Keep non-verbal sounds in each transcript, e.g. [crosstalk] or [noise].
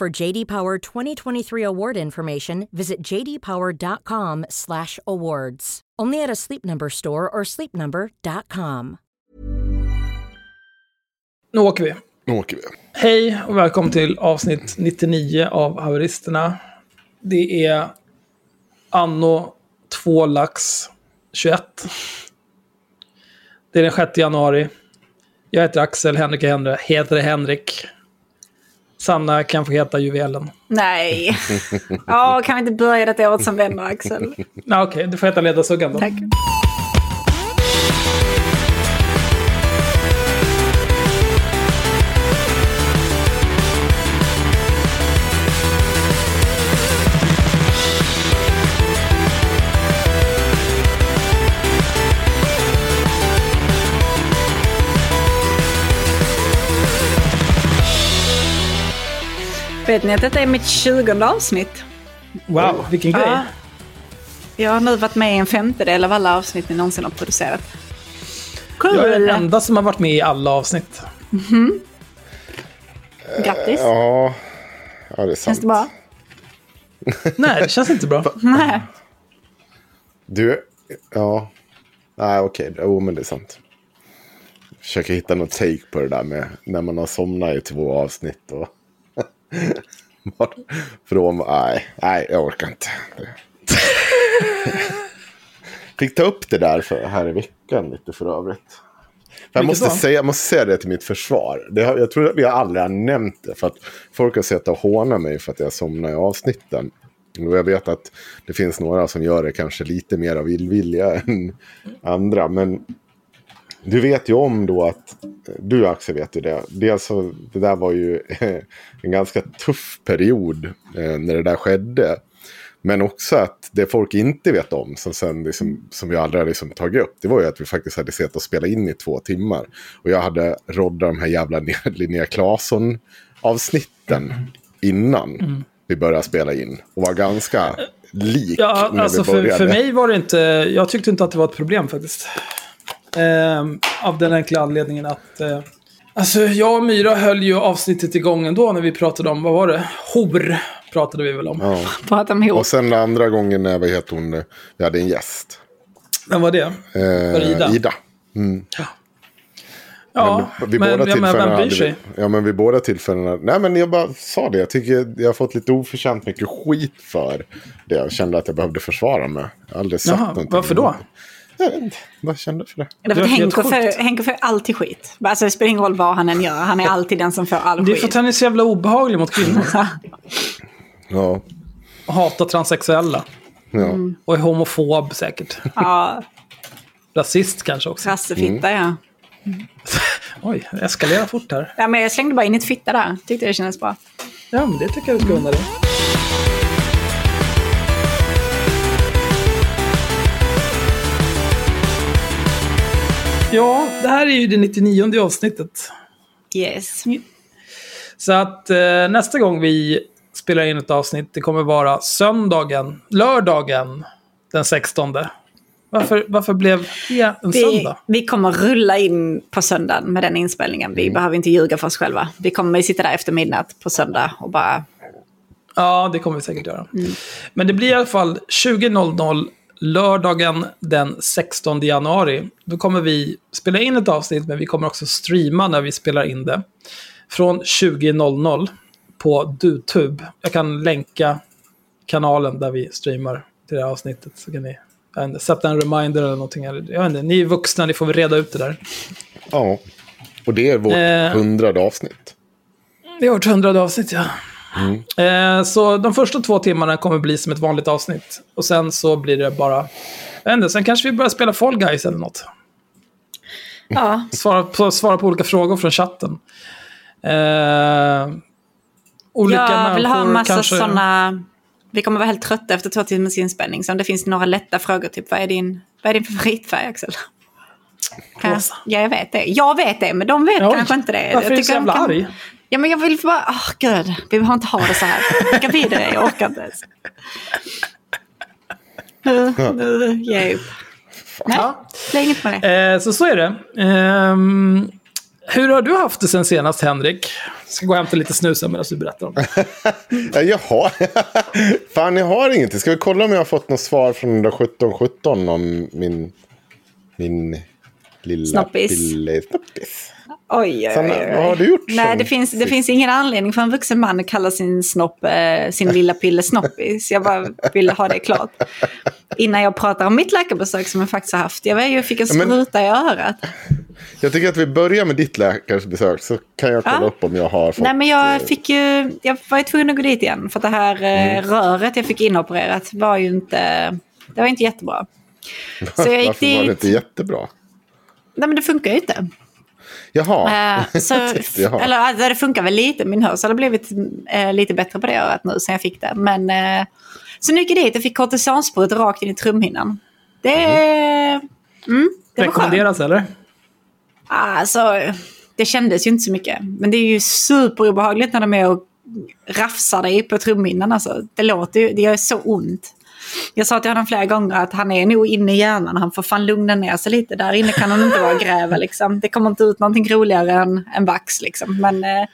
For JD Power 2023 award information, visit jdpower.com/awards. Only at a Sleep Number store or sleepnumber.com. Nu åker vi. Nu åker vi. Hej och välkommen till avsnitt 99 av Haveristerna. Det är anno 2 lax 21. Det är den 6 januari. Jag heter Axel, Henrik heter Henrik. Sanna kan få heta Juvelen. Nej. [laughs] Ja, kan vi inte börja detta året som vänner, Axel? Okej, du får heta Ledarsuggan då. Tack. Vet ni att detta är mitt tjugonde avsnitt? Wow, vilken grej. Ja. Jag har nu varit med i en femtedel av alla avsnitt ni någonsin har producerat. Kul! Jag är den enda som har varit med i alla avsnitt. Grattis! Ja, ja det är sant. Känns det bra? [laughs] Nej, det känns inte bra. Nej. Du, ja. Nej, okej. Jo, men det är sant. Försöker hitta någon take på det där med när man har somnat i två avsnitt. Och [laughs] Från, nej, nej, jag orkar inte. [laughs] Fick ta upp det där för, här i veckan lite för övrigt. Jag, måste säga, jag måste säga det till mitt försvar. Det jag tror att vi har aldrig har nämnt det. För att folk har sett och hånat mig för att jag somnar i avsnitten. Och jag vet att det finns några som gör det kanske lite mer av illvilja än andra. Men du vet ju om då att, du Axel vet ju det. Dels så, det där var ju [laughs] en ganska tuff period eh, när det där skedde. Men också att det folk inte vet om, som, sen liksom, som vi aldrig har liksom tagit upp, det var ju att vi faktiskt hade sett och spela in i två timmar. Och jag hade roddat de här jävla [laughs] Linnea Claesson-avsnitten innan vi började spela in. Och var ganska lik Ja, när alltså vi för, började. för mig var det inte... Jag tyckte inte att det var ett problem faktiskt. Ehm, av den enkla anledningen att... Eh, alltså jag och Myra höll ju avsnittet igång ändå när vi pratade om, vad var det? Hor pratade vi väl om. Ja. [laughs] Prata. Och sen andra gången när, vad heter hon, eh, vi hade en gäst. Vem var det? Eh, Var det Ida? Ida. Ja, Men vid men, båda ja, men vem bryr sig? Vi, ja, men vid båda tillfällena. Nej, men jag bara sa det. Jag tycker jag har fått lite oförtjänt mycket skit för det. Jag kände att jag behövde försvara mig. Jag har aldrig sett Jaha, någonting. varför då? Inte. [laughs] Vad kände för det? Därför att var helt Henko får, alltid skit. Alltså det spelar ingen roll vad han än gör. Han är alltid den som får all Det är för att skit. han är så jävla obehaglig mot kvinnor. [laughs] Ja. Och hatar transsexuella. ja. Och är homofob säkert. Ja, [laughs] Rasist kanske också. rassefitta ja. Oj, det eskalerar fort här. ja. men jag slängde bara in ett fitta där. Tyckte det kändes bra. Ja, men det tycker jag du ska unna dig. Ja, det här är ju det 99 avsnittet. Yes. Så att eh, nästa gång vi spelar in ett avsnitt, det kommer vara söndagen, lördagen den 16. Varför, varför blev det en Vi, söndag? vi kommer rulla in på söndagen med den inspelningen. Vi behöver inte ljuga för oss själva. Vi kommer sitta där efter midnatt på söndag och bara... Ja, det kommer vi säkert göra. Men det blir i alla fall 20.00 lördagen den 16 januari. Då kommer vi spela in ett avsnitt, men vi kommer också streama när vi spelar in det. Från 20.00 på DuTube. Jag kan länka kanalen där vi streamar till det här avsnittet. Så kan ni inte, sätta en reminder eller någonting. Jag inte, ni är vuxna, ni får väl reda ut det där. Ja. Och det är vårt Eh. hundrade avsnitt. Vi har ett hundrade avsnitt, ja. Eh, så de första två timmarna kommer bli som ett vanligt avsnitt. Och sen så blir det bara... Jag inte, sen kanske vi börjar spela Fall Guys eller något. Ja, Svara på, svara på olika frågor från chatten. Eh, olika jag vill ha människor massa kanske... sådana... Vi kommer vara helt trötta efter två timmars inspelning. Så om det finns några lätta frågor, typ vad är din, vad är din favoritfärg Axel? Rosa. ja, jag vet det. Jag vet det, men de vet Oj, kanske inte det. Varför är Jag du så jävla kan- arg? Ja, men jag vill bara... Åh, gud. Vi behöver inte ha det så här. Skicka vidare, jag orkar inte ens. Nu, nu ger jag upp. Nej, Ja. det är inget med det. Eh, så så är det. Ehm, hur har du haft det sen senast, Henrik? Jag ska gå och hämta lite snus medan du berättar om det. [laughs] Ja, jag har... [laughs] Fan, jag har ingenting. Ska vi kolla om jag har fått något svar från den där 1717 om min... Min lilla... Snoppis. Pille, snoppis. Oj, oj, oj, oj. vad har du gjort Nej, det finns, det finns ingen anledning för en vuxen man att kalla sin snopp eh, sin lilla pille snoppis. Jag bara vill ha det klart. Innan jag pratar om mitt läkarbesök som jag faktiskt har haft. Jag, vet, jag fick en spruta i örat. Jag tycker att vi börjar med ditt läkarbesök så kan jag kolla Ja. upp om jag har fått... Nej, men eh, jag fick ju... Jag var ju tvungen att gå dit igen. För det här eh, Mm. röret jag fick inopererat var ju inte... Det var inte jättebra. Så jag [laughs] gick Varför var det dit. inte jättebra? Nej, men det funkar ju inte. Jaha. Eh, [laughs] så, jaha. eller alltså, det funkar väl lite. Min hörsel har blivit eh, lite bättre på det örat nu sen jag fick det. Men, eh, så nu gick jag dit och fick kortisonsprut rakt in i trumhinnan. Det, mm, det var skönt. Rekommenderas, eller? Alltså, det kändes ju inte så mycket. Men det är ju superobehagligt när de är och rafsar dig på trumhinnan. Alltså. Det låter ju, det gör så ont. Jag sa till honom flera gånger att han är nog inne i hjärnan. Han får fan lugna ner sig lite. Där inne kan han inte vara och gräva liksom. Det kommer inte ut någonting roligare än, än vax liksom. Men eh,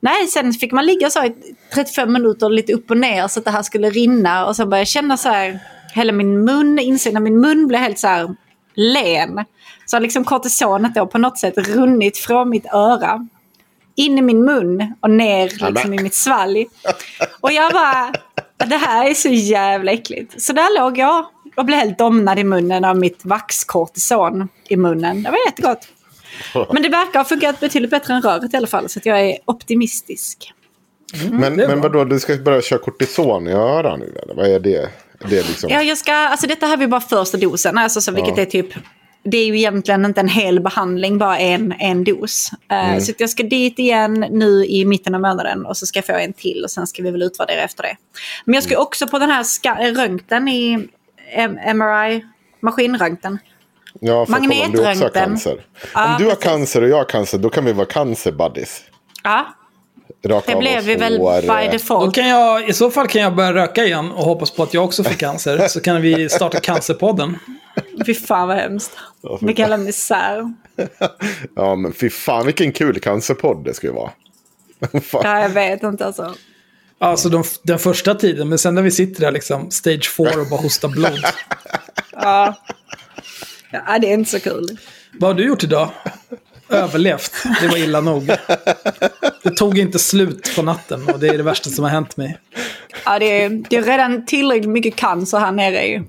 nej, sen fick man ligga så i 35 minuter lite upp och ner så att det här skulle rinna. Och så började jag känna så här, hela min mun, insidan av min mun blev helt så här len. Så har liksom kortisonet då på något sätt runnit från mitt öra in i min mun och ner liksom i mitt svalg. Och jag bara, det här är så jävla äckligt. Så där låg jag och blev helt domnad i munnen av mitt vaxkortison i munnen. Det var jättegott. Men det verkar ha funkat betydligt bättre än röret i alla fall. Så att jag är optimistisk. men är men bra. vadå, du ska börja köra kortison i öronen nu eller? Vad är det? Det är liksom... Ja, jag ska, alltså detta här är bara första dosen, alltså, så vilket är typ... Det är ju egentligen inte en hel behandling, bara en, en dos. Eh, Så att jag ska dit igen nu i mitten av månaden och så ska jag få en till och sen ska vi väl utvärdera efter det. Men jag ska också på den här röntgen i MRI, maskinröntgen. Ja, för kolla om du också har Magnetröntgen. cancer. Ja, om du har precis. cancer och jag har cancer, då kan vi vara cancer-buddies. Ja, Raka det blev vi väl by eh, Då default. kan jag, I så fall kan jag börja röka igen och hoppas på att jag också får cancer. Så kan vi starta Cancerpodden. Fy fan vad hemskt. Vilken jävla misär. [laughs] Ja, men fy fan vilken kul cancerpodd det skulle vara. [laughs] Ja, jag vet inte alltså. Alltså de, den första tiden, men sen när vi sitter där liksom, stage 4 och bara hostar blod. [laughs] Ja. ja, det är inte så kul. Vad har du gjort idag? Överlevt. Det var illa nog. Det tog inte slut på natten och det är det värsta som har hänt mig. Ja, det är, det är redan tillräckligt mycket cancer här nere i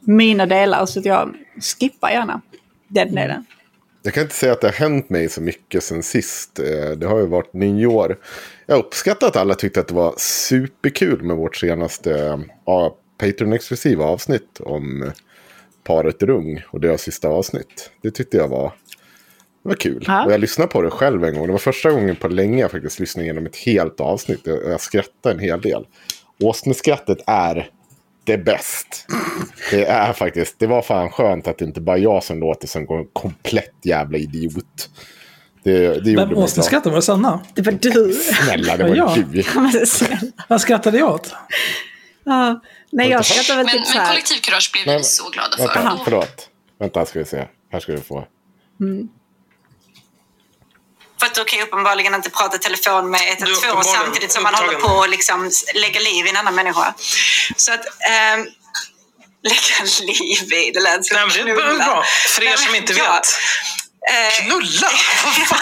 mina delar så att jag skippar gärna den delen. Jag kan inte säga att det har hänt mig så mycket sen sist. Eh, Det har ju varit nyår. Jag uppskattar att alla tyckte att det var superkul med vårt senaste ja, Patreon-exklusiva avsnitt om paret Rung och deras sista avsnitt. Det tyckte jag var, det var kul. Ja. Och jag lyssnade på det själv en gång. Det var första gången på länge jag faktiskt lyssnade igenom ett helt avsnitt. Jag, jag skrattade en hel del. Åsneskrattet är det bäst. Det är faktiskt, det var fan skönt att det inte bara jag som låter som en komplett jävla idiot. Det, det gjorde Vem åsneskrattade? Var det Sanna? Det var du. Snälla, det var Ja. du. Vad skrattade jag åt? Ja. Nej, jag skrattar väl Men, typ så men kollektivkurage blir vi så glada för. Vänta, förlåt. Vänta, här ska vi se. Här ska du få. För att du kan ju uppenbarligen inte prata telefon med 112 uppenbarligen samtidigt som man håller upptagen. på att liksom lägga liv i en annan människa. Så att... ehm, lägga liv i, det lät som Nej, men det är knulla. bra. För er som inte ja. vet. Eh, Knulla? [laughs] Vad fan?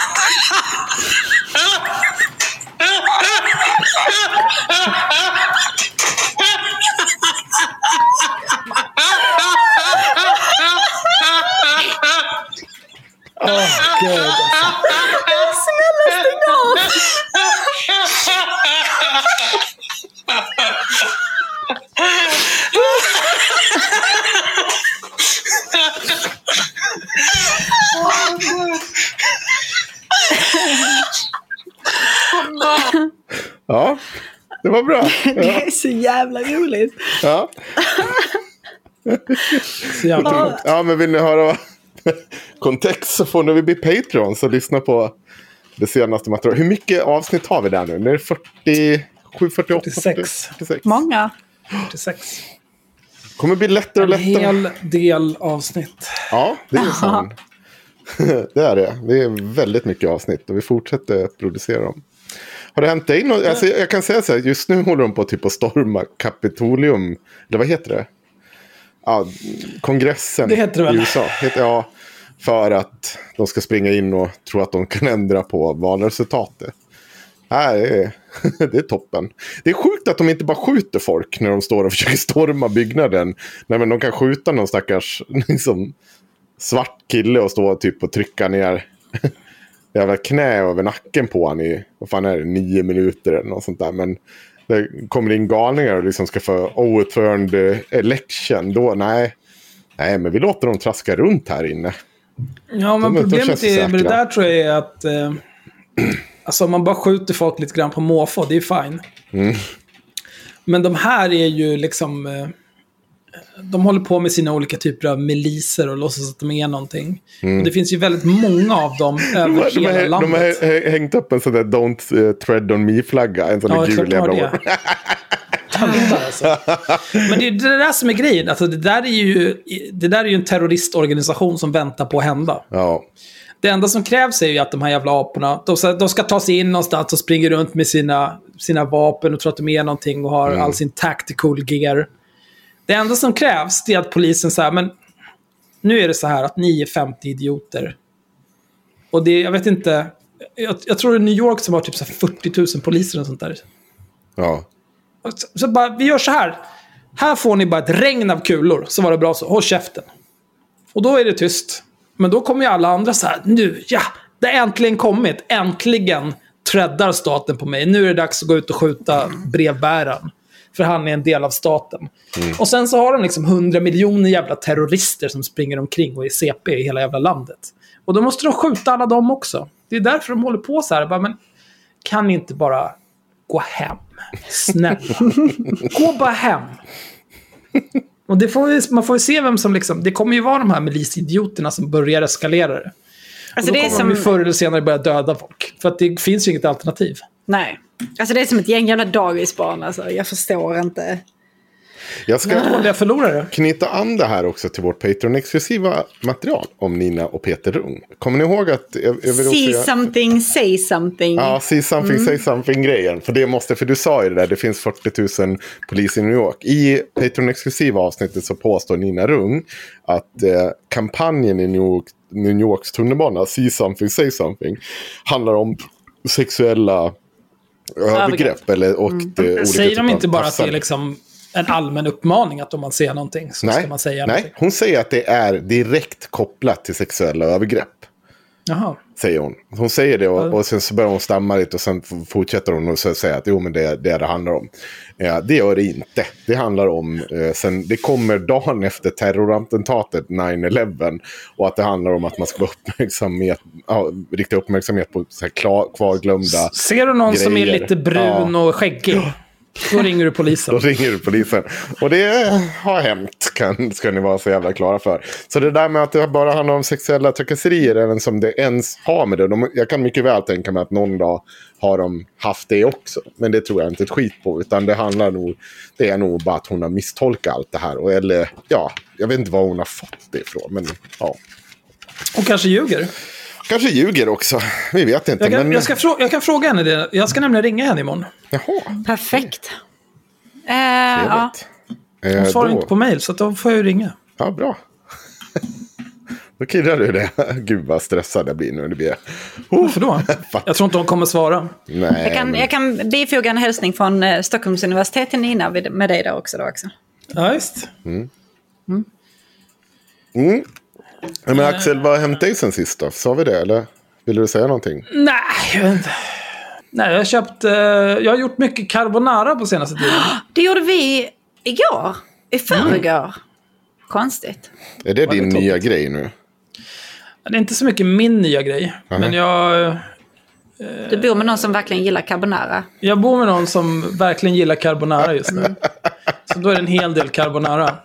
Åh, gud. Ja, det var bra. Det är så jävla roligt. Ja, Så jävla ja men vill ni höra kontext så får ni bli Patreon så lyssna på det senaste materialet. Hur mycket avsnitt har vi där nu? Nu är det 47, 48? 46. 46. Många. 46. kommer bli lättare och En lättare. hel del avsnitt. Ja, det är fan. [laughs] det är det. Det är väldigt mycket avsnitt och vi fortsätter producera dem. Har det hänt dig något? Alltså, jag kan säga så här, just nu håller de på typ att storma Kapitolium. Eller vad heter det? Ja, kongressen Det heter det väl? i USA. Heter, ja, för att de ska springa in och tro att de kan ändra på valresultatet. Nej, [laughs] det är, toppen. Det är sjukt att de inte bara skjuter folk när de står och [laughs] försöker storma byggnaden. Nej, men de kan skjuta någon stackars [laughs] liksom, svart kille och stå typ och trycka ner jävla knä över nacken på honom i, vad fan är det, nio minuter eller något sånt där. Men det kommer in galningar och liksom ska få outförande election. Då, nej. Nej, men vi låter dem traska runt här inne. Ja, men De- de problemet är, med det där tror jag är att... Eh, [clears throat] alltså om man bara skjuter folk lite grann på måfå, det är fine. Mm. Men de här är ju liksom... Eh, de håller på med sina olika typer av miliser och låtsas att de är någonting. Och det finns ju väldigt många av dem Mm. [laughs] De över har, de, hela har, de landet. har hä- hängt upp en sån där Don't eh, tread on me-flagga. En sån Ja, där klart gul de har jävla... [laughs] Töntar alltså. Men det är det där som är grejen. Alltså, det, där är ju, det där är ju en terroristorganisation som väntar på att hända. Ja. Det enda som krävs är ju att de här jävla aporna, de ska, de ska ta sig in någonstans och springer runt med sina, sina vapen och tror att de är någonting och har all sin tactical gear. Det enda som krävs är att polisen säger, men nu är det så här att ni är 50 idioter. Och det, jag vet inte, jag, jag tror det är New York som har typ så här 40 000 poliser och sånt där. ja. Så, så bara, vi gör så här. Här får ni bara ett regn av kulor, så var det bra så. Håll käften. Och då är det tyst. Men då kommer ju alla andra så här, nu, ja, det har äntligen kommit. Äntligen treadar staten på mig. Nu är det dags att gå ut och skjuta brevbäraren. För han är en del av staten. Och sen så har de liksom 100 miljoner jävla terrorister som springer omkring och är CP i hela jävla landet. Och då måste de skjuta alla dem också. Det är därför de håller på så här. Bara, men kan ni inte bara gå hem? Snälla. Gå bara hem. Och det får vi, man får ju se vem som liksom... Det kommer ju vara de här milisidioterna som börjar eskalera det. Alltså och då det är kommer de som... ju förr eller senare börja döda folk. För att det finns ju inget alternativ. Nej. Alltså det är som ett gäng jävla dagisbarn alltså. Jag förstår inte. Jag ska förlorare. knyta an det här också till vårt Patreon-exklusiva material om Nina och Peter Rung. Kommer ni ihåg att... Jag, jag See göra- something, say something. Ja, see something, say something-grejen. För det måste, för du sa ju det där, det finns 40 000 poliser i New York. I Patreon-exklusiva avsnittet så påstår Nina Rung att eh, kampanjen i New, York, New Yorks tunnelbana, see something, say something, handlar om sexuella övergrepp. Eller, och det, olika Säger de inte bara att det är liksom en allmän uppmaning att om man ser någonting så Nej, ska man säga nej, någonting? hon säger att det är direkt kopplat till sexuella övergrepp. Jaha. Säger hon. Hon säger det och, och sen så börjar hon stamma lite och sen fortsätter hon och säga att jo men det är det det handlar om. Ja, det gör det inte. Det handlar om, eh, sen, det kommer dagen efter terrorattentatet 9-11 och att det handlar om att man ska vara uppmärksamhet, ja, rikta uppmärksamhet på så här klar, kvarglömda. Ser du någon som är grejer. lite brun Ja. och skäggig? [gasps] [laughs] Då ringer du polisen. Då ringer du polisen. Och det har hänt, kan, ska ni vara så jävla klara för. Så det där med att det bara handlar om sexuella trakasserier, även som det ens har med det. De, jag kan mycket väl tänka mig att någon dag har de haft det också. Men det tror jag inte ett skit på. Utan det handlar nog, det är nog bara att hon har misstolkat allt det här. Och, eller, ja, jag vet inte var hon har fått det ifrån. Men ja, Och kanske ljuger. Kanske ljuger också. Vi vet inte. Jag kan, men, jag, ska frå- jag kan fråga henne det. Jag ska nämligen ringa henne imorgon. Jaha, Perfekt. Eh, ja. trevligt. Hon Eh, svarar då- inte på mail, så då får jag ju ringa. Ja, bra. [laughs] Då kirrar du det. [laughs] Gud vad stressad jag blir nu. Det blir... Varför då? [laughs] Jag tror inte hon kommer svara. Nej, Jag, kan, men- jag kan bifoga en hälsning från eh, Stockholms universitet till Nina med dig där också. Då också. Ja, visst. Mm. Men Axel, vad har hänt dig sen sist då? Sa vi det eller? Vill du säga någonting? Nej, jag vet inte. Nej, jag har köpt... Eh, jag har gjort mycket carbonara på senaste tiden. [gasps] Det gjorde vi igår. I förrgår. Konstigt. Är det din det nya grej nu? Det är inte så mycket min nya grej. Men jag, Du bor med någon som verkligen gillar carbonara. jag bor med någon som verkligen gillar carbonara just nu. [laughs] Så då är det en hel del carbonara.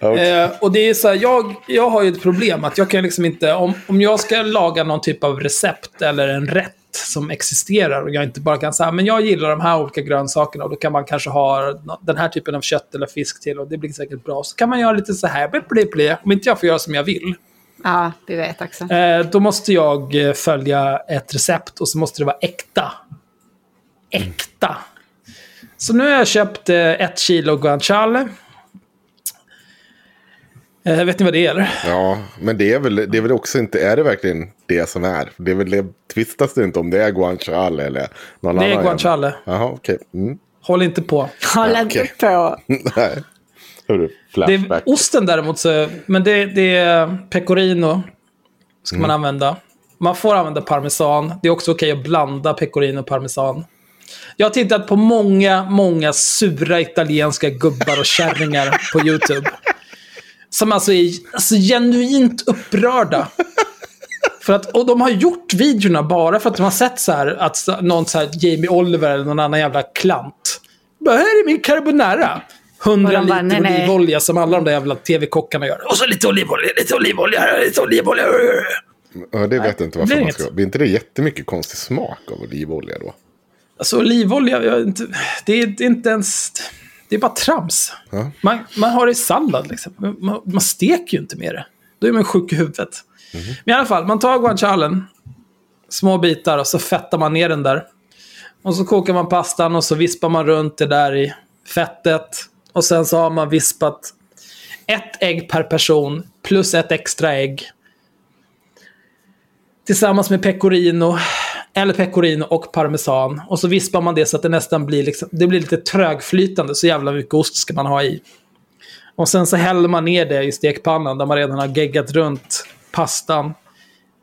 Eh, och det är så här, jag, jag har ju ett problem att jag kan liksom inte, om, om jag ska laga någon typ av recept eller en rätt som existerar och jag inte bara kan säga men jag gillar de här olika grönsakerna och då kan man kanske ha den här typen av kött eller fisk till och det blir säkert bra. Så kan man göra lite så här, bli, bli, bli. om inte jag får göra som jag vill. Ja, vi vet också. Eh, då måste jag eh, följa ett recept och så måste det vara äkta. Äkta. Så nu har jag köpt eh, ett kilo guanciale. Eh, vet ni vad det är? Ja, men det är, väl, det är väl också inte, är det verkligen det som är? Det är väl det, tvistas det inte om det är guanciale eller någon Det annan? är guanciale. Jaha, okej. Mm. Håll inte på. Håll Ja, inte på. [laughs] Nej. Hörru, Det är, osten däremot, så, men det, det är pecorino. Ska man använda. Man får använda parmesan. Det är också okej att blanda pecorino och parmesan. Jag har tittat på många, många sura italienska gubbar och kärringar på [laughs] YouTube. Som alltså är alltså, genuint upprörda. [laughs] För att, och de har gjort videorna bara för att de har sett så här att någon så här Jamie Oliver eller någon annan jävla klant. Bara, här är min carbonara. 100 Och de bara, liter nej, nej. olivolja som alla de där jävla tv-kockarna gör. Och så lite olivolja, lite olivolja, lite olivolja. Ja, det vet jag inte varför man inget. ska. Blir inte det jättemycket konstig smak av olivolja då? Alltså olivolja, jag, vet inte, det, är, det är inte ens... Det är bara trams. Ja. Man, man har det i sallad liksom. Man, man steker ju inte med det. Då är man sjuk i huvudet. Men i alla fall, man tar guancialen, små bitar och så fettar man ner den där. Och så kokar man pastan och så vispar man runt det där i fettet. Och sen så har man vispat ett ägg per person plus ett extra ägg. Tillsammans med pecorino, eller pecorino och parmesan. Och så vispar man det så att det nästan blir, liksom, det blir lite trögflytande. Så jävla mycket ost ska man ha i. Och sen så häller man ner det i stekpannan där man redan har geggat runt pastan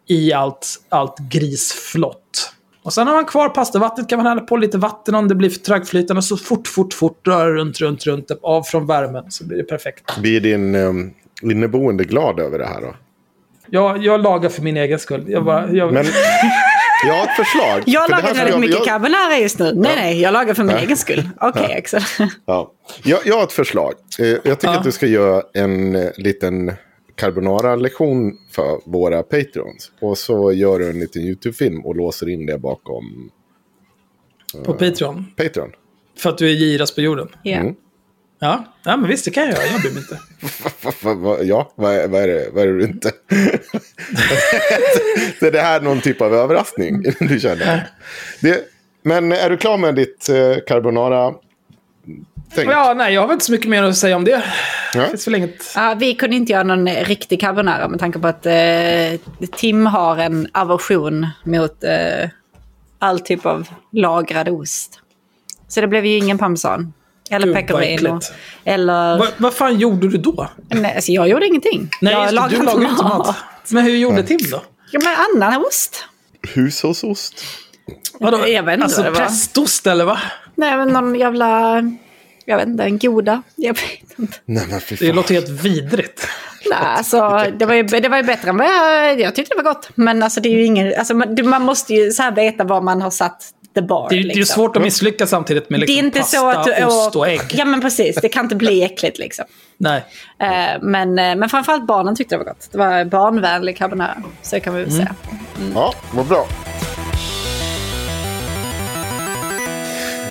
i allt, allt grisflott. Och sen har man kvar pastavattnet, kan man hälla på lite vatten om det blir för trögflytande. Så fort, fort, fort rör runt, runt, runt, av från värmen så blir det perfekt. Blir din um, inneboende glad över det här då? Jag, jag lagar för min egen skull. Jag bara, jag, Men [laughs] jag har ett förslag. Jag har lagat väldigt jag- mycket jag- carbonara just nu. Nej, nej, jag lagar för min egen skull. [laughs] Okej, Axel. [laughs] Ja. Jag, jag har ett förslag. Eh, Jag tycker Ja. att du ska göra en eh, liten carbonara-lektion för våra Patreons. Och så gör du en liten YouTube-film och låser in det bakom på Patreon. Patreon. För att du är giras på jorden. Ja. Mm. Ja, ja men visst det kan jag göra. Jag bryr mig inte. [laughs] Ja, vad är, vad, är det, vad är det du inte? [laughs] är det här någon typ av överraskning [laughs] du känner? Det, men är du klar med ditt eh, carbonara? Tänk. Ja, nej, jag har väl inte så mycket mer att säga om det. Ja. Det finns väl inget... Ja, vi kunde inte göra någon riktig carbonara med tanke på att eh, Tim har en aversion mot eh, all typ av lagrad ost. Så det blev ju ingen parmesan. Eller pecorino. Eller... Va, vad fan gjorde du då? Nej, alltså jag gjorde ingenting. Nej, jag just lagade du lagar inte mat. Men hur gjorde Tim då? Ja, men annan ost. Hushållsost? Vadå? Jag vet inte alltså vad det var. prästost eller va? Nej, men någon jävla... Jag vet inte, en goda. Jag vet inte. Nej men Det låter helt vidrigt. Nej, alltså, det, var ju, det var ju bättre än vad jag... Jag tyckte det var gott. Men alltså, det är ju ingen... Alltså, man, man måste ju så här veta vad man har satt the bar. Det är, det är liksom. svårt att misslyckas samtidigt med liksom Det är inte pasta, så att du ost och ägg. Ja men precis, det kan inte bli [laughs] äckligt liksom. Nej. Eh, men, eh, men framförallt barnen tyckte det var gott. Det var barnvänlig carbonara. Så kan vi väl säga. Ja, vad bra.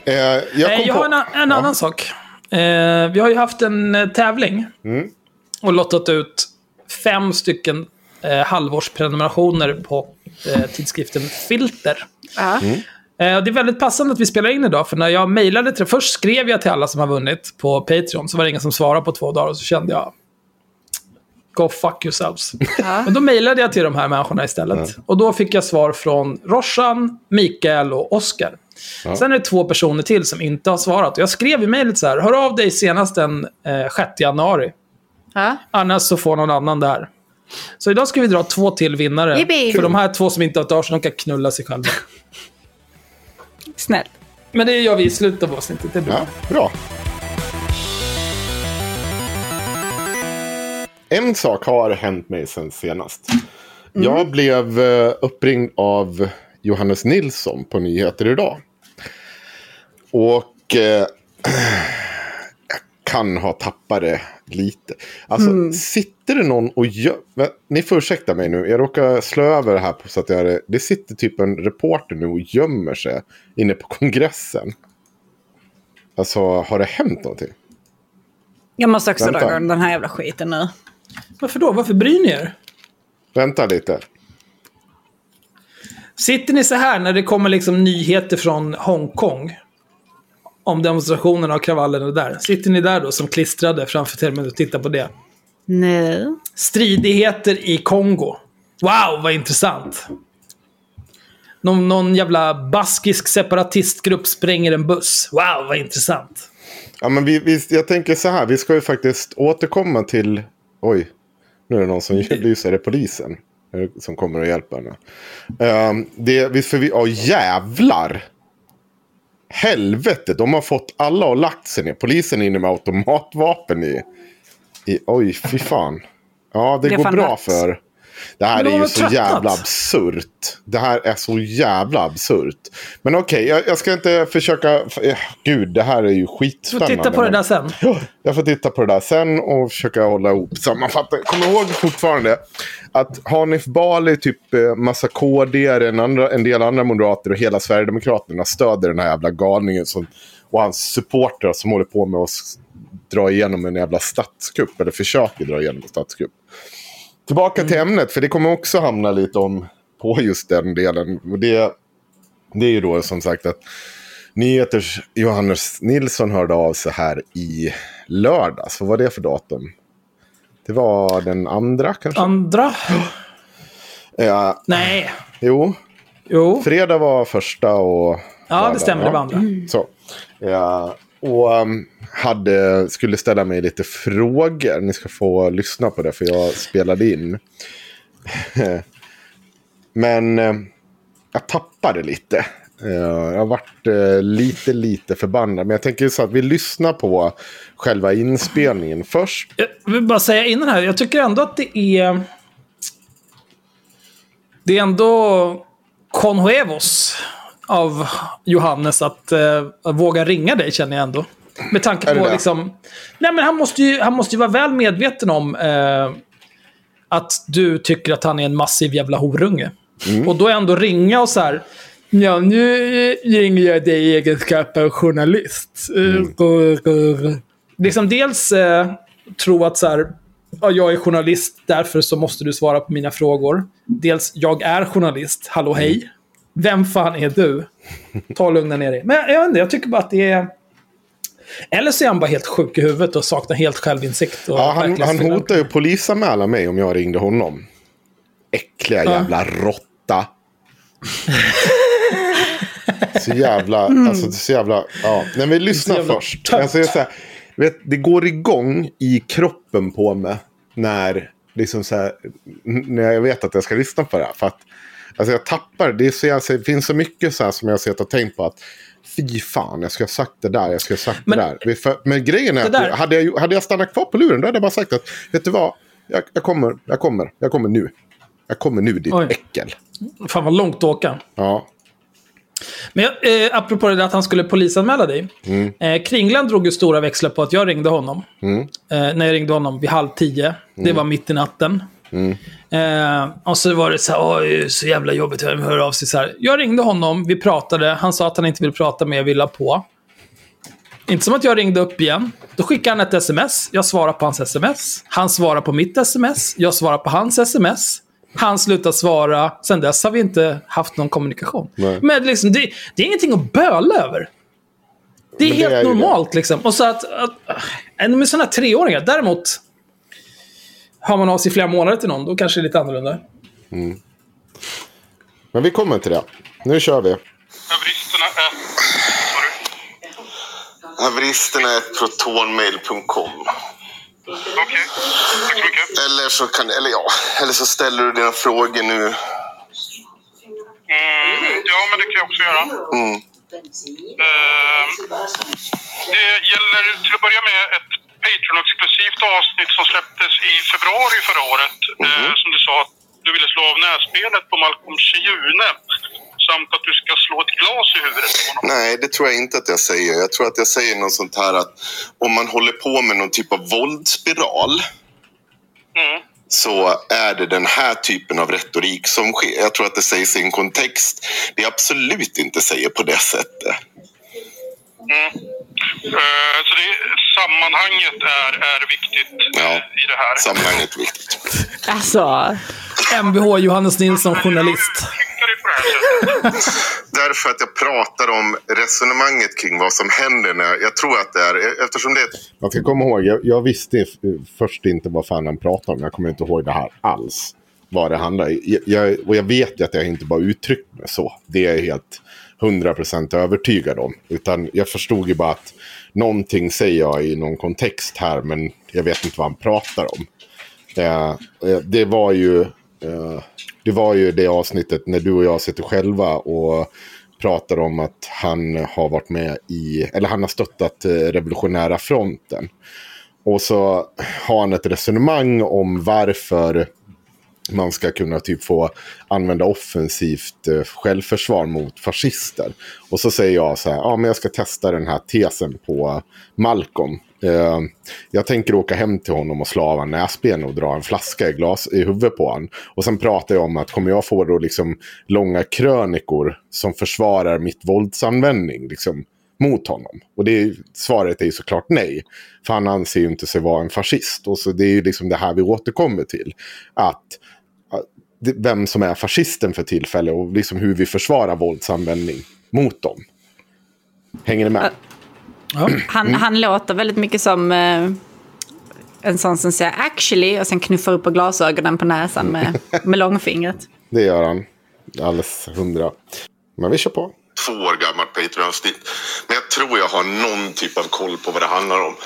Eh, jag kom Eh, jag på... har en, en Ja. annan sak. Vi har ju haft en tävling. Mm. Och lottat ut fem stycken halvårsprenumerationer på tidskriften Filter. Mm. Eh, det är väldigt passande att vi spelar in idag, för när jag mejlade till... Först skrev jag till alla som har vunnit på Patreon, så var det ingen som svarade på två dagar, och så kände jag... Go fuck yourselves. Men då mejlade jag till de här människorna istället. Och då fick jag svar från Roshan, Mikael och Oskar. Sen är det två personer till som inte har svarat. Och jag skrev i mejlet så här, hör av dig senast den eh, 6 januari. Ja. Annars så får någon annan där. Så idag ska vi dra två till vinnare. Yippee. För de här två som inte har hört av sig, de kan knulla sig själva. Snällt. Men det gör vi i slutet av avsnittet, det är bra. Ja, bra. En sak har hänt mig sen senast. Jag blev eh, uppringd av Johannes Nilsson på Nyheter idag. Och eh, [clears throat] kan ha tappat det lite. Alltså, sitter det någon och gör... Men, Ni får ursäkta mig nu, jag råkar slå över det här på så att jag... Det sitter typ en reporter nu och gömmer sig inne på kongressen. Alltså, har det hänt någonting? Jag måste också Vänta. dra igång den här jävla skiten nu. Varför då? Varför bryr ni er? Vänta lite. Sitter ni så här när det kommer liksom nyheter från Hongkong? Om demonstrationerna och kravallerna där. Sitter ni där då som klistrade framför tvn och tittar på det? Nej. Stridigheter i Kongo. Wow, vad intressant. Någon, någon jävla baskisk separatistgrupp spränger en buss. Wow, vad intressant. Ja, men vi, vi, jag tänker så här, vi ska ju faktiskt återkomma till... Oj, nu är det någon som [laughs] lyser. Är det polisen eh, som kommer och hjälper henne? Um, det, för vi, ja, jävlar! Helvete, de har fått alla och lagt sig ner. Polisen är inne med automatvapen i... i oj, fy fan. Ja, det, Det går bra nuts. för... Det här är ju så tröttnat. jävla absurt. Det här är så jävla absurt. Men okej, jag, jag ska inte försöka... eh, Gud, det här är ju Du får skitspännande. titta på det där sen. Ja, jag får titta på det där sen och försöka hålla ihop sammanfattningen. Kom ihåg fortfarande att Hanif Bali, typ eh, massa KD, en, andra, en del andra moderater och hela Sverigedemokraterna stöder den här jävla galningen som, och hans supportrar som håller på med att dra igenom en jävla statskupp, eller försöker dra igenom en statskupp. Tillbaka till ämnet, för det kommer också hamna lite om på just den delen. Och det, det är ju då som sagt att Nyheters Johannes Nilsson hörde av sig här i lördags. Vad var det för datum? Det var den andra kanske? Andra? Ja, Nej. jo, Jo. fredag var första och... Ja, det stämmer. Det var andra. Så. Ja, och um, hade, skulle ställa mig lite frågor. Ni ska få lyssna på det för jag spelade in. [laughs] Men eh, jag tappade lite. Eh, jag har varit eh, lite, lite förbannad. Men jag tänker så att vi lyssnar på själva inspelningen först. Jag vill bara säga innan här, jag tycker ändå att det är... Det är ändå Conhuevos av Johannes att, att våga ringa dig, känner jag ändå. Med tanke på liksom... Nej, men han måste ju, han måste ju vara väl medveten om eh, att du tycker att han är en massiv jävla horunge. Mm. Och då ändå ringa och så här... Ja, nu ringer jag dig i egenskap av journalist. Mm. Liksom dels eh, tro att så här, ja, jag är journalist, därför så måste du svara på mina frågor. Dels, jag är journalist, hallå hej. Vem fan är du? Ta och lugna ner dig. Men jag vet inte, jag tycker bara att det är... Eller så är han bara helt sjuk i huvudet och saknar helt självinsikt. Och Ja, han, han hotar ju polisanmäla mig om jag ringde honom. Äckliga jävla råtta. [laughs] Så jävla, alltså så jävla, ja. Nej men lyssna Så jävla först. Alltså, jag säger, vet, det går igång i kroppen på mig när, liksom så här, när jag vet att jag ska lyssna på det här. För att, alltså jag tappar, det, är så, alltså, det finns så mycket så här som jag har sett och tänkt på att Fy fan, jag skulle ha sagt det där, jag skulle ha sagt Men- det där. För, men grejen är att hade, jag, hade jag stannat kvar på luren då hade jag bara sagt att vet du vad, jag, jag kommer, jag kommer, jag kommer nu. Jag kommer nu ditt Oj. äckel. Fan vad långt att åka. Ja. Men jag, eh, apropå det där att han skulle polisanmäla dig. Eh, Kringland drog ju stora växlar på att jag ringde honom. Eh, när jag ringde honom vid halv tio. Det var mitt i natten. Eh, och så var det så här, så jävla jobbigt, vem hör av sig så här. Jag ringde honom, vi pratade, han sa att han inte ville prata mer, jag ville på. Inte som att jag ringde upp igen. Då skickade han ett sms, jag svarar på hans sms. Han svarar på mitt sms, jag svarar på hans sms. Han slutar svara, sen dess har vi inte haft någon kommunikation. Nej. Men liksom, det, det är ingenting att böla över. Det är Men det helt är normalt liksom. Och så att, att äh, med sådana treåringar, däremot har man av sig flera månader till någon, då kanske det är lite annorlunda. Men vi kommer till det. Nu kör vi. Haveristerna är... Haveristerna är protonmail.com. Okej, tack så mycket. Eller så kan, eller ja, eller så ställer du dina frågor nu. Mm, ja, men det kan jag också göra. Mm. Eh, det gäller till att börja med ett Patreon-exklusivt avsnitt som släpptes i februari förra året. Eh, som du sa att du ville slå av nässpelet på Malcolm Shiune. Samt att du ska slå ett glas i huvudet på honom. Nej, det tror jag inte att jag säger. Jag tror att jag säger något sånt här att om man håller på med någon typ av våldsspiral Mm. så är det den här typen av retorik som sker. Jag tror att det sägs i en kontext det absolut inte säger på det sättet. Mm. Eh, så det, sammanhanget är, är viktigt Ja. eh, i det här. Sammanhanget är viktigt. Alltså, Mvh Johannes Nilsson, journalist. [laughs] Därför att jag pratar om resonemanget kring vad som händer när jag tror att det är eftersom det Man ska komma ihåg, jag, jag visste först inte vad fan han pratade om. Jag kommer inte ihåg det här alls. Vad det handlar om. Jag, jag, och jag vet ju att jag inte bara uttryckt mig så. Det är helt 100% övertygad om. Utan jag förstod ju bara att någonting säger jag i någon kontext här. Men jag vet inte vad han pratar om. Eh, eh, det var ju... Eh, det var ju det avsnittet när du och jag sitter själva och pratar om att han har varit med i, eller han har stöttat eh, revolutionära fronten. Och så har han ett resonemang om varför man ska kunna typ få använda offensivt eh, självförsvar mot fascister. Och så säger jag så här, ja men jag ska testa den här tesen på Malcolm. Eh, jag tänker åka hem till honom och slava en näsben och dra en flaska i, glas, i huvudet på honom. Och sen pratar jag om att kommer jag få då liksom långa krönikor som försvarar mitt våldsanvändning liksom, mot honom? Och det är, svaret är ju såklart nej. För han anser ju inte sig vara en fascist. Och så det är ju liksom det här vi återkommer till. Att vem som är fascisten för tillfället och liksom hur vi försvarar våldsanvändning mot dem. Hänger ni med? han, han låter väldigt mycket som eh, en sån som säger actually och sen knuffar upp på glasögonen på näsan med, [laughs] med långfingret. Det gör han. Alldeles hundra. Men vi kör på två år gammalt Patreon-avsnitt. Men jag tror jag har någon typ av koll på vad det handlar om.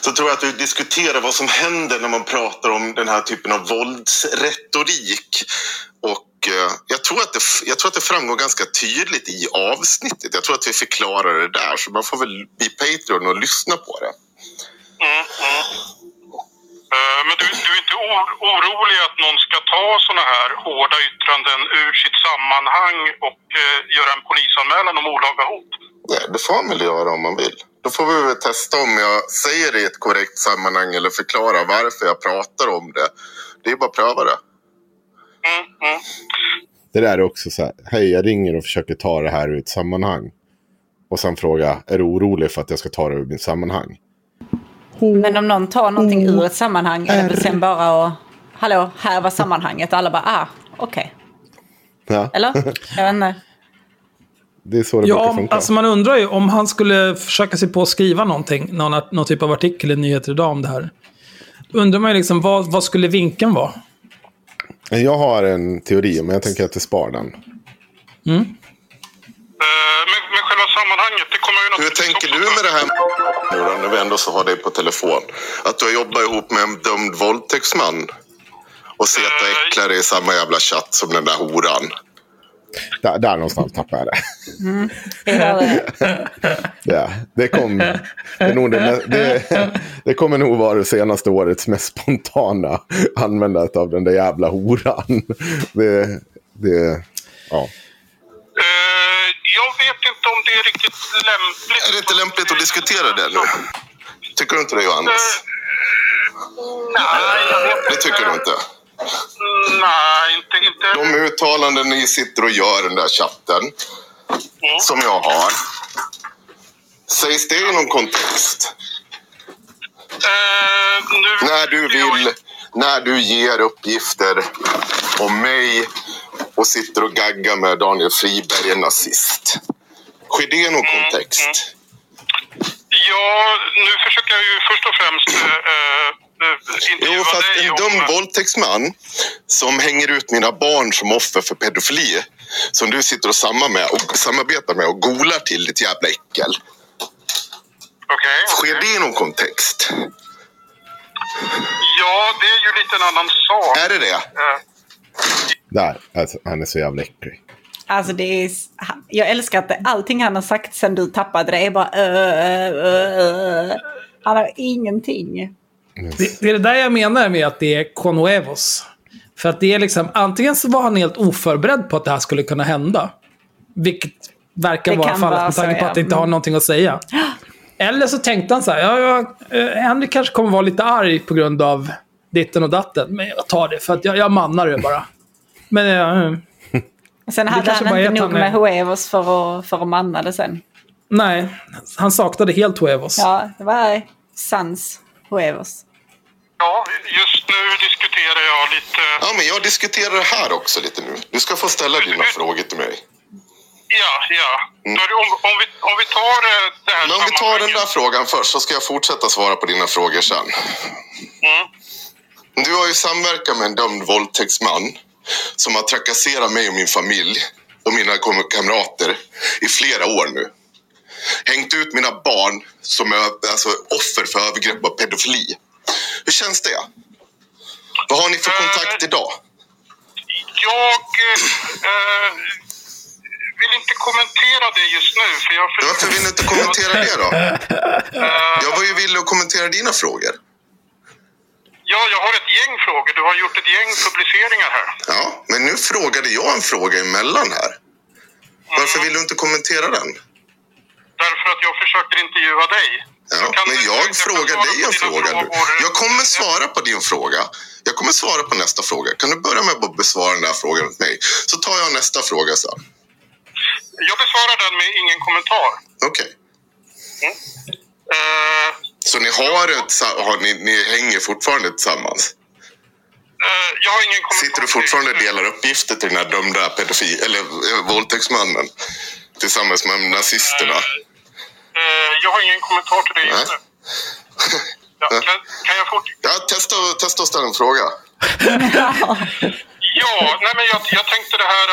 Så tror jag att vi diskuterar vad som händer när man pratar om den här typen av våldsretorik. Och eh, jag, tror att det, jag tror att det framgår ganska tydligt i avsnittet. Jag tror att vi förklarar det där. Så man får väl bli Patreon och lyssna på det. Mm, mm. Eh, Men du, du är inte or, orolig att någon ska ta såna här hårda yttranden ur sitt sammanhang och eh, göra en polisanmälan om olaga hot? Nej, det får man väl göra om man vill. Då får vi väl testa om jag säger det i ett korrekt sammanhang eller förklara varför jag pratar om det. Det är bara att pröva det. Mm, mm. Det där är också så här. Hej, jag ringer och försöker ta det här ur ett sammanhang. Och sen fråga, är du orolig för att jag ska ta det ur mitt sammanhang? Men om någon tar någonting ur ett sammanhang är det sen bara att... Hallå, här var sammanhanget. Alla bara, ah, okej. Ja, Eller? Jag vet inte. [laughs] det är så det Ja, funka. alltså man undrar ju om han skulle försöka sig på att skriva någonting, någon, någon typ av artikel i Nyheter idag om det här. Undrar man ju liksom, vad, vad skulle vinkeln vara? Jag har en teori, men jag tänker att jag spar den. Eh, Men, men sammanhanget, det kommer ju Hur tänker du med det här nu då, när vi ändå så har dig på telefon? Att du har jobbat ihop med en dömd våldtäktsman och sett och äcklar dig i samma jävla chatt som den där horan. Där, där någonstans tappade jag det. Är- [laughs] Ja, det, kom, det, nog det, det, det kommer nog vara det senaste årets mest spontana användandet av den där jävla horan. Det, det, ja. Eh, jag vet inte om det är riktigt lämpligt. Är det inte lämpligt att diskutera det nu? Tycker du inte det Johannes? Nej, jag vet inte. Det tycker du inte? Nej, inte... inte. De uttalanden ni sitter och gör i den där chatten, som jag har. Sägs det i någon kontext? Eh, nu, När du vill, när du ger uppgifter om mig och sitter och gaggar med Daniel Friberg, en nazist. Sker det någon kontext? Ja, nu försöker jag ju först och främst intervjua Jo, fast en dum våldtäktsman som hänger ut mina barn som offer för pedofili som du sitter och, samma med och samarbetar med och golar till ditt jävla äckel. Okej. Sker det i någon kontext? Ja, det är ju lite en annan sak. Är det det? Eh, Där, alltså, han är så jävla äcklig. Alltså det är... Jag älskar att det, allting han har sagt sen du tappade det är bara... Uh, uh, uh. Han har ingenting. Det, det är det där jag menar med att det är Conuevos. För att det är liksom, antingen så var han helt oförberedd på att det här skulle kunna hända. Vilket verkar Det vara fallet med tanke på ja. att det inte har någonting att säga. [gasps] Eller så tänkte han så här, ja, ja, eh, Henrik kanske kommer vara lite arg på grund av ditten och datten. Men jag tar det, för att jag, jag mannar det bara. Men eh, Sen hade kanske han inte nog med Huevos för att, för att manna det sen. nej, han saknade helt Huevos. Ja, det var sans Huevos. ja, just nu diskuterar jag lite... Ja, men jag diskuterar det här också lite nu. Du ska få ställa dina frågor till mig. Ja, ja. Det- Om, om, vi, om vi tar eh, det här Mm. Men om vi tar den där frågan först så ska jag fortsätta svara på dina frågor sen. Mm. Du har ju samverkat med en dömd våldtäktsman som har trakasserat mig och min familj och mina kamrater i flera år nu. Hängt ut mina barn som är alltså, offer för övergrepp och pedofili. Hur känns det? Vad har ni för Eh, kontakt idag? Jag eh, vill inte kommentera det just nu. För jag Varför vill ni inte kommentera det då? [laughs] Jag var ju villig att kommentera dina frågor. Ja, jag har ett gäng frågor. Du har gjort ett gäng publiceringar här. Ja, men nu frågade jag en fråga emellan här. Varför vill du inte kommentera den? Därför att jag försöker intervjua dig. Ja, men jag frågar dig en fråga nu. Jag kommer svara på din fråga. Jag kommer svara på nästa fråga. Kan du börja med att besvara den här frågan åt mig? Så tar jag nästa fråga sen. Jag besvarar den med ingen kommentar. Okej. Eh, Så ni har ett, har, ni, ni hänger fortfarande tillsammans? eh, jag har ingen kommentar. Sitter du fortfarande och delar uppgifter till den här dömda pedofil eller eh, våldtäktsmannen? Tillsammans med nazisterna? Eh, jag har ingen kommentar till det just nu. [laughs] Ja, kan, kan jag fort... Ja, testa, testa att ställa en fråga. [laughs] Ja, nej men jag, jag tänkte det här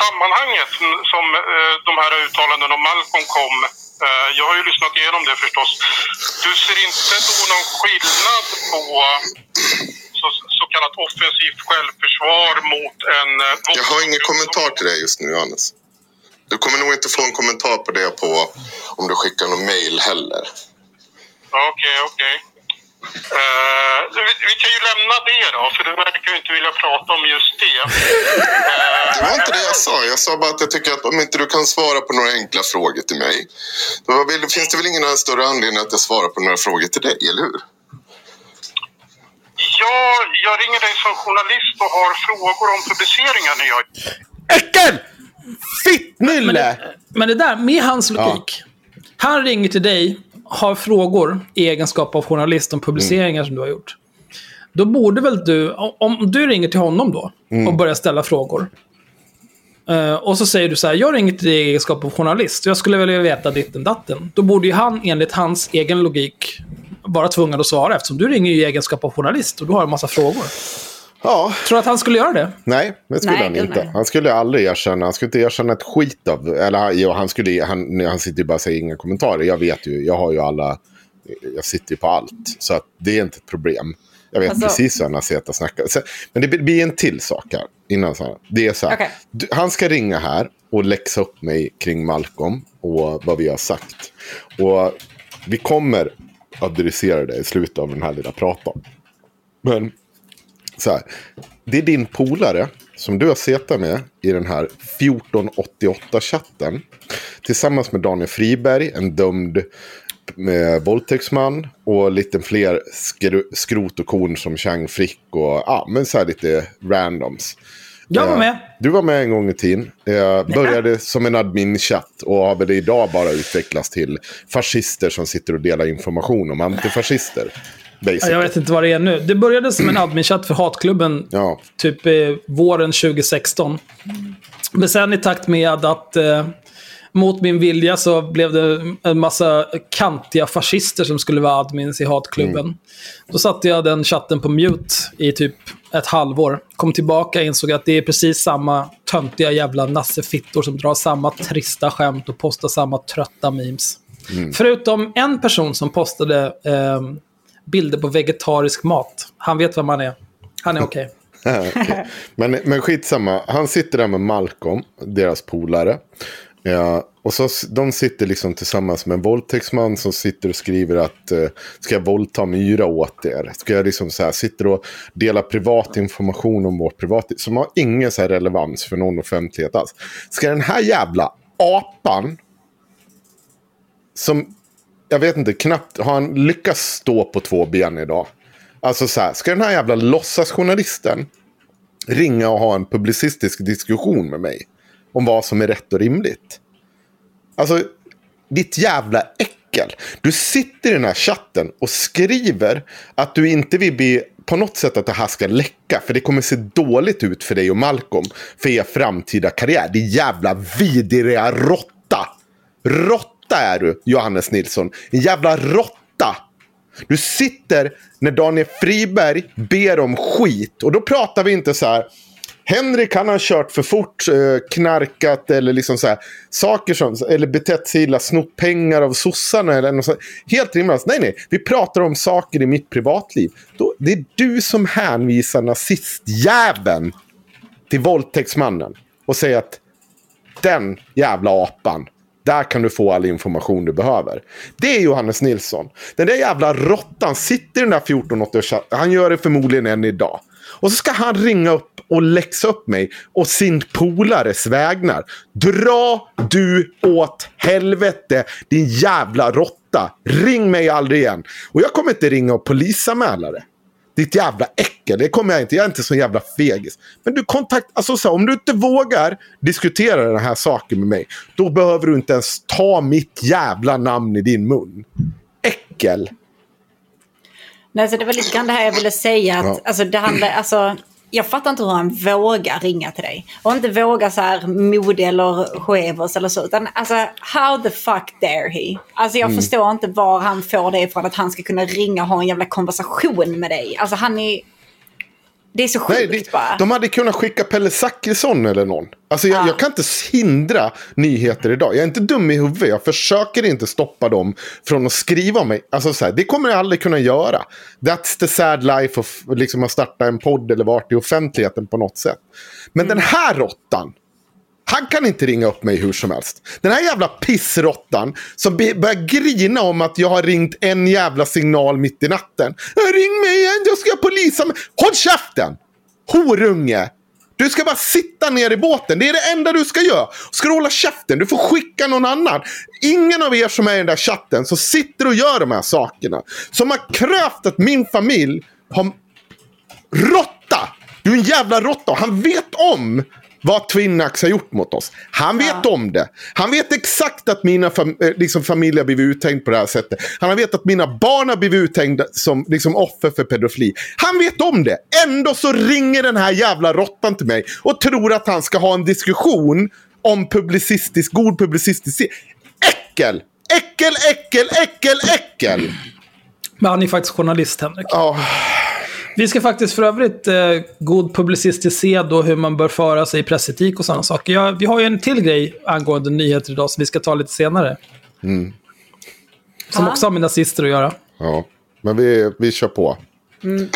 sammanhanget som de här uttalandena om Malcolm kom. Uh, jag har ju lyssnat igenom det förstås. Du ser inte då någon skillnad på så, så kallat offensivt självförsvar mot en... Uh, Jag har ingen kommentar till det just nu, Johannes. Du kommer nog inte få en kommentar på det på om du skickar någon mail heller. Okej, okej. Eh, vi, vi kan ju lämna det då, för du verkar ju inte vilja prata om just det. Det var inte det jag sa. Jag sa bara att jag tycker att om inte du kan svara på några enkla frågor till mig, då vill, finns det väl ingen större anledning att jag svarar på några frågor till dig, eller hur? Ja, jag ringer dig som journalist och har frågor om publiceringar ni gör. Äckel! Fittnylle! Men det där, med hans logik. Han ringer till dig, har frågor i egenskap av journalist om publiceringar som du har gjort. Då borde väl du, om- du ringer till honom då och börjar ställa frågor. eh, och så säger du så här, jag ringer till dig i egenskap av journalist. Jag skulle vilja veta ditten datten. Då borde ju han enligt hans egen logik vara tvungen att svara eftersom du ringer i egenskap av journalist och du har en massa frågor. Ja, Tror du att han skulle göra det? nej, det skulle Nej, han inte. nej. Han skulle aldrig erkänna, han skulle inte erkänna ett skit av, eller jo, han skulle, han, han sitter ju bara och säger inga kommentarer. Jag vet ju, jag har ju alla, jag sitter ju på allt. Så att det är inte ett problem. Jag vet Alltså- precis vad han har sett och snackat. Men det blir en till sak här. Innan så här. Det är så här. Okej. Du- Han ska ringa här och läxa upp mig kring Malcolm och vad vi har sagt. Och vi kommer adressera det i slutet av den här lilla pratan. Men så här, det är din polare som du har setat med i den här 1488-chatten. Tillsammans med Daniel Friberg, en dömd med våldtäktsman och lite fler skro skrot och korn som Chang Frick och ja, men så här lite randoms. Jag var Eh, med. Du var med en gång i tiden. Jag började [laughs] som en admin-chatt och har väl idag bara utvecklats till fascister som sitter och delar information om antifascister. Basically. Jag vet inte vad det är nu. Det började som en admin-chatt för Hatklubben Ja. typ eh, våren 2016. Men sen i takt med att eh, mot min vilja så blev det en massa kantiga fascister som skulle vara admins i Hatklubben. Då satte jag den chatten på mute i typ ett halvår. Kom tillbaka och insåg att det är precis samma töntiga jävla nassefittor som drar samma trista skämt och postar samma trötta memes. Förutom en person som postade eh, bilder på vegetarisk mat. Han vet vem man är. Han är okej. [laughs] Okej. men, men skitsamma, han sitter där med Malcolm, deras polare. Ja, och så, de sitter liksom tillsammans med en våldtäktsman som sitter och skriver att eh, ska jag våldta Myra åt er? Ska jag liksom så här, sitter och delar privat information om vårt privat som har ingen så här relevans för någon offentlighet alls. Ska den här jävla apan som, jag vet inte, knappt har han lyckats stå på två ben idag. Alltså så här, ska den här jävla låtsasjournalisten ringa och ha en publicistisk diskussion med mig om vad som är rätt och rimligt? Alltså, ditt jävla äckel. Du sitter i den här chatten och skriver att du inte vill bli på något sätt att det här ska läcka. För det kommer se dåligt ut för dig och Malcolm. För er framtida karriär. Det jävla vidriga råtta. Råtta är du, Johannes Nilsson. En jävla råtta. Du sitter när Daniel Friberg ber om skit. Och då pratar vi inte så här. Henrik han har kört för fort, eh, knarkat eller liksom så här, saker som, eller betett sig illa, snott pengar av sossarna eller något sånt. Helt rimligt. Nej, nej, vi pratar om saker i mitt privatliv. Då, det är du som hänvisar nazistjäveln till våldtäktsmannen och säger att den jävla apan, där kan du få all information du behöver. Det är Johannes Nilsson. Den där jävla råttan sitter i den där 1480 Han gör det förmodligen än idag. Och så ska han ringa upp och läxa upp mig och sin polares vägnar. Dra du åt helvete din jävla råtta. Ring mig aldrig igen. Och jag kommer inte ringa och polisanmäla det. Ditt jävla äckel, det kommer jag inte. Jag är inte så jävla fegis. Men du kontakt, alltså så, här, om du inte vågar diskutera den här saken med mig. Då behöver du inte ens ta mitt jävla namn i din mun. Äckel. Nej, så det var lite grann det här jag ville säga. Att, Ja. alltså, det handlar, alltså, jag fattar inte hur han vågar ringa till dig. Och inte vågar så här Mode eller Chevos eller så. Utan alltså, how the fuck dare he? Alltså Mm. jag förstår inte var han får det ifrån att han ska kunna ringa och ha en jävla konversation med dig. Alltså han är... Det är så sjukt Nej, det, bara. de hade kunnat skicka Pelle Zackrisson eller någon. Alltså jag, Ja. jag kan inte hindra nyheter idag. Jag är inte dum i huvudet. Jag försöker inte stoppa dem från att skriva om mig. Alltså så här, det kommer jag aldrig kunna göra. That's the sad life of liksom, att starta en podd eller varit i offentligheten på något sätt. Men den här råttan. Han kan inte ringa upp mig hur som helst. Den här jävla pissrottan som börjar grina om att jag har ringt en jävla signal mitt i natten. Ring mig igen, jag ska polisa mig. Håll käften! Horunge! Du ska bara sitta ner i båten. Det är det enda du ska göra. Ska du hålla käften? Du får skicka någon annan. Ingen av er som är i den där chatten som sitter och gör de här sakerna. Som har krävt att min familj har Råtta! Du är en jävla råtta. Han vet om vad Twinnax har gjort mot oss. Han vet om det. Han vet exakt att mina fam eh, liksom, familj har blivit uthängd på det här sättet. Han vet att mina barn har blivit uthängda som liksom, offer för pedofili. Han vet om det. Ändå så ringer den här jävla råttan till mig och tror att han ska ha en diskussion om publicistisk, god publicistisk... Äckel! Äckel, äckel, äckel, äckel! Men han är faktiskt journalist, Henrik. Ja, Vi ska faktiskt för övrigt eh, god publicistisk sed och hur man bör föra sig i pressetik och sådana saker. Ja, vi har ju en till grej angående nyheter idag som vi ska ta lite senare. Som Ja. också har med nazister att göra. ja. Men vi, vi kör på.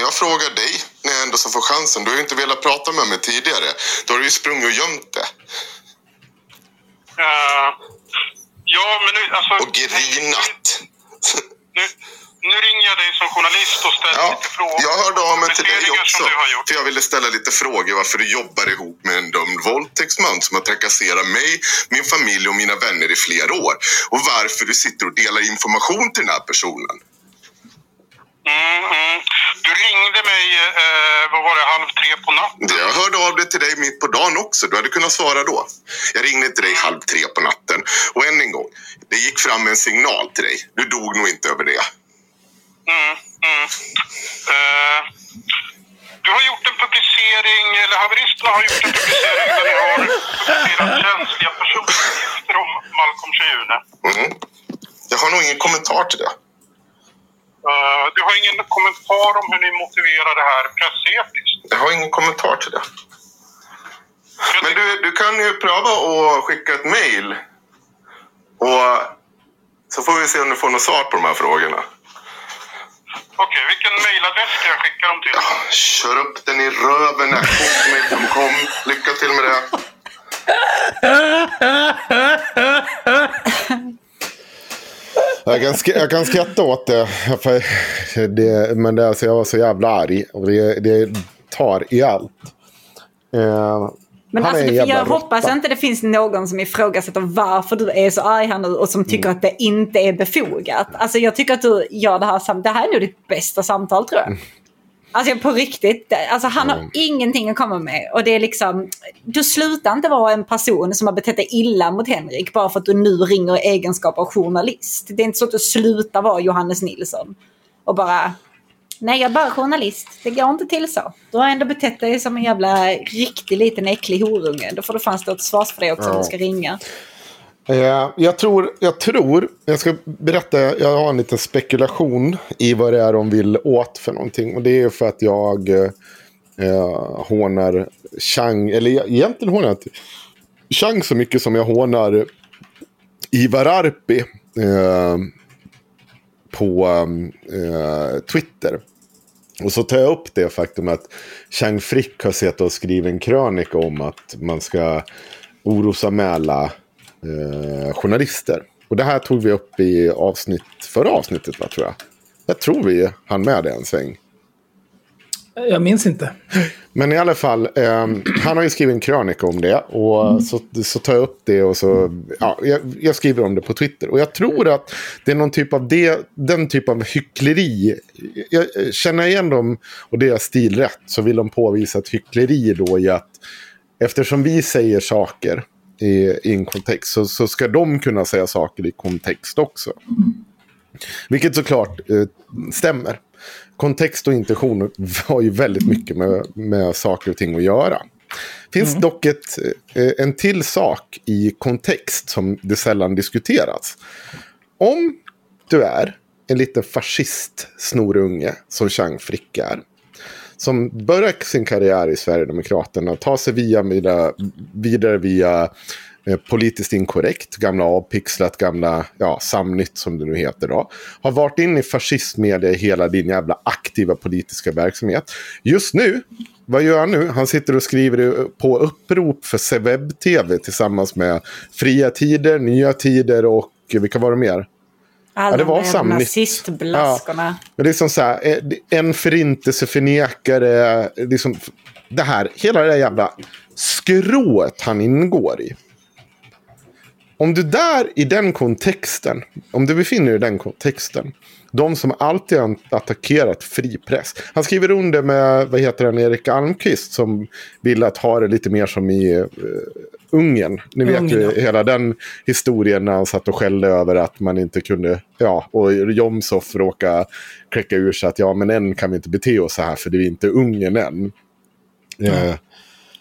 Jag frågar dig när jag ändå så får chansen. Du har ju inte velat prata med mig tidigare. Då har du ju sprungit och gömt det. Eh, ja, men nu... Alltså, Och grinat. Nu, nu ringer jag dig som journalist och ställt Ja, lite frågor. jag hörde av mig till dig också. För jag ville ställa lite frågor varför du jobbar ihop med en dömd våldtäktsman som har trakasserat mig, min familj och mina vänner i flera år. Och varför du sitter och delar information till den här personen. Mm, mm. Du ringde mig, eh, vad var det, halv tre på natten? Jag hörde av dig till dig mitt på dagen också. Du hade kunnat svara då. Jag ringde till dig halv tre på natten. Och än en gång, det gick fram en signal till dig. Du dog nog inte över det. Mm, mm. Eh, du har gjort en publicering, eller haveristerna har gjort en publicering där ni har publicerat känsliga personuppgifter om Malcolm Schöne. Mm. Jag har nog ingen kommentar till det. Eh, du har ingen kommentar om hur ni motiverar det här pressetiskt? Jag har ingen kommentar till det. Men du, du kan ju pröva att skicka ett. Och så får vi se om du får något svar på de här frågorna. Okej, vilken mejladress ska jag skicka dem till? Kör upp den i röven när hotmail.com. Lycka till med det. Jag kan, jag kan skratta åt det, det men det, alltså, jag var så jävla arg. Och det, det tar i allt. Eh, Men alltså, det, jag jävla hoppas råtta. inte det finns någon som ifrågasätter varför du är så arg här nu och som tycker Mm. att det inte är befogat. Alltså jag tycker att du gör det här sam- Det här är nog ditt bästa samtal tror Mm. jag. Alltså på riktigt. Alltså han har ingenting att komma med. Och det är liksom, du slutar inte vara en person som har betett dig illa mot Henrik bara för att du nu ringer i egenskap av journalist. Det är inte så att du slutar vara Johannes Nilsson. Och bara, nej jag är bara journalist. Det går inte till så. Du har ändå betett dig som en jävla riktig liten äcklig horunge. Då får du fan stå till svars för det också om Ja. du ska ringa. Eh, jag, tror, jag tror, jag ska berätta, jag har en liten spekulation i vad det är de vill åt för någonting. Och det är för att jag eh, eh, hånar Chang, eller jag- egentligen hånar jag inte Chang så mycket som jag hånar Ivar Arpi eh, på um, eh, Twitter. Och så tar jag upp det faktum att Chang Frick har sett och skrivit en krönika om att man ska orosanmäla eh, journalister. Och det här tog vi upp i avsnitt, förra avsnittet, va, tror jag. Jag tror vi hann med det en sväng. Jag minns inte. Men i alla fall, eh, han har ju skrivit en krönika om det. Och så, så tar jag upp det och så, ja, jag, jag skriver om det på Twitter. Och jag tror att det är någon typ av det, den typ av hyckleri. Jag jag känner igen dem och deras stil rätt. Så vill de påvisa ett hyckleri då i att eftersom vi säger saker i, i en kontext så, så ska de kunna säga saker i kontext också. Vilket såklart eh, stämmer. Kontext och intention har ju väldigt mycket med, med saker och ting att göra. finns dock ett, eh, en till sak i kontext som det sällan diskuteras. Om du är en liten fascist-snorunge som Chang Frick är. Som börjar sin karriär i Sverigedemokraterna, tar sig via, vidare, vidare via politiskt inkorrekt, gamla avpixlat, gamla ja, Samnytt som det nu heter då. Har varit in i fascistmedia i hela din jävla aktiva politiska verksamhet. Just nu, vad gör han nu? Han sitter och skriver på upprop för webb-tv tillsammans med Fria Tider, Nya Tider och vilka var det mer? Alla det var de nazistblaskorna. Men det är som så här, eh, en förintelseförnekare, liksom, det här, hela det där jävla skrået han ingår i. Om du där i den kontexten, om du befinner dig i den kontexten, de som alltid har attackerat fri press. Han skriver under med, vad heter han, Erik Almqvist som vill att ha det lite mer som i uh, Ungern. Ni vet Ungern, ju ja. hela den historien när han satt och skällde över att man inte kunde, ja, och Jomshof råkade kläcka ur sig att ja, men än kan vi inte bete oss så här för det är inte Ungern än. Eh,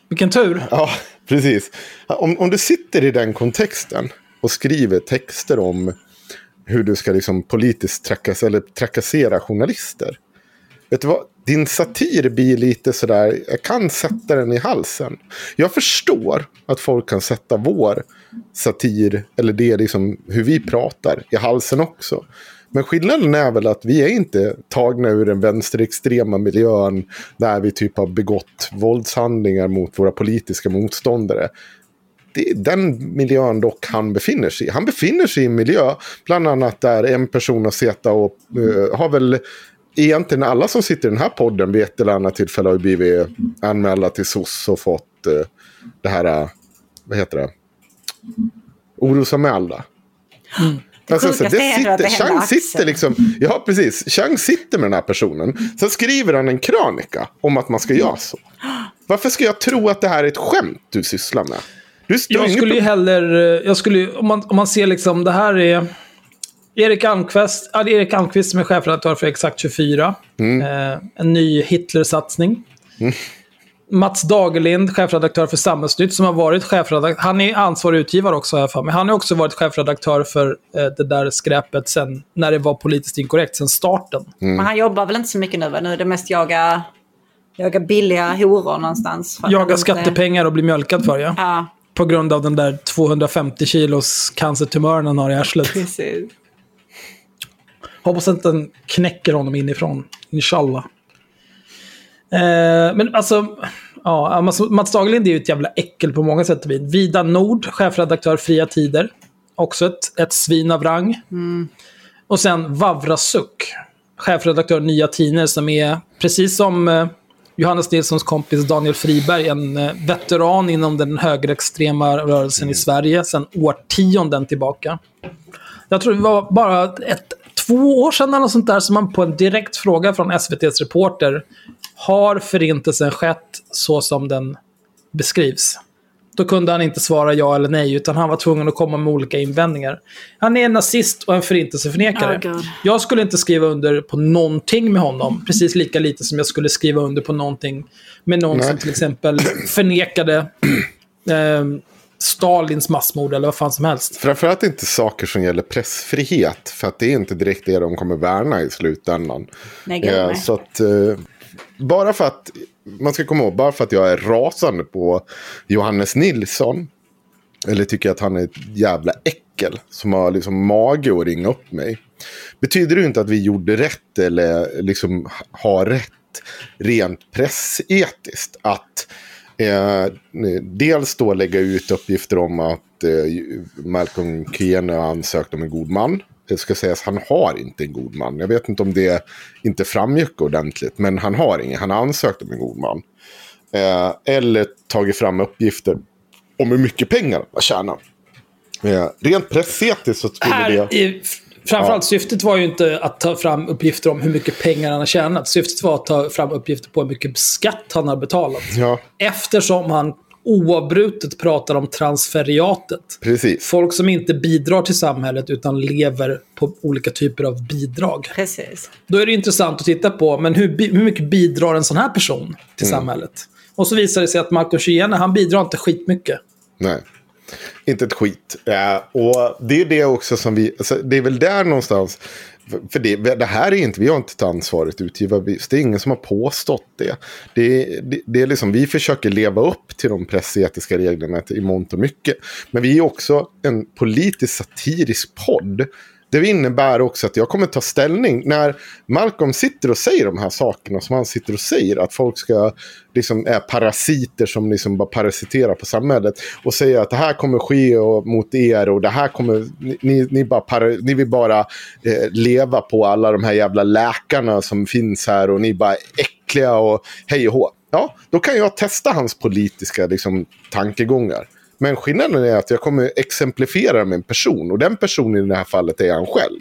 Vilken tur. Ja, precis. Om, om du sitter i den kontexten och skriver texter om hur du ska liksom politiskt trakas, eller trakassera journalister. Vet du vad? Din satir blir lite sådär, jag kan sätta den i halsen. Jag förstår att folk kan sätta vår satir, eller det liksom hur vi pratar, i halsen också. Men skillnaden är väl att vi är inte tagna ur den vänsterextrema miljön där vi typ har begått våldshandlingar mot våra politiska motståndare. Det är den miljön dock han befinner sig i. Han befinner sig i en miljö, bland annat där en person har suttit och uh, har väl egentligen alla som sitter i den här podden vid ett eller annat tillfälle har blivit anmälda till SOS och fått uh, det här, uh, vad heter det, orosanmälda. Mm. Alltså, så, det sitter, hände Chang sitter liksom, ja precis, Chang sitter med den här personen. Sen skriver han en krönika om att man ska göra så. Varför ska jag tro att det här är ett skämt du sysslar med? Du, Jag skulle ju eh, jag skulle om man, om man ser liksom, det här är Erik Almqvist, ja, det Erik Almqvist som är chefredaktör för Exakt 24. Eh, en ny Hitler-satsning. Mats Dagerlind, chefredaktör för Samhällsnytt, som har varit chefredaktör. Han är ansvarig utgivare också, jag för mig. Han har också varit chefredaktör för eh, det där skräpet sen, när det var politiskt inkorrekt, sen starten. Men han jobbar väl inte så mycket nu va? Nu är det mest jaga, jaga billiga horor någonstans. Jaga inte- skattepengar och bli mjölkad för, ja. Ja, På grund av den där 250 kilos cancertumören han har i arslet. precis. Hoppas att den knäcker honom inifrån. Inshallah. Eh, men alltså, ja, Mats Dagerlind är ju ett jävla äckel på många sätt och vis. Vida Nord, chefredaktör Fria Tider. Också ett, ett svin av rang. Och sen Vavra Suck, chefredaktör Nya Tidningar som är, precis som eh, Johannes Nilssons kompis Daniel Friberg, en eh, veteran inom den högerextrema rörelsen i Sverige sedan årtionden tillbaka. Jag tror det var bara ett, två år sedan eller sånt där som man på en direkt fråga från SVTs reporter har förintelsen skett så som den beskrivs? Då kunde han inte svara ja eller nej, utan han var tvungen att komma med olika invändningar. Han är en nazist och en förintelseförnekare. Oh, jag skulle inte skriva under på någonting med honom, precis lika lite som jag skulle skriva under på någonting med någon som till exempel förnekade eh, Stalins massmord eller vad fan som helst. Framförallt inte saker som gäller pressfrihet. För att det är inte direkt det de kommer värna i slutändan. Nej, Eh, nej. så att, eh, bara för att, man ska komma ihåg, bara för att jag är rasande på Johannes Nilsson. Eller tycker att han är ett jävla äckel som har liksom mage att ringa upp mig. Betyder det inte att vi gjorde rätt eller liksom har rätt rent pressetiskt. Att eh, dels då lägga ut uppgifter om att eh, Malcolm Kiene har ansökt om en god man. Det ska sägas han har inte en god man. Jag vet inte om det inte framgick ordentligt. Men han har ingen. Han har ansökt om en god man. Eh, eller tagit fram uppgifter om hur mycket pengar man tjänar. Eh, rent pressetiskt så skulle Här, det... i, framförallt syftet var ju inte att ta fram uppgifter om hur mycket pengar han har tjänat. Syftet var att ta fram uppgifter på hur mycket skatt han har betalat. Ja, Eftersom han oavbrutet pratar om transferiatet. precis. Folk som inte bidrar till samhället utan lever på olika typer av bidrag. Precis. Då är det intressant att titta på, men hur, hur mycket bidrar en sån här person till samhället? Och så visar det sig att Marco Chiene, han bidrar inte skitmycket. Nej. Inte ett skit. Eh, och det är det också som vi... Alltså, det är väl där någonstans... För, det, det här är inte... Vi har inte tagit ansvaret utgivarvis. Det är ingen som har påstått det. Det, det. det är liksom... Vi försöker leva upp till de pressetiska reglerna i mångt och mycket. Men vi är också en politisk satirisk podd. Det innebär också att jag kommer ta ställning när Malcolm sitter och säger de här sakerna som han sitter och säger. Att folk ska liksom är parasiter som liksom bara parasiterar på samhället. Och säger att det här kommer ske och, mot er och det här kommer, ni- ni, bara para, ni vill bara eh, leva på alla de här jävla läkarna som finns här och ni bara är äckliga och hej och hå. Ja, då kan jag testa hans politiska liksom, tankegångar. Men skillnaden är att jag kommer exemplifiera med en person. Och den personen i det här fallet är han själv.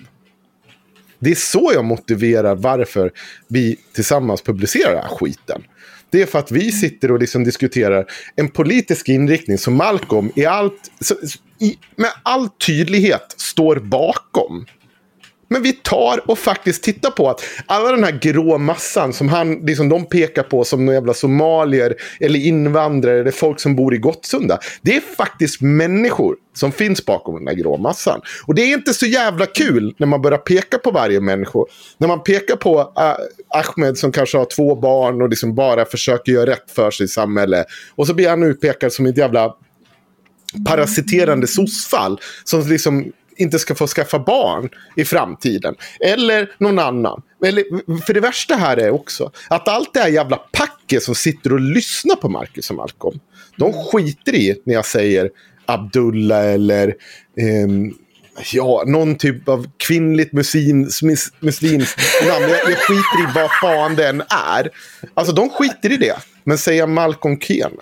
Det är så jag motiverar varför vi tillsammans publicerar den här skiten. Det är för att vi sitter och liksom diskuterar en politisk inriktning som Malcolm i allt, i, med all tydlighet står bakom. Men vi tar och faktiskt tittar på att alla den här grå massan som han, liksom de pekar på som några jävla somalier eller invandrare eller folk som bor i Gottsunda. Det är faktiskt människor som finns bakom den här grå massan. Och det är inte så jävla kul när man börjar peka på varje människa. När man pekar på uh, Ahmed som kanske har två barn och liksom bara försöker göra rätt för sig i samhället. Och så blir han utpekad som ett jävla parasiterande sossfall som liksom inte ska få skaffa barn i framtiden. Eller någon annan. Eller, för det värsta här är också att allt det här jävla packet som sitter och lyssnar på Marcus och Malcolm. De skiter i när jag säger Abdullah eller eh, Ja, någon typ av kvinnligt muslims, mus, muslimskt namn. Jag, jag skiter i vad fan den är. Alltså de skiter i det. Men säga Malcolm Ken.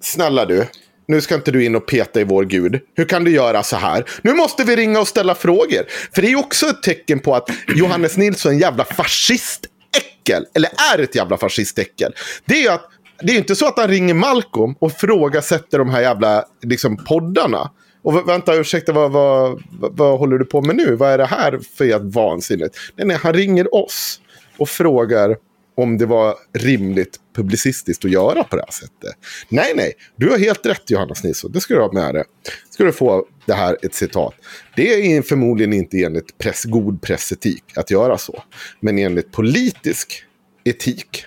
Snälla du. Nu ska inte du in och peta i vår gud. Hur kan du göra så här? Nu måste vi ringa och ställa frågor. För det är också ett tecken på att Johannes Nilsson är en jävla fascistäckel. Eller är ett jävla fascistäckel. Det är ju att det är inte så att han ringer Malcolm och frågasätter de här jävla liksom, poddarna. Och vänta, ursäkta, vad, vad, vad, håller du på med nu? Vad är det här för vansinnigt? Nej, nej, han ringer oss och frågar om det var rimligt publicistiskt att göra på det här sättet. Nej, nej, du har helt rätt Johannes Nilsson. Det ska du ha med dig. Ska du få det här ett citat. Det är förmodligen inte enligt press, god pressetik att göra så. Men enligt politisk etik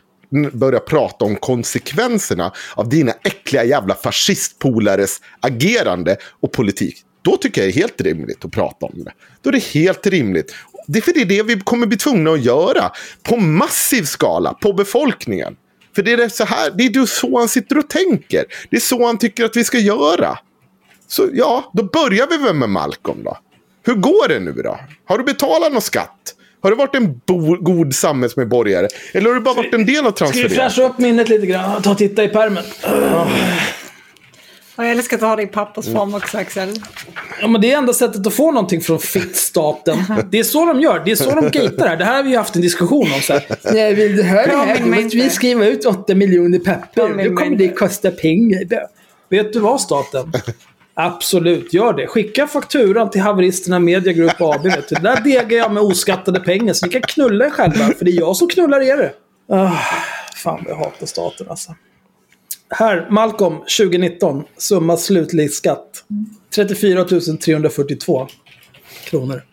börja prata om konsekvenserna av dina äckliga jävla fascistpolares agerande och politik. Då tycker jag det är helt rimligt att prata om det. Då är det helt rimligt. Det är för det är det vi kommer bli tvungna att göra. På massiv skala, på befolkningen. För det är så här, det är så han sitter och tänker. Det är så han tycker att vi ska göra. Så ja, då börjar vi väl med Malcolm då. Hur går det nu då? Har du betalat någon skatt? Har du varit en bo- god samhällsmedborgare? Eller har du bara varit en del av Ska vi transfereringen? fräscha upp minnet lite grann? Ta och titta i pärmen. Och jag älskar att ha det i pappersform också Axel. Ja, men det är enda sättet att få någonting från fittstaten. Det är så de gör. Det är så de gatar här. Det här har vi ju haft en diskussion om. Så här. Nej, vill du höra det här? Då måste vi skriva ut 8 miljoner papper. Då kommer det kosta pengar. Vet du vad, staten? Absolut, gör det. Skicka fakturan till Haveristerna Media Group AB. Vet du. Där degar jag med oskattade pengar, så ni kan knulla er själva. För det är jag som knullar er. Ah, fan, jag hatar staten alltså. Här, Malcolm, 2019. Summa slutlig skatt. 34 342 kronor.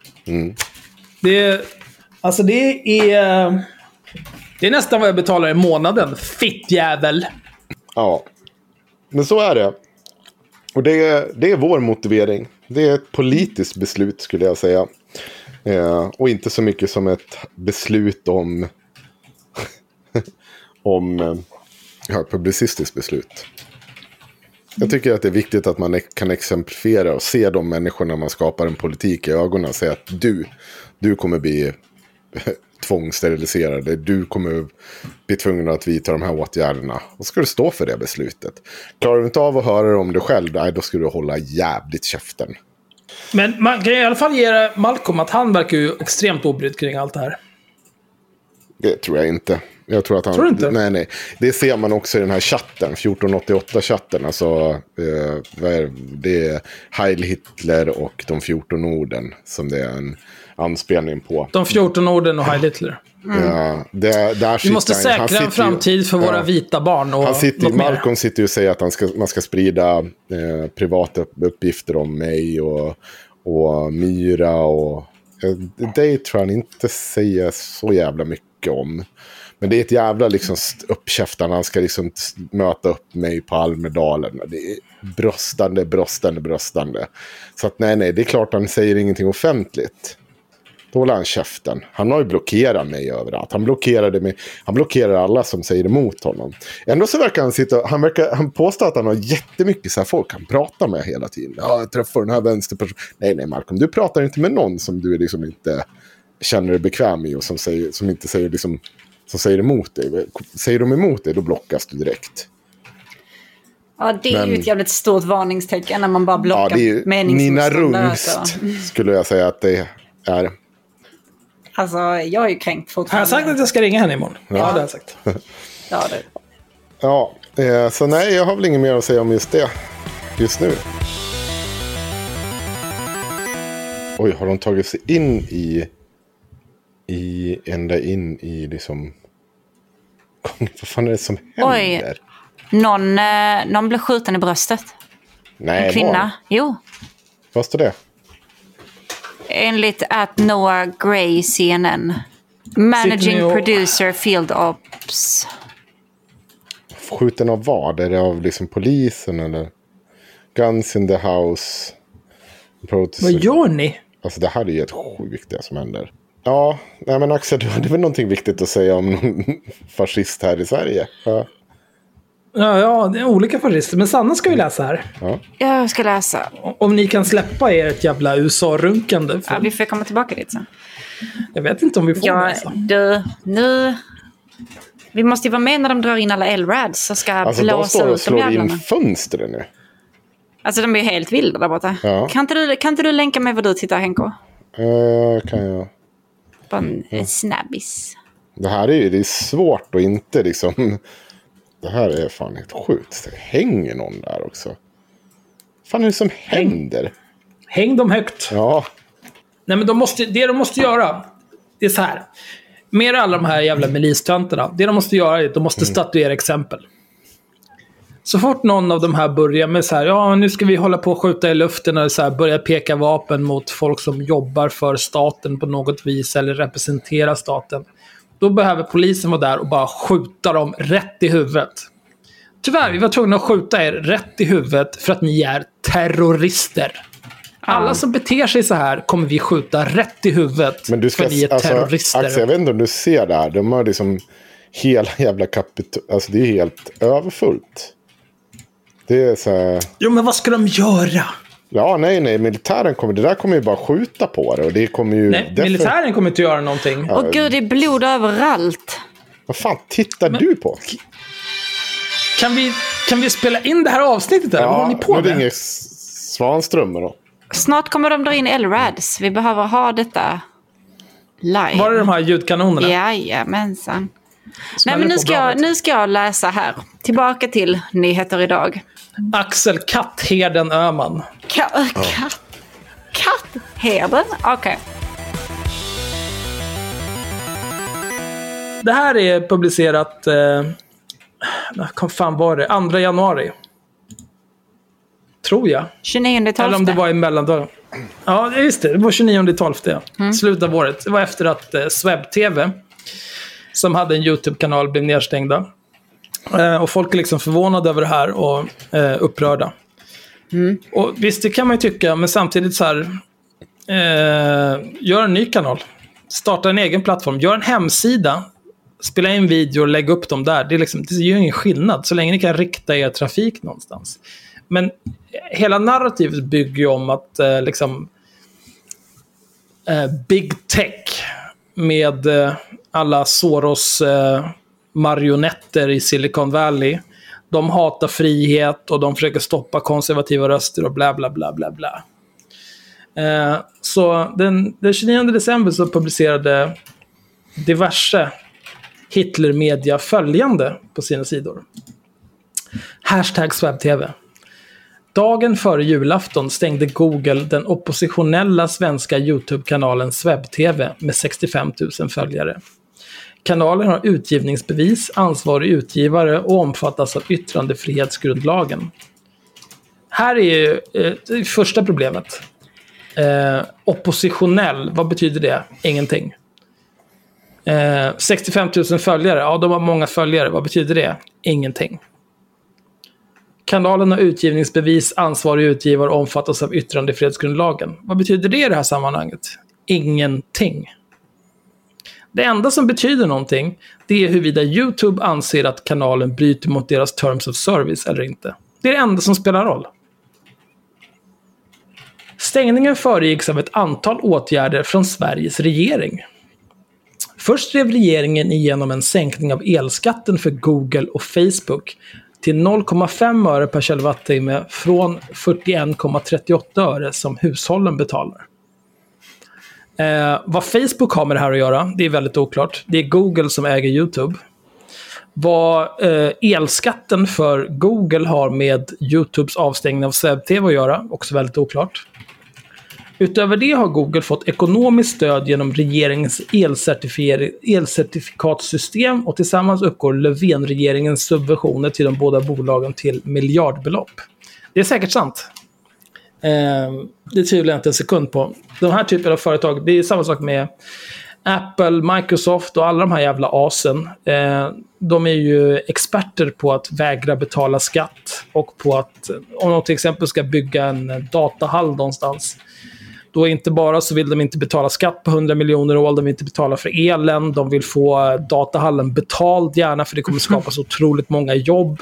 Det är... Alltså det är... Det är nästan vad jag betalar i månaden. Fittjävel. Ja, men så är det. Och det är, det är vår motivering. Det är ett politiskt beslut skulle jag säga. Eh, och inte så mycket som ett beslut om, [laughs] om eh, ja, publicistiskt beslut. Jag tycker att det är viktigt att man kan exemplifiera och se de människorna man skapar en politik i ögonen och säga att du, du kommer bli [laughs] tvångssteriliserade. Du kommer bli tvungen att vidta de här åtgärderna. Och ska du stå för det beslutet. Klarar du inte av att höra det om dig själv, nej, då ska du hålla jävligt käften. Men man kan i alla fall ge Malcolm att han verkar ju extremt obrydd kring allt det här. Det tror jag inte. Jag tror att han... Tror du inte? Nej, nej. Det ser man också i den här chatten, 1488-chatten. Alltså, eh, det? är Heil Hitler och de 14 orden som det är en anspelning på. De 14 orden och Heil Hitler. Ja, det, där Vi måste han- säkra han en ju- framtid för våra Ja. vita barn och Han sitter, något mer. Malcolm sitter ju och säger att han ska, man ska sprida eh, privata uppgifter om mig och, och Myra. Och, eh, det tror jag han inte säger så jävla mycket om. Men det är ett jävla liksom, uppkäftande. Han ska liksom möta upp mig på Almedalen. Det är bröstande, bröstande, bröstande. Så att nej, nej, det är klart han säger ingenting offentligt. Då håller han käften. Han har ju blockerat mig överallt. Han blockerade mig. Han blockerar alla som säger emot honom. Ändå så verkar han sitta... Han, verkar, han påstår att han har jättemycket så här folk han pratar med hela tiden. Ja, jag träffar den här vänsterpersonen. Nej, nej, Malcolm. Du pratar inte med någon som du liksom inte känner dig bekväm i och som, säger, som inte säger liksom... Som säger emot dig. Säger de emot dig, då blockas du direkt. Ja, det är Men- ju ett jävligt stort varningstecken när man bara Ja, blockar det är ju Nina meningsmotståndare. Rungst, alltså. skulle jag säga att det är. Alltså, jag är ju kränkt Har fortfarande. jag sagt att jag ska ringa henne imorgon? Ja, det har jag sagt. [laughs] Ja, det. Ja, eh, så nej, jag har väl inget mer att säga om just det. Just nu. Oj, har de tagit sig in i... I... Ända in i liksom... Vad fan är det som Oj. händer? Någon, eh, någon blev skjuten i bröstet. Nej, En kvinna. var? Jo. Vad står det? Enligt att Noah Gray, CNN. Managing och- producer Field Ops. Skjuten av vad? Är det av liksom polisen eller? Guns in the house. Protest- Vad gör ni? Alltså det här är ju ett sjukt det som händer. Ja, nej men Axel, du hade väl någonting viktigt att säga om någon [laughs] fascist här i Sverige? Ja. Ja, ja, det är olika fascister. Men Sanna ska vi läsa här. Jag ska läsa. Om ni kan släppa ert jävla USA-runkande. Ja, vi får komma tillbaka dit sen. Jag vet inte om vi får det. Ja, Alltså. du, nu... Vi måste ju vara med när de drar in alla L-rads som ska Alltså de blåsa står och ut de slår in fönstren nu. Alltså de är ju helt vilda där borta. Ja. Kan, inte du, kan inte du länka mig vad du tittar Henko? Eh, kan jag... Bara en en snabbis. Det här är ju det är svårt att inte liksom... [laughs] Det här är fan helt sjukt. Det hänger någon där också. fan är det som händer? Häng dem högt. Ja, Nej, men de måste, det de måste göra, det är så här. Med alla de här jävla milistönterna, det de måste göra är att de måste statuera exempel. Så fort någon av de här börjar med så här, ja nu ska vi hålla på och skjuta i luften och så här, börja peka vapen mot folk som jobbar för staten på något vis eller representerar staten. Då behöver polisen vara där och bara skjuta dem rätt i huvudet. Tyvärr, vi var tvungna att skjuta er rätt i huvudet för att ni är terrorister. Alla som beter sig så här kommer vi skjuta rätt i huvudet. men du ska... för ni är Alltså, terrorister. Axel, jag vet inte om du ser det här. De har liksom hela jävla kapitol... Alltså det är helt överfullt. Det är så här... Jo, men vad ska de göra? Ja, nej, nej. Militären kommer... Det där kommer ju bara skjuta på det. Och det kommer ju... Nej, defin- militären kommer inte göra någonting. Åh gud, det är blod överallt. Vad fan tittar du på? Kan vi, kan vi spela in det här avsnittet eller? Vad håller ni på nu med? ringer S- Svanström då. Snart kommer de dra in L-rads. Vi behöver ha detta live. Var är de här ljudkanonerna? Jajamensan. Nej, men nu ska, jag, nu ska jag läsa här. Tillbaka till nyheter idag. Axel Kattherden Öhman. Ka- katt, kattherden? Okej. Det här är publicerat... Eh, fan var det? 2 januari. Tror jag. 29 12. Eller om det var i mellandagen. Ja, just det. Det var 29 12. Mm. Slutet av året. Det var efter att eh, Swebb-TV, som hade en YouTube-kanal, blev nedstängda. Eh, och folk är liksom förvånade över det här och eh, upprörda. Och visst, det kan man ju tycka, men samtidigt så här... Eh, gör en ny kanal. Starta en egen plattform. Gör en hemsida. Spela in video och lägg upp dem där. Det, är liksom, det gör ingen skillnad, så länge ni kan rikta er trafik någonstans. Men hela narrativet bygger ju om att eh, liksom eh, Big Tech med eh, alla Soros eh, marionetter i Silicon Valley. De hatar frihet och de försöker stoppa konservativa röster och bla bla bla bla bla. Eh, så den, den 29 december så publicerade diverse Hitlermedia följande på sina sidor. Hashtag SwabTV. Dagen före julafton stängde Google den oppositionella svenska YouTube-kanalen SwebTV med 65 000 följare. Kanalen har utgivningsbevis, ansvarig utgivare och omfattas av yttrandefrihetsgrundlagen. Här är ju eh, första problemet. Eh, oppositionell, vad betyder det? Ingenting. Eh, 65 000 följare, ja de har många följare, vad betyder det? Ingenting. Kanalen har utgivningsbevis, ansvarig utgivare och omfattas av yttrandefrihetsgrundlagen. Vad betyder det i det här sammanhanget? Ingenting. Det enda som betyder någonting, det är huruvida YouTube anser att kanalen bryter mot deras terms of service eller inte. Det är det enda som spelar roll. Stängningen föregicks av ett antal åtgärder från Sveriges regering. Först drev regeringen igenom en sänkning av elskatten för Google och Facebook till 0,5 öre per kilowattimme från 41,38 öre som hushållen betalar. Eh, vad Facebook har med det här att göra, det är väldigt oklart. Det är Google som äger YouTube. Vad eh, elskatten för Google har med YouTubes avstängning av Seb-TV att göra, också väldigt oklart. Utöver det har Google fått ekonomiskt stöd genom regeringens elcertifikatssystem och tillsammans uppgår Löfven-regeringens subventioner till de båda bolagen till miljardbelopp. Det är säkert sant. Eh, det tvivlar jag inte en sekund på. De här typen av företag, det är samma sak med Apple, Microsoft och alla de här jävla asen. Eh, de är ju experter på att vägra betala skatt och på att om de till exempel ska bygga en datahall någonstans Då inte bara så vill de inte betala skatt på 100 miljoner år, de vill inte betala för elen, de vill få datahallen betald gärna för det kommer skapas otroligt många jobb.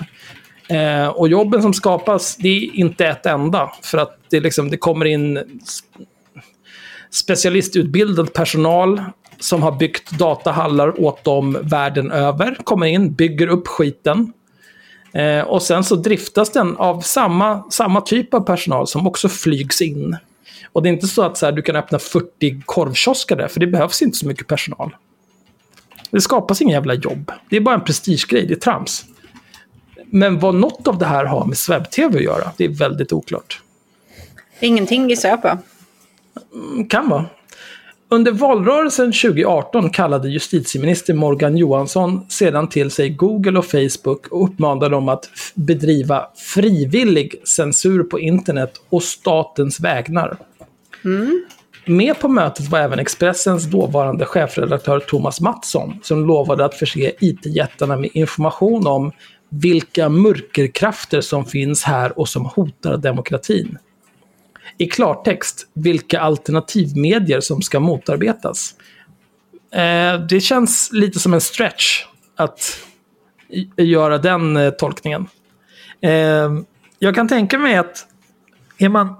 Eh, och jobben som skapas, det är inte ett enda. För att det, liksom, det kommer in specialistutbildad personal som har byggt datahallar åt dem världen över. Kommer in, bygger upp skiten. Eh, och sen så driftas den av samma, samma typ av personal som också flygs in. Och det är inte så att så här, du kan öppna 40 korvkiosker där, för det behövs inte så mycket personal. Det skapas inga jävla jobb. Det är bara en prestigegrej, det är trams. Men vad något av det här har med webb-tv att göra, det är väldigt oklart. Ingenting gissar jag på. Kan vara. Under valrörelsen 2018 kallade justitieminister Morgan Johansson sedan till sig Google och Facebook och uppmanade dem att bedriva frivillig censur på internet och statens vägnar. Med på mötet var även Expressens dåvarande chefredaktör Thomas Mattsson som lovade att förse IT-jättarna med information om vilka mörkerkrafter som finns här och som hotar demokratin. I klartext, vilka alternativmedier som ska motarbetas. Eh, det känns lite som en stretch att göra den eh, tolkningen. Eh, jag kan tänka mig att är man...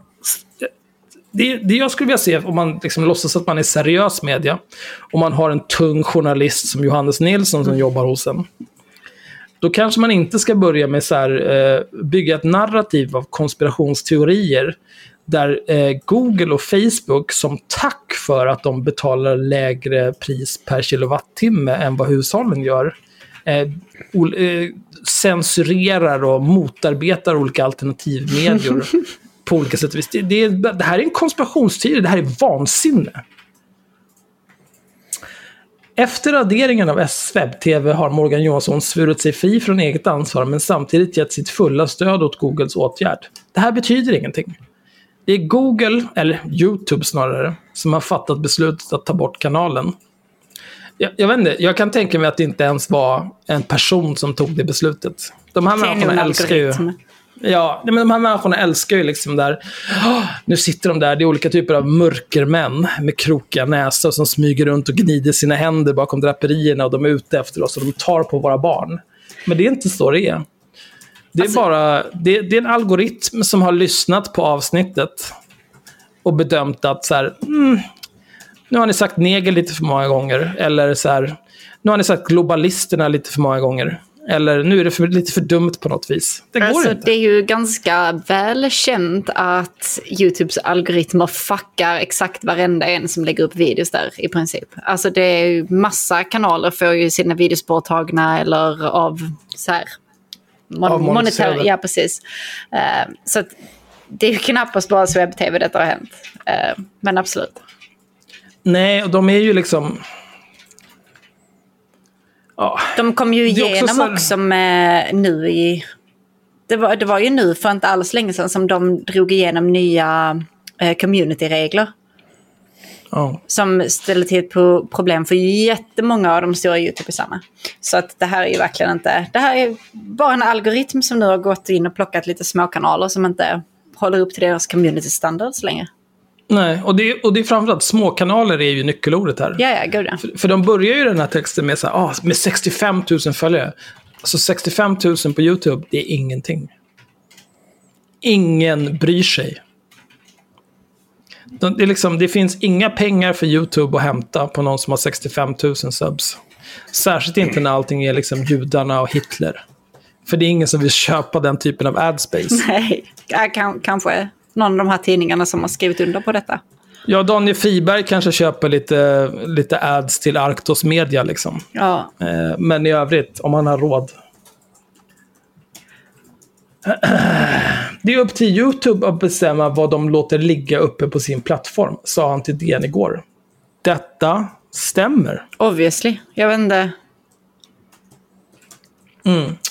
Det, det jag skulle vilja se, om man liksom låtsas att man är seriös media, om man har en tung journalist som Johannes Nilsson som jobbar hos en, då kanske man inte ska börja med så här, eh, bygga ett narrativ av konspirationsteorier där eh, Google och Facebook som tack för att de betalar lägre pris per kilowattimme än vad hushållen gör, eh, eh, censurerar och motarbetar olika alternativmedier [laughs] på olika sätt. Det, det, det här är en konspirationsteori, det här är vansinne. Efter raderingen av S-webb-TV har Morgan Johansson svurit sig fri från eget ansvar men samtidigt gett sitt fulla stöd åt Googles åtgärd. Det här betyder ingenting. Det är Google, eller YouTube snarare, som har fattat beslutet att ta bort kanalen. Jag, jag vet inte, jag kan tänka mig att det inte ens var en person som tog det beslutet. De här människorna älskar ju... Ja, men de här människorna älskar ju liksom där. "Åh, nu sitter de där, det är olika typer av mörkermän med krokiga näsor som smyger runt och gnider sina händer bakom draperierna och de är ute efter oss och de tar på våra barn. Men det är inte så det är. Det är Alltså- bara, det, det är en algoritm som har lyssnat på avsnittet och bedömt att så här, mm, nu har ni sagt neger lite för många gånger. Eller så här, nu har ni sagt globalisterna lite för många gånger. Eller nu är det för, lite för dumt på något vis. Det går Alltså, inte. det är ju ganska välkänt att YouTubes algoritmer fuckar exakt varenda en som lägger upp videos där i princip. Alltså det är ju massa kanaler får ju sina videos borttagna eller av så här mon- Avmonetiserade. monetär, ja precis. Eh, så att det är ju knappast bara webb-tv detta har hänt. Eh, men absolut. Nej, och de är ju liksom... Ja, De kom ju är också igenom så också, med nu i... Det var, det var ju nu för inte alls länge sedan som de drog igenom nya eh, community-regler. ja. Som ställer till ett pro- problem för jättemånga av de stora YouTubersarna. Så att det här är ju verkligen inte... Det här är bara en algoritm som nu har gått in och plockat lite småkanaler som inte håller upp till deras community standards längre. Nej, och det, och det är framförallt småkanaler är ju nyckelordet här. Ja, ja, gud. För, för de börjar ju den här texten med, så här, ah, med 65 000 följare. Alltså 65 000 på YouTube, det är ingenting. Ingen bryr sig. De- Det, är liksom, det finns inga pengar för YouTube att hämta på någon som har 65 000 subs. Särskilt inte när allting är liksom judarna och Hitler. För det är ingen som vill köpa den typen av adspace. [laughs] Nej, kan, kanske någon av de här tidningarna som har skrivit under på detta. Ja, Daniel Friberg kanske köper lite, lite ads till Arctos Media liksom. Ja, Eh, Men i övrigt, om han har råd. [clears throat] Det är upp till YouTube att bestämma vad de låter ligga uppe på sin plattform, sa han till DN igår. Detta stämmer. obviously. Jag vet inte.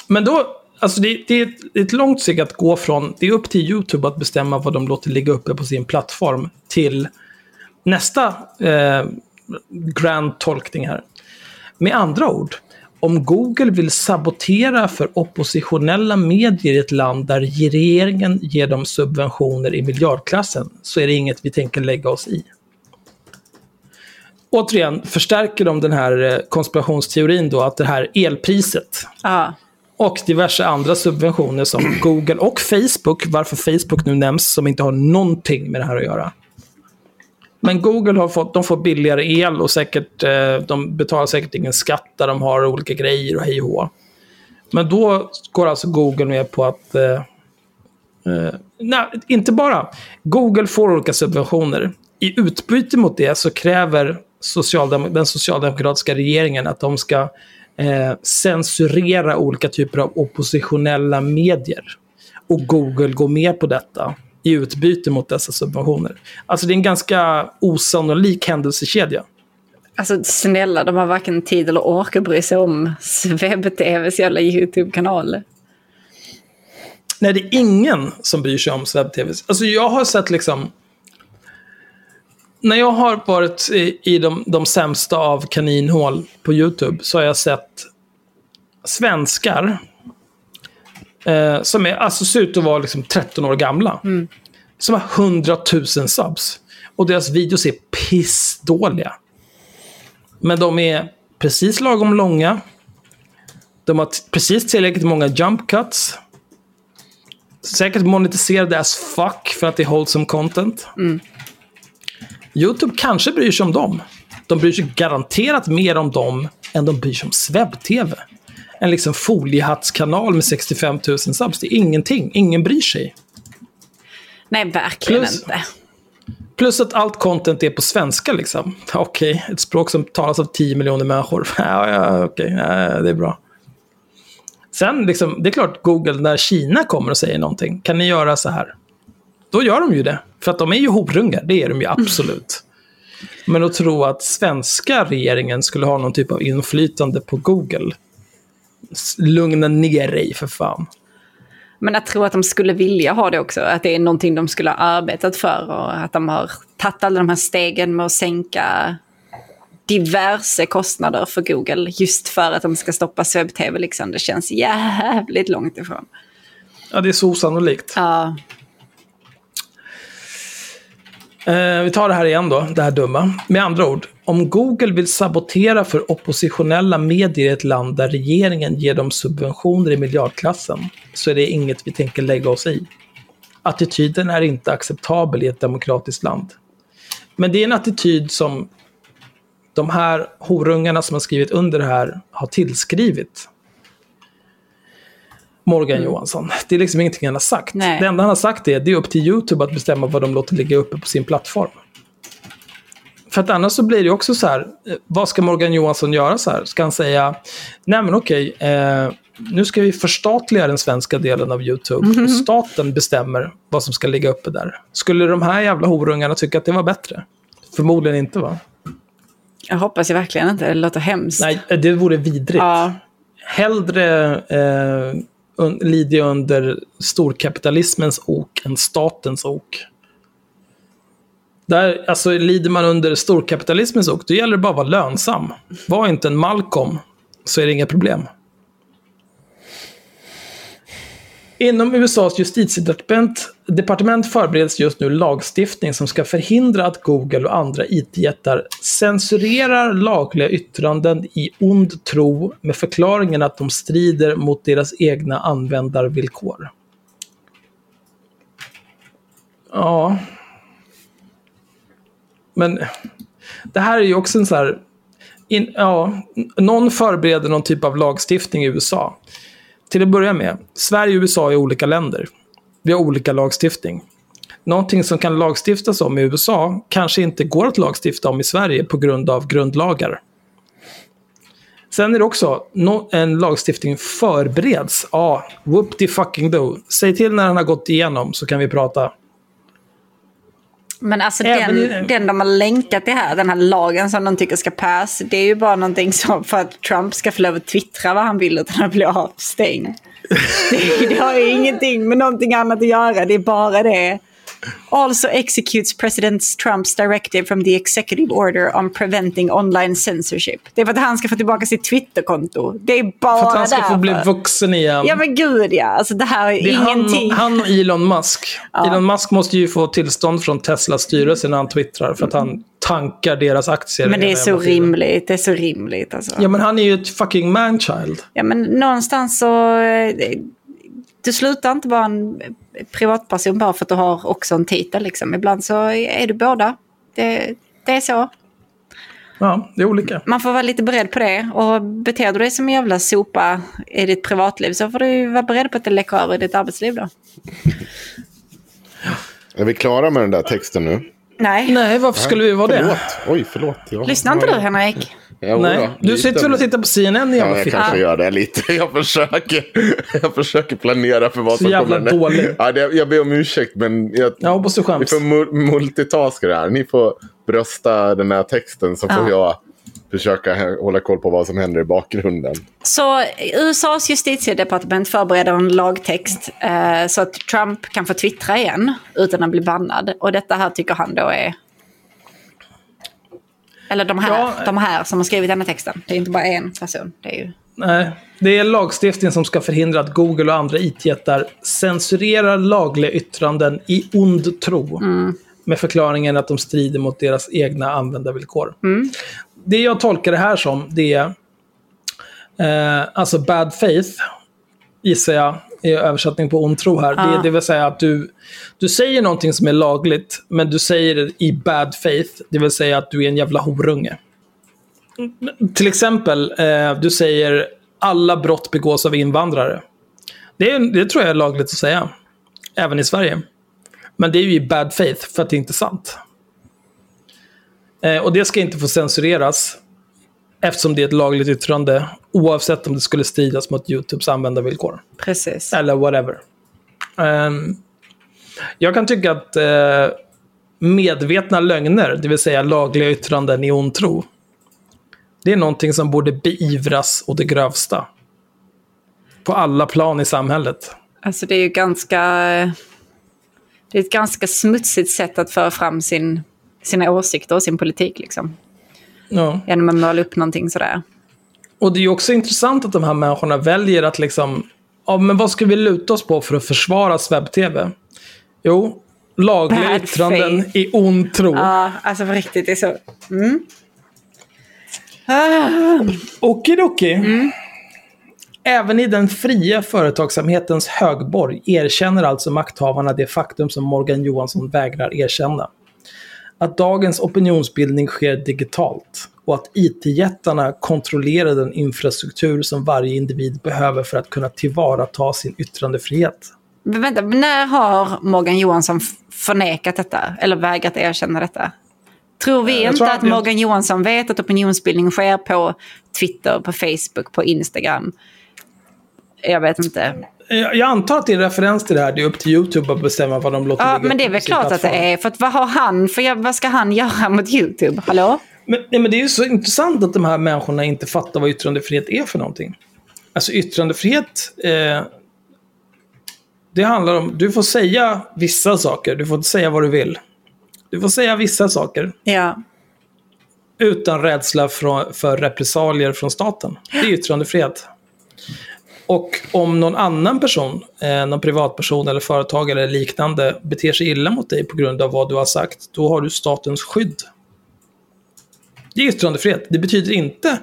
Men då, alltså det, det är ett, ett långt steg att gå från, det är upp till YouTube att bestämma vad de låter ligga uppe på sin plattform, till nästa eh, grand tolkning här. Med andra ord, om Google vill sabotera för oppositionella medier i ett land där regeringen ger dem subventioner i miljardklassen så är det inget vi tänker lägga oss i. Återigen förstärker de den här eh, konspirationsteorin då att det här elpriset ah och diverse andra subventioner som Google och Facebook, varför Facebook nu nämns, som inte har någonting med det här att göra. Men Google har fått, de får billigare el och säkert, eh, de betalar säkert ingen skatt där de har olika grejer och hej och hå. Men då går alltså Google med på att... Eh, eh nej, inte bara. Google får olika subventioner. I utbyte mot det så kräver socialdemok den socialdemokratiska regeringen att de ska eh, censurera olika typer av oppositionella medier. Och Google går med på detta i utbyte mot dessa subventioner. Alltså det är en ganska osannolik händelsekedja. Alltså snälla, de har varken tid eller ork att bry sig om Sveb-TVs jävla YouTube-kanal. Nej, det är ingen som bryr sig om webb-tv. Alltså jag har sett liksom... När jag har varit i, i de, de sämsta av kaninhål på YouTube så har jag sett svenskar eh, som är, alltså ser ut att vara liksom 13 år gamla. Som har 100 000 subs. Och deras videos är pissdåliga. Men de är precis lagom långa. De har precis tillräckligt många jump cuts. Säkert monetiserade as fuck för att det är wholesome content. YouTube kanske bryr sig om dem. De bryr sig garanterat mer om dem än de bryr sig om Sveb-TV. En liksom foliehattskanal med 65 000 subs. Det är ingenting. Ingen bryr sig. Nej, verkligen Plus- inte. Plus att allt content är på svenska liksom. [laughs] Okej, ett språk som talas av 10 miljoner människor. [laughs] ja, ja, okej, ja, det är bra. Sen, liksom, det är klart, Google, när Kina kommer och säger någonting, kan ni göra så här? Då gör de ju det. För att de är ju horungar, det är de ju absolut. Men att tro att svenska regeringen skulle ha någon typ av inflytande på Google. Lugna ner dig för fan. Men jag tror att de skulle vilja ha det också. Att det är någonting de skulle ha arbetat för. Och att de har tagit alla de här stegen med att sänka diverse kostnader för Google. Just för att de ska stoppa webb-tv. Liksom. Det känns jävligt långt ifrån. Ja, det är så osannolikt. Ja, Eh, vi tar det här igen då, det här dumma. Med andra ord, om Google vill sabotera för oppositionella medier i ett land där regeringen ger dem subventioner i miljardklassen så är det inget vi tänker lägga oss i. Attityden är inte acceptabel i ett demokratiskt land. Men det är en attityd som de här horungarna som har skrivit under det här har tillskrivit Morgan Johansson. Det är liksom ingenting han har sagt. Nej. Det enda han har sagt är att det är upp till YouTube att bestämma vad de låter ligga uppe på sin plattform. För att annars så blir det också så här, eh, vad ska Morgan Johansson göra så här? Ska han säga, nej men okej, eh, nu ska vi förstatliga den svenska delen av YouTube och staten bestämmer vad som ska ligga uppe där. Skulle de här jävla horungarna tycka att det var bättre? Förmodligen inte va? jag hoppas ju verkligen inte. Det låter hemskt. Nej, det vore vidrigt. Ja, Hellre eh, un, lider jag under storkapitalismens ok än statens ok. Där, alltså, lider man under storkapitalismens ok, då gäller det bara att vara lönsam. Var inte en Malcolm, så är det inga problem. Inom USAs justitiedepartement förbereds just nu lagstiftning som ska förhindra att Google och andra IT-jättar censurerar lagliga yttranden i ond tro med förklaringen att de strider mot deras egna användarvillkor. Ja. Men det här är ju också en så här... In, ja, någon förbereder någon typ av lagstiftning i USA. Till att börja med, Sverige och USA är olika länder. Vi har olika lagstiftning. Någonting som kan lagstiftas om i USA kanske inte går att lagstifta om i Sverige på grund av grundlagar. Sen är det också, no, en lagstiftning förbereds. Ja, whoop the fucking do. Säg till när den har gått igenom så kan vi prata. Men alltså Även i- den, den de har länkat till här, den här lagen som de tycker ska pass, det är ju bara någonting som för att Trump ska få lov att twittra vad han vill utan att bli avstängd. [laughs] Det, det har ju ingenting med någonting annat att göra, det är bara det. Also executes President Trumps directive from the executive order on preventing online censorship. Det är för att han ska få tillbaka sitt Twitterkonto. Det är bara För att han ska därför. få bli vuxen igen. Ja men gud ja. Alltså det här är, Det är ingenting. han, han och Elon Musk. Elon Musk måste ju få tillstånd från Teslas styrelse när han twittrar för att han tankar deras aktier. Men det är så rimligt. Det är så rimligt alltså. Ja, men han är ju ett fucking manchild. Ja, men någonstans så... eh, Du slutar inte vara en privatperson bara för att du har också en titel. Liksom. Ibland så är du båda. Det, det är så. Ja, det är olika. Man får vara lite beredd på det. Och beter du dig som en jävla sopa i ditt privatliv så får du vara beredd på att det läcker över i ditt arbetsliv då. Är vi klara med den där texten nu? Nej. Nej, varför skulle vi vara Förlåt. det? Oj, förlåt. Ja. Lyssnar inte du Henrik? Ja, Nej. ja, Du sitter väl och tittar på CNN i Ja, jävla jag kanske gör det lite. Jag försöker, [laughs] jag försöker planera för vad Så som jävla kommer. dålig. Ja, det, jag ber om ursäkt, men jag, Jag hoppas du vi skäms. får mu- multitaska det här. Ni får brösta den här texten så får jag försöka hålla koll på vad som händer i bakgrunden. Så USAs justitiedepartement förbereder en lagtext eh, så att Trump kan få twittra igen utan att bli bannad. Och detta här tycker han då är... Eller de här, Ja. de här som har skrivit den här texten. Det är inte bara en person. Det är ju... Nej, det är lagstiftning som ska förhindra att Google och andra IT-jättar censurerar lagliga yttranden i ond tro. Med förklaringen att de strider mot deras egna användarvillkor. Det jag tolkar det här som, det är eh, alltså bad faith, gissar jag, översättning på ond tro här. Det, det vill säga att du, du säger någonting som är lagligt, men du säger det i bad faith, det vill säga att du är en jävla horunge. Till exempel, eh, du säger alla brott begås av invandrare. Det, är, det tror jag är lagligt att säga. Även i Sverige. Men det är ju i bad faith, för att det är inte sant. Eh, och det ska inte få censureras. Eftersom det är ett lagligt yttrande. Oavsett om det skulle stridas mot YouTubes användarvillkor. Precis. Eller whatever. Ehm, jag kan tycka att eh, medvetna lögner, det vill säga lagliga yttranden i ond tro, det är någonting som borde beivras å det grövsta. På alla plan i samhället. Alltså det är ju ganska... Det är ett ganska smutsigt sätt att föra fram sin, sina åsikter och sin politik. Liksom. Ja. Genom att måla upp någonting sådär. Och det är ju också intressant att de här människorna väljer att liksom, ja men vad ska vi luta oss på för att försvara webb-tv? Jo, lagliga Bad yttranden faith. i ond tro. Ja, alltså på riktigt. Det är så... Mm. Ah. Okidoki. Även i den fria företagsamhetens högborg erkänner alltså makthavarna det faktum som Morgan Johansson vägrar erkänna. Att dagens opinionsbildning sker digitalt och att IT-jättarna kontrollerar den infrastruktur som varje individ behöver för att kunna tillvarata sin yttrandefrihet. Men vänta, när har Morgan Johansson förnekat detta? Eller vägrat erkänna detta? Tror vi jag inte tror att att Morgan Johansson vet att opinionsbildning sker på Twitter, på Facebook, på Instagram? Jag vet inte. Jag jag antar att det är en referens till det här. Det är upp till YouTube att bestämma vad de låter Ja, men det är väl klart att det är. För att vad har han? För jag, vad ska han göra [laughs] mot YouTube? Hallå? Men, nej, men det är ju så intressant att de här människorna inte fattar vad yttrandefrihet är för någonting. Alltså yttrandefrihet, eh, det handlar om, du får säga vissa saker, du får inte säga vad du vill. Du får säga vissa saker Ja. utan rädsla för, för repressalier från staten. Det är yttrandefrihet. Och om någon annan person, eh, någon privatperson eller företag eller liknande beter sig illa mot dig på grund av vad du har sagt, då har du statens skydd. Det är yttrandefrihet. Det betyder inte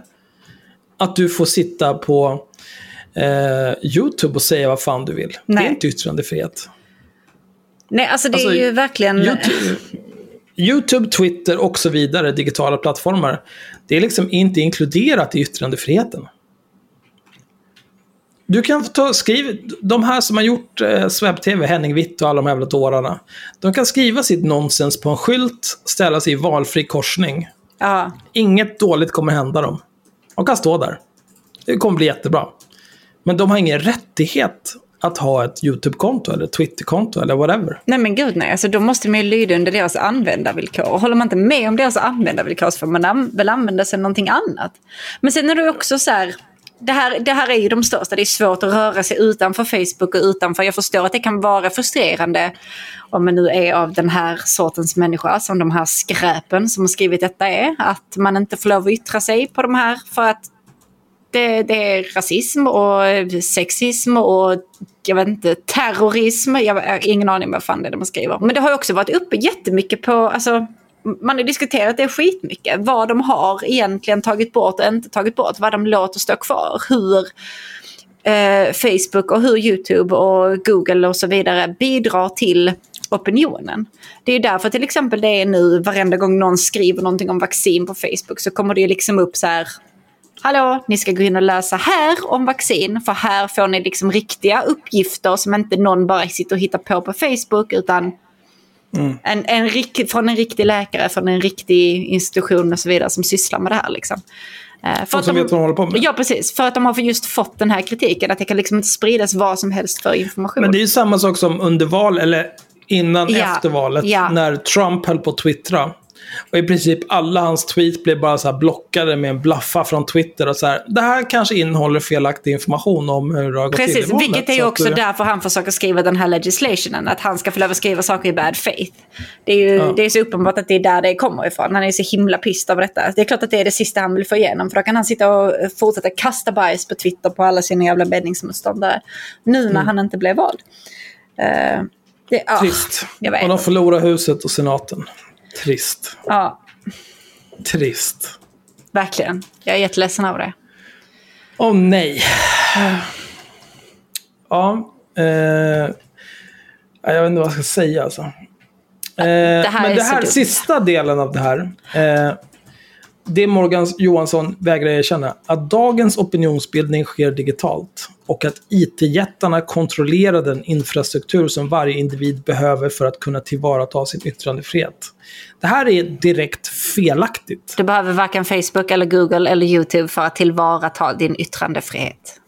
att du får sitta på eh, YouTube och säga vad fan du vill. Det Nej. är inte yttrandefrihet. Nej, alltså det Alltså, är ju verkligen... YouTube, YouTube, Twitter och så vidare, digitala plattformar. Det är liksom inte inkluderat i yttrandefriheten. Du kan ta, skriv, de här som har gjort eh, Swebb-TV, Henning Witt och alla de här jävla dårarna. De kan skriva sitt nonsens på en skylt, ställa sig i valfri korsning. Ja. Inget dåligt kommer hända dem. De kan stå där. Det kommer bli jättebra. Men de har ingen rättighet att ha ett YouTube-konto eller Twitter-konto eller whatever. Nej men gud nej, alltså, då måste man ju lyda under deras användarvillkor. Och håller man inte med om deras användarvillkor så får man an- väl använda sig av någonting annat. Men sen är det också så här, det här, det här är ju de största. Det är svårt att röra sig utanför Facebook och utanför. Jag förstår att det kan vara frustrerande om man nu är av den här sortens människa som de här skräpen som har skrivit detta är. Att man inte får lov att yttra sig på de här för att det, det är rasism och sexism och jag vet inte, terrorism. Jag har ingen aning vad fan det är de skriver. Men det har ju också varit uppe jättemycket på, alltså man har diskuterat det skitmycket. Vad de har egentligen tagit bort och inte tagit bort. Vad de låter stå kvar. Hur eh, Facebook och hur YouTube och Google och så vidare bidrar till opinionen. Det är därför till exempel det är nu varenda gång någon skriver någonting om vaccin på Facebook så kommer det liksom upp så här Hallå, ni ska gå in och läsa här om vaccin för här får ni liksom riktiga uppgifter som inte någon bara sitter och hittar på på Facebook utan Mm. En, en, från en riktig läkare, från en riktig institution och så vidare som sysslar med det här. Liksom. Eh, för att som de, vet vad de håller på med. Ja, precis. För att de har just fått den här kritiken. Att det kan liksom inte spridas vad som helst för information. Men det är ju samma sak som under val, eller innan ja. efter valet. Ja. När Trump höll på att twittra. Och i princip alla hans tweets blev bara så här blockade med en blaffa från Twitter. Och så här, det här kanske innehåller felaktig information om hur det har gått Precis, till i valet. vilket är ju också att, därför han försöker skriva den här legislationen. Att han ska få lov att skriva saker i bad faith. Det är ju ja. det är så uppenbart att det är där det kommer ifrån. Han är så himla pissed av detta. Det är klart att det är det sista han vill få igenom. För då kan han sitta och fortsätta kasta bajs på Twitter på alla sina jävla meningsmotståndare. Nu när mm. han inte blev vald. Uh, det, oh, Trist. Och de förlorar huset och senaten. Trist. Ja. Trist. Verkligen. Jag är jätteledsen över det. Åh oh, nej. Ja. Eh, jag vet inte vad jag ska säga alltså. Eh, det men det här sista delen av det här. Eh, det Morgan Johansson vägrar erkänna, att dagens opinionsbildning sker digitalt och att IT-jättarna kontrollerar den infrastruktur som varje individ behöver för att kunna tillvarata sin yttrandefrihet. Det här är direkt felaktigt. Du behöver varken Facebook, eller Google eller YouTube för att tillvarata din yttrandefrihet.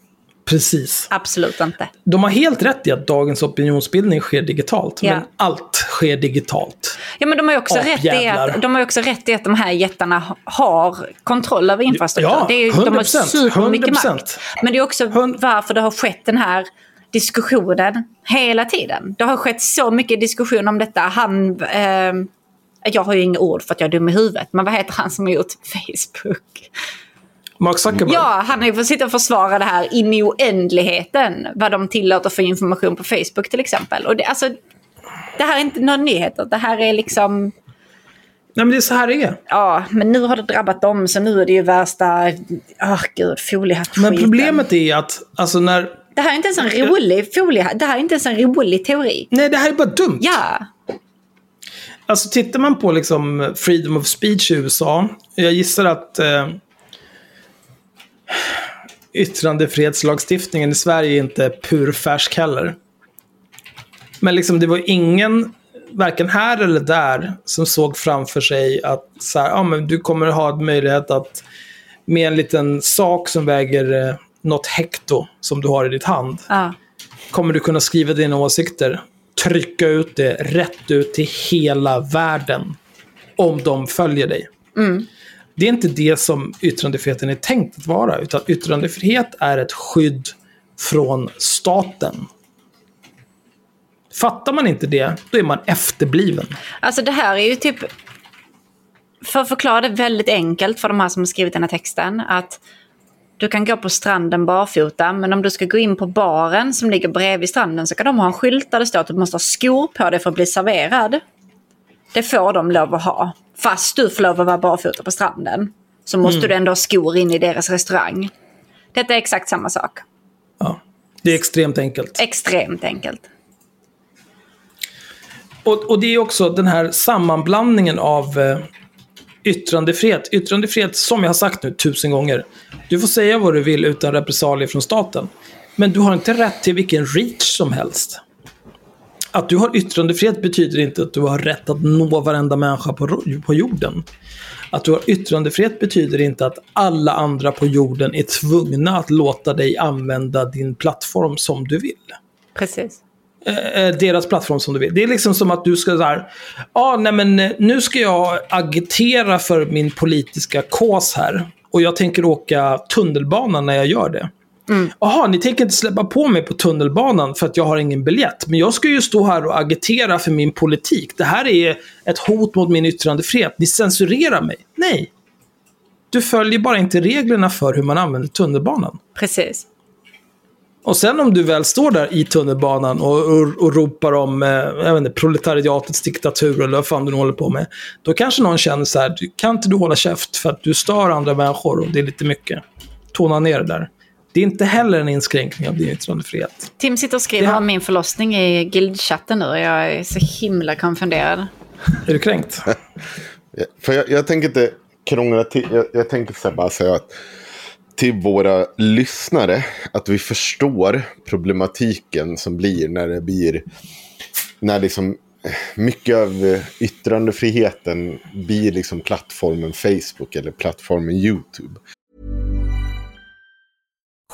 Precis. Absolut inte. De har helt rätt i att dagens opinionsbildning sker digitalt. Ja. Men allt sker digitalt. Ja, men de har, också rätt i att, de har också rätt i att de här jättarna har kontroll över infrastruktur. Ja, 100%, det är, de har supermycket 100%. makt. Men det är också varför det har skett den här diskussionen hela tiden. Det har skett så mycket diskussion om detta. Han... Eh, jag har ju inga ord för att jag är dum i huvudet. Men vad heter han som har gjort Facebook? Mark Zuckerberg? Ja, han har ju fått sitta och försvara det här in i oändligheten. Vad de tillåter för information på Facebook till exempel. Och det, alltså, det här är inte några nyheter. Det här är liksom... Nej men det är så här det är. Ja, men nu har det drabbat dem så nu är det ju värsta... Åh oh, gud, foliehatt Men problemet är att, alltså när... Det här är inte ens en rolig foliehatt. Det här är inte ens en rolig teori. Nej, det här är bara dumt. Ja. Alltså tittar man på liksom freedom of speech i USA. Jag gissar att eh, yttrandefrihetslagstiftningen i Sverige är inte purfärsk heller. Men liksom det var ingen, varken här eller där, som såg framför sig att så här, ja, men du kommer ha möjlighet att med en liten sak som väger eh, något hekto som du har i ditt hand. Ah. Kommer du kunna skriva dina åsikter. Trycka ut det rätt ut till hela världen. Om de följer dig. Mm. Det är inte det som yttrandefriheten är tänkt att vara. Utan yttrandefrihet är ett skydd från staten. Fattar man inte det, då är man efterbliven. Alltså det här är ju typ... För att förklara det väldigt enkelt för de här som har skrivit den här texten. Att du kan gå på stranden barfota, men om du ska gå in på baren som ligger bredvid stranden så kan de ha en skylt där det står att du måste ha skor på dig för att bli serverad. Det får de lov att ha. Fast du får lov att vara barfota på stranden. Så måste mm. du ändå ha skor in i deras restaurang. Detta är exakt samma sak. Ja, det är extremt enkelt. Extremt enkelt. Och, och det är också den här sammanblandningen av eh, yttrandefrihet. Yttrandefrihet, som jag har sagt nu tusen gånger. Du får säga vad du vill utan repressalier från staten. Men du har inte rätt till vilken reach som helst att du har yttrandefrihet betyder inte att du har rätt att nå varenda människa på, på jorden. Att du har yttrandefrihet betyder inte att alla andra på jorden är tvungna att låta dig använda din plattform som du vill. Precis. Eh, eh deras plattform som du vill. Det är liksom som att du ska så här, ah, nej men eh, nu ska jag agitera för min politiska kås här. Och jag tänker åka tunnelbana när jag gör det. Jaha, ni tänker inte släppa på mig på tunnelbanan för att jag har ingen biljett. Men jag ska ju stå här och agitera för min politik. Det här är ett hot mot min yttrandefrihet. Ni censurerar mig. Nej. Du följer bara inte reglerna för hur man använder tunnelbanan. Precis. Och sen om du väl står där i tunnelbanan och, och, och ropar om eh, jag vet inte, proletariatets diktatur eller vad fan du nu håller på med. Då kanske någon känner så här, "Du- kan inte du hålla käft för att du stör andra människor och det är lite mycket. Tona ner det där. Det är inte heller en inskränkning av din yttrandefrihet. Tim sitter och skriver om min förlossning i guildchatten nu och jag är så himla konfunderad. Är du kränkt? [laughs] För jag, jag tänker inte krångla till. Jag, jag tänker så bara säga att till våra lyssnare att vi förstår problematiken som blir när det blir när liksom eh, mycket av yttrandefriheten blir liksom plattformen Facebook eller plattformen YouTube.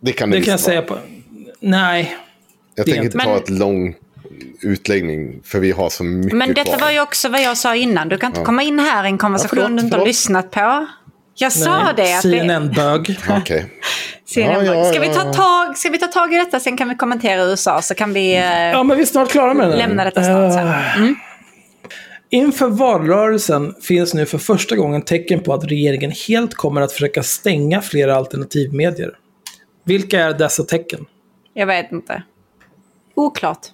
Det kan Det visst kan jag säga på... Nej. Jag det tänker inte ta ett lång utläggning för vi har så mycket Men detta kvar. var ju också vad jag sa innan. Du kan inte komma in här i en konversation Ja, förlåt, du inte har lyssnat på. Jag sa nej. det. Att det CNN-bög. [laughs] Okej. CNN Ja, ja, ska, vi ta ja. tag, ska vi ta tag i detta, sen kan vi kommentera USA, så kan vi... eh, Ja, men vi är snart klara med här. Lämna detta snart sen. Eh, Mm. Inför valrörelsen finns nu för första gången tecken på att regeringen helt kommer att försöka stänga flera alternativmedier. Vilka är dessa tecken? Jag vet inte. Oklart.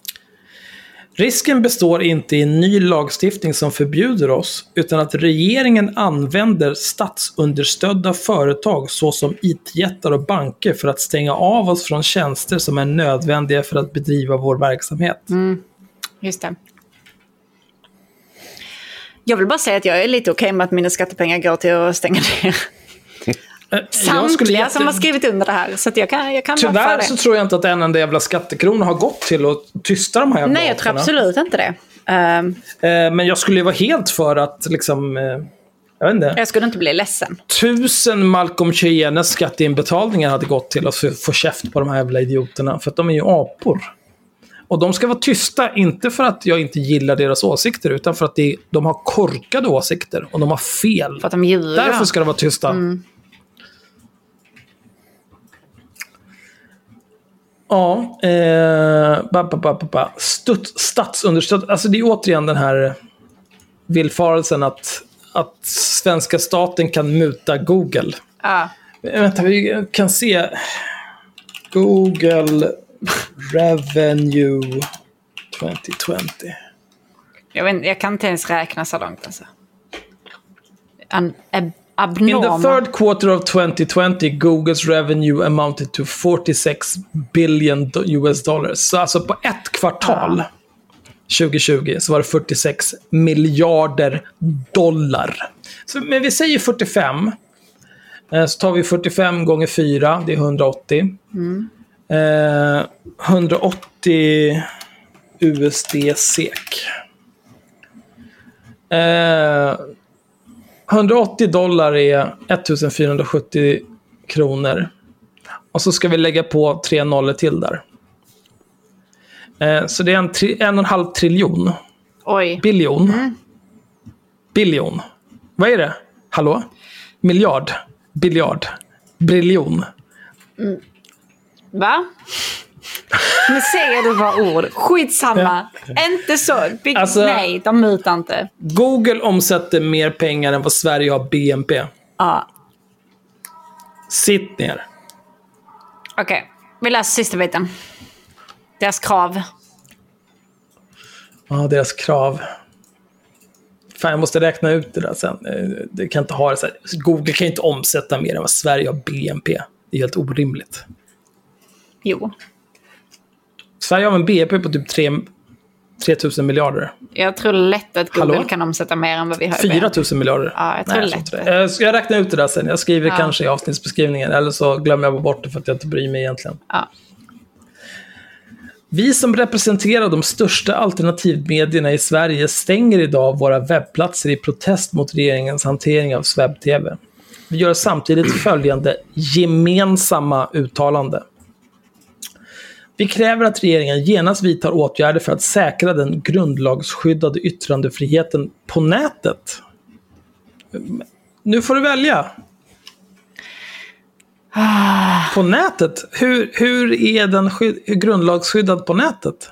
Risken består inte i en ny lagstiftning som förbjuder oss, utan att regeringen använder statsunderstödda företag såsom IT-jättar och banker för att stänga av oss från tjänster som är nödvändiga för att bedriva vår verksamhet. Just det. Jag vill bara säga att jag är lite okej med att mina skattepengar går till att stänga ner samtliga skulle jätte- som har skrivit under det här. Så jag kan, jag kan Tyvärr så tror jag inte att en enda jävla skattekrona har gått till att tysta de här jävla Nej, jag tror absolut inte det. Eh, Men jag skulle ju vara helt för att liksom... eh, Jag vet inte. jag skulle inte bli ledsen. Tusen Malcolm Chienes skatteinbetalningar hade gått till att få- käft på de här jävla idioterna. För att de är ju apor. Och de ska vara tysta, inte för att jag inte gillar deras åsikter, utan för att det, de har korkade åsikter och de har fel. För att de ljuger. Därför ska de vara tysta. Ja, eh, ba, ba, ba, ba. Stutt, statsunderstöd. Alltså det är återigen den här villfarelsen att, att svenska staten kan muta Google. Ja. Eh, Vänta, vi kan se. Google Revenue 2020. Jag, vet, jag kan inte ens räkna så långt. Alltså. An, ab, In abnorma. the third quarter of 2020, Googles revenue amounted to 46 billion US dollars. Så alltså på ett kvartal 2020 så var det 46 miljarder dollar. Så, men vi säger 45. Eh, Så tar vi 45 gånger 4, det är 180. Eh, 180 USD SEK. Eh, 180 dollar är 1470 kronor. Och så ska vi lägga på tre nollor till där. Eh, så det är en, tri- en och en halv triljon. Oj. Biljon. Biljon. Vad är det? Hallå? Miljard. Biljard. Briljon. Va? Nu säger du bara ord. Skitsamma. Inte så. Big, Alltså- nej, de mutar inte. Google omsätter mer pengar än vad Sverige har BNP. Ja. Sitt ner. Okej, vi läser sista biten. Deras krav. Ja, deras krav. Fan, jag måste räkna ut det där sen. Eh, Det kan inte ha det så här. Google kan inte omsätta mer än vad Sverige har BNP. Det är helt orimligt. Jo, Sverige har en BNP på typ 3, 3 000 miljarder. jag tror lätt att Google Hallå? kan omsätta mer än vad vi har. i 4 BNP. 000 miljarder. Ja, jag tror Nej, lätt det. Jag ska jag räkna ut det där sen. Jag skriver Ja. kanske i avsnittsbeskrivningen. Eller så glömmer jag bort det för att jag inte bryr mig egentligen. Ja. Vi som representerar de största alternativmedierna i Sverige stänger idag våra webbplatser i protest mot regeringens hantering av webb-tv. Vi gör samtidigt följande gemensamma uttalande. Vi kräver att regeringen genast vidtar åtgärder för att säkra den grundlagsskyddade yttrandefriheten på nätet. Nu får du välja. På nätet? Hur, hur är den skydd, grundlagsskyddad på nätet?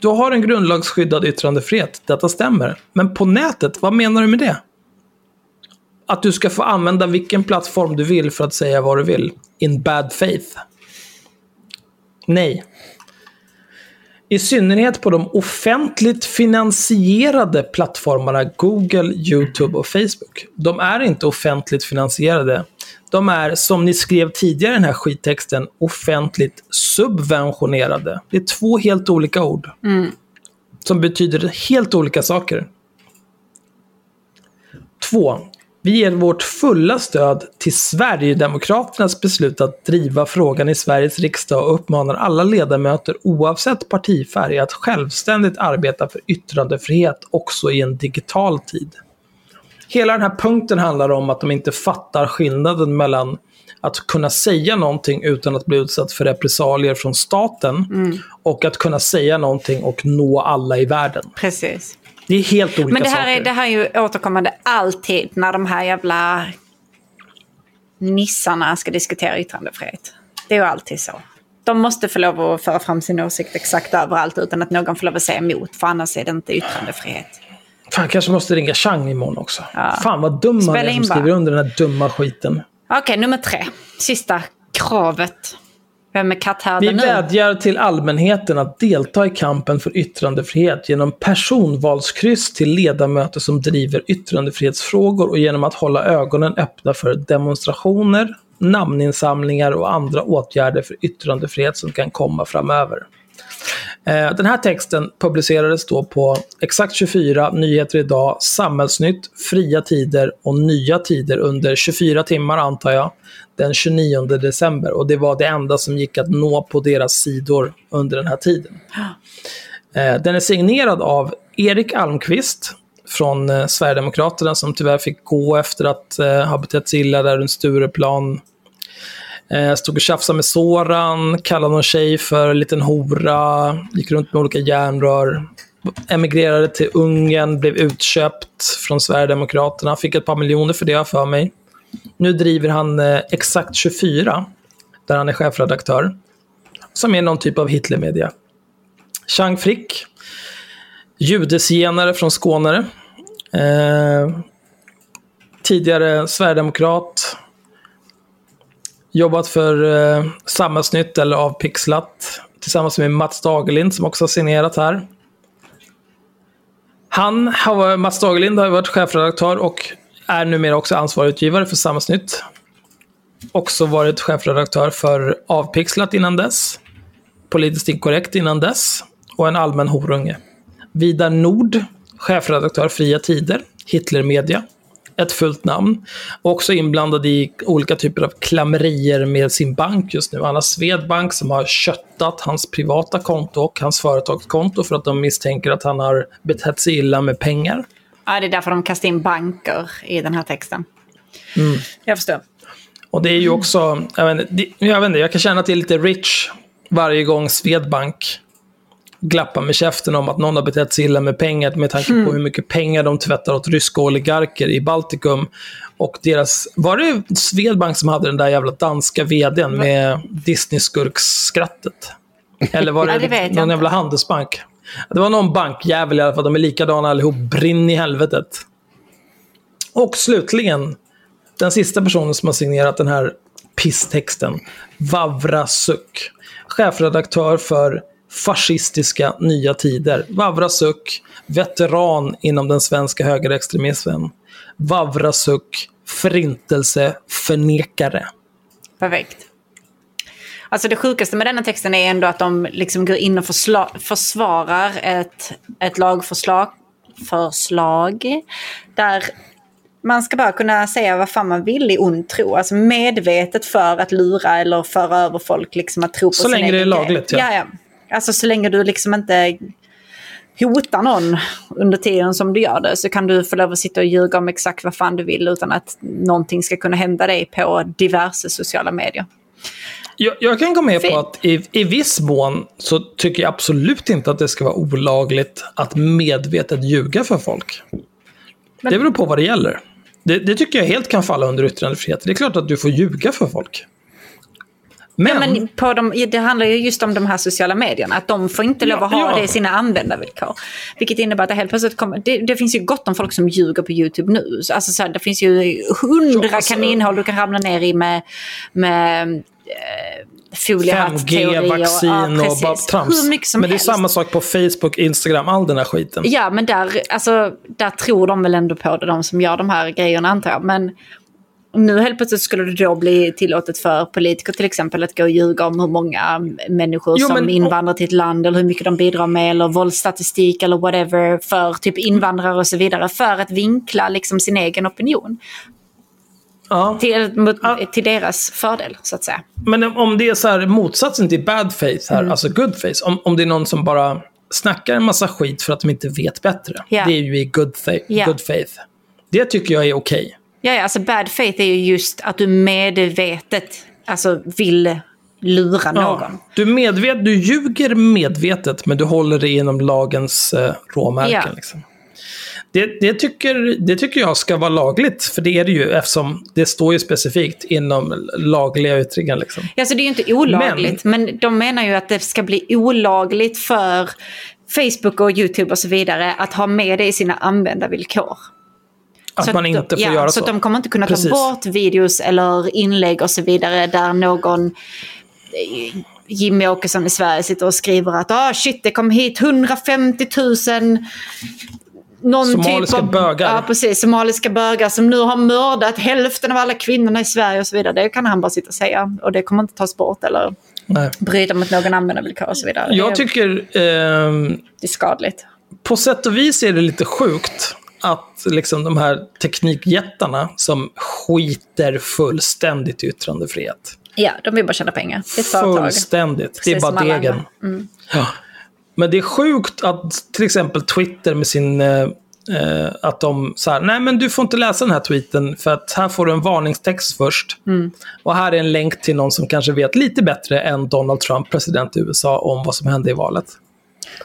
Du har en grundlagsskyddad yttrandefrihet, detta stämmer. Men på nätet, vad menar du med det? Att du ska få använda vilken plattform du vill för att säga vad du vill. In bad faith. Nej. I synnerhet på de offentligt finansierade plattformarna Google, YouTube och Facebook. De är inte offentligt finansierade. De är, som ni skrev tidigare i den här skittexten, offentligt subventionerade. Det är två helt olika ord. Som betyder helt olika saker. Två. Vi ger vårt fulla stöd till Sverigedemokraternas beslut att driva frågan i Sveriges riksdag och uppmanar alla ledamöter oavsett partifärg att självständigt arbeta för yttrandefrihet också i en digital tid. Hela den här punkten handlar om att de inte fattar skillnaden mellan att kunna säga någonting utan att bli utsatt för repressalier från staten och att kunna säga någonting och nå alla i världen. Precis. Det är helt olika Men det här, saker. är, det här är ju återkommande alltid när de här jävla nissarna ska diskutera yttrandefrihet. Det är ju alltid så. De måste få lov att föra fram sin åsikt exakt överallt utan att någon får lov att säga emot. För annars är det inte yttrandefrihet. Fan, kanske måste ringa Chang imorgon också. Ja. Fan vad dum Spela är som bara. skriver under den här dumma skiten. Okej, nummer tre. Sista kravet. Vem är Vi katthärden nu? vädjar till allmänheten att delta i kampen för yttrandefrihet genom personvalskryss till ledamöter som driver yttrandefrihetsfrågor och genom att hålla ögonen öppna för demonstrationer, namninsamlingar och andra åtgärder för yttrandefrihet som kan komma framöver. Eh, den här texten publicerades då på Exakt 24, Nyheter Idag, Samhällsnytt, Fria Tider och Nya Tider under 24 timmar antar jag, den 29 december. Och det var det enda som gick att nå på deras sidor under den här tiden. Eh, den är signerad av Erik Almqvist från eh, Sverigedemokraterna som tyvärr fick gå efter att eh, ha betett sig illa där runt Stureplan. Eh, stod och tjafsade med Soran, kallade någon tjej för liten hora, gick runt med olika järnrör. Emigrerade till Ungern, blev utköpt från Sverigedemokraterna, fick ett par miljoner för det har jag för mig. Nu driver han eh, Exakt 24, där han är chefredaktör. Som är någon typ av Hitlermedia. Chang Frick, judesgenare från Skåne. Eh, tidigare sverigedemokrat. Jobbat för eh, Samhällsnytt eller Avpixlat. Tillsammans med Mats Dagerlind som också har signerat här. Han har, Mats Dagerlind har varit chefredaktör och är numera också ansvarig utgivare för Samhällsnytt. Också varit chefredaktör för Avpixlat innan dess. Politiskt inkorrekt innan dess. Och en allmän horunge. Vidar Nord, chefredaktör Fria Tider, Hitlermedia. Ett fullt namn. Också inblandad i olika typer av klammerier med sin bank just nu. Han har Swedbank som har köttat hans privata konto och hans företagskonto för att de misstänker att han har betett sig illa med pengar. Ja, det är därför de kastar in banker i den här texten. Mm. Jag förstår. Och det är ju också, jag vet, inte, jag vet inte, jag kan känna att det är lite rich varje gång Swedbank glappa med käften om att någon har betett sig illa med pengar med tanke på hur mycket pengar de tvättar åt ryska oligarker i Baltikum. Och deras... Var det Swedbank som hade den där jävla danska vdn med Disney-skurksskrattet? Eller var [laughs] det, Ja, någon jävla handelsbank? Det var någon bankjävel i alla fall. De är likadana allihop. Brinn i helvetet. Och slutligen, den sista personen som har signerat den här pisstexten. Vavra Suk. Chefredaktör för fascistiska Nya Tider. Vavra Suk, veteran inom den svenska högerextremismen. Vavra Suk, förintelseförnekare. Perfekt. Alltså det sjukaste med denna texten är ändå att de liksom går in och försvarar ett, ett lagförslag förslag där man ska bara kunna säga vad fan man vill i ond tro. Alltså medvetet för att lura eller föra över folk liksom att tro på Så sin länge det är lagligt, ja. ja. ja. Alltså så länge du liksom inte hotar någon under tiden som du gör det så kan du få lov att sitta och ljuga om exakt vad fan du vill utan att någonting ska kunna hända dig på diverse sociala medier. Jag, jag kan gå med Fint. på att i, i viss mån så tycker jag absolut inte att det ska vara olagligt att medvetet ljuga för folk. det beror på vad det gäller. Det, det tycker jag helt kan falla under yttrandefrihet. Det är klart att du får ljuga för folk. Men, Ja, men på de, det handlar ju just om de här sociala medierna. Att de får inte lov att ha Ja, ja. det i sina användarvillkor. Vilket innebär att det helt plötsligt kommer... Det, det finns ju gott om folk som ljuger på YouTube nu. Så, Alltså, så här, det finns ju hundra Ja, alltså- kaninhål du kan ramla ner i med, med eh, foliehattteorier. 5G, vaccin och bara precis. trams. Hur mycket som men det är samma sak på Facebook, Instagram, all den här skiten. Ja, men där, alltså, där tror de väl ändå på det, de som gör de här grejerna antar jag. Men nu helt plötsligt skulle det då bli tillåtet för politiker till exempel att gå och ljuga om hur många människor Jo, som men- invandrar till ett land eller hur mycket de bidrar med eller våldsstatistik eller whatever för typ invandrare och så vidare för att vinkla liksom sin egen opinion Ja. till, mot, till deras fördel så att säga. Men om det är så här motsatsen till bad faith Mm. här, alltså good faith. Om, om det är någon som bara snackar en massa skit för att de inte vet bättre. Ja. Det är ju i good, fa- Ja. good faith. Det tycker jag är okej. Ja, ja, alltså bad faith är ju just att du medvetet alltså, vill lura någon. Ja. Du, medvet, du ljuger medvetet, men du håller det inom lagens eh, råmärken. Ja. Liksom. Det, det, tycker, det tycker jag ska vara lagligt, för det är det ju eftersom det står ju specifikt inom lagliga yttringar. Liksom. Ja, så det är ju inte olagligt, men... de menar ju att det ska bli olagligt för Facebook och YouTube och så vidare att ha med det i sina användarvillkor. Att Så man de- inte får ja, göra så. så. att de kommer inte kunna Precis. ta bort videos eller inlägg och så vidare där någon eh, Jimmy Åkesson i Sverige sitter och skriver att ah, shit, det kom hit 150 000 någon Somaliska typ av, bögar. Ja, precis. Somaliska bögar som nu har mördat hälften av alla kvinnorna i Sverige och så vidare. Det kan han bara sitta och säga. Och det kommer inte tas bort eller Nej. bryta mot någon användarvillkor och så vidare. Jag tycker ehm, det är skadligt. på sätt och vis är det lite sjukt att liksom de här teknikjättarna som skiter fullständigt i yttrandefrihet. Ja, de vill bara tjäna pengar. Det är. Fullständigt. Det är bara degen. Mm. Ja. Men det är sjukt att till exempel Twitter med sin... Eh, eh, att de så här, nej men du får inte läsa den här tweeten för att här får du en varningstext först. Mm. Och här är en länk till någon som kanske vet lite bättre än Donald Trump, president i USA, om vad som hände i valet.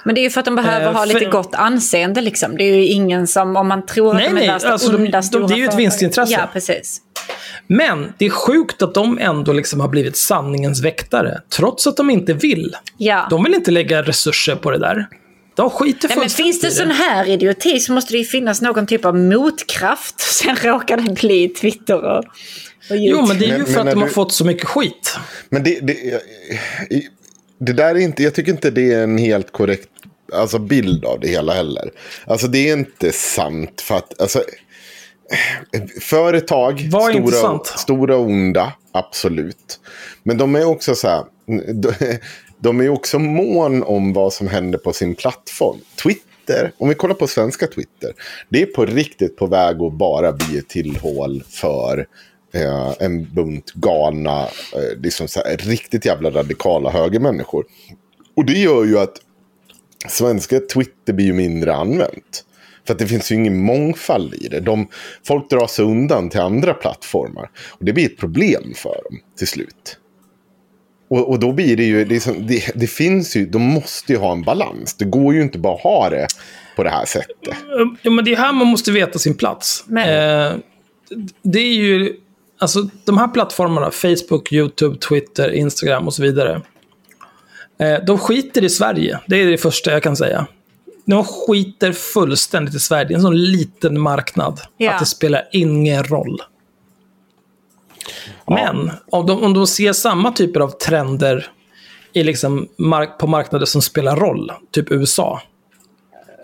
Men det är ju för att de behöver Eh, ha för- lite gott anseende liksom. Det är ju ingen som, om man tror Nej, att de är värsta alltså, de- onda de- stora det är ju ett vinstintresse. Ja, precis. Men det är sjukt att de ändå liksom har blivit sanningens väktare, trots att de inte vill. Ja. De vill inte lägga resurser på det där. De skiter Nej, men finns det sån här idioti så måste det ju finnas någon typ av motkraft. [laughs] Sen råkar det bli Twitter och, och YouTube. Jo, men det är ju Men- för men att de har du- fått så mycket skit. Men det, det, det där är inte, jag tycker inte det är en helt korrekt alltså, bild av det hela heller. Alltså det är inte sant för att, alltså, företag, Var stora, sant. stora onda, absolut. Men de är också så här, de, [laughs] de är också mån om vad som händer på sin plattform. Twitter, om vi kollar på svenska Twitter, det är på riktigt på väg att bara bli ett tillhål för eh, en bunt galna, eh, liksom så här, riktigt jävla radikala högermänniskor. Och det gör ju att svenska Twitter blir ju mindre använt. För att det finns ju ingen mångfald i det. De, folk drar sig undan till andra plattformar. Och det blir ett problem för dem till slut. Och, och då blir det ju, det, är som- det, det finns ju, de måste ju ha en balans. Det går ju inte bara att ha det på det här sättet. Ja, men det är här man måste veta sin plats. Men- Eh, det är ju... Alltså, de här plattformarna, Facebook, YouTube, Twitter, Instagram och så vidare. Eh, de skiter i Sverige. Det är det första jag kan säga. De skiter fullständigt i Sverige. Det är en sån liten marknad. Ja. Att det spelar ingen roll. Men om de, om de ser samma typer av trender i liksom mark på marknader som spelar roll, typ USA,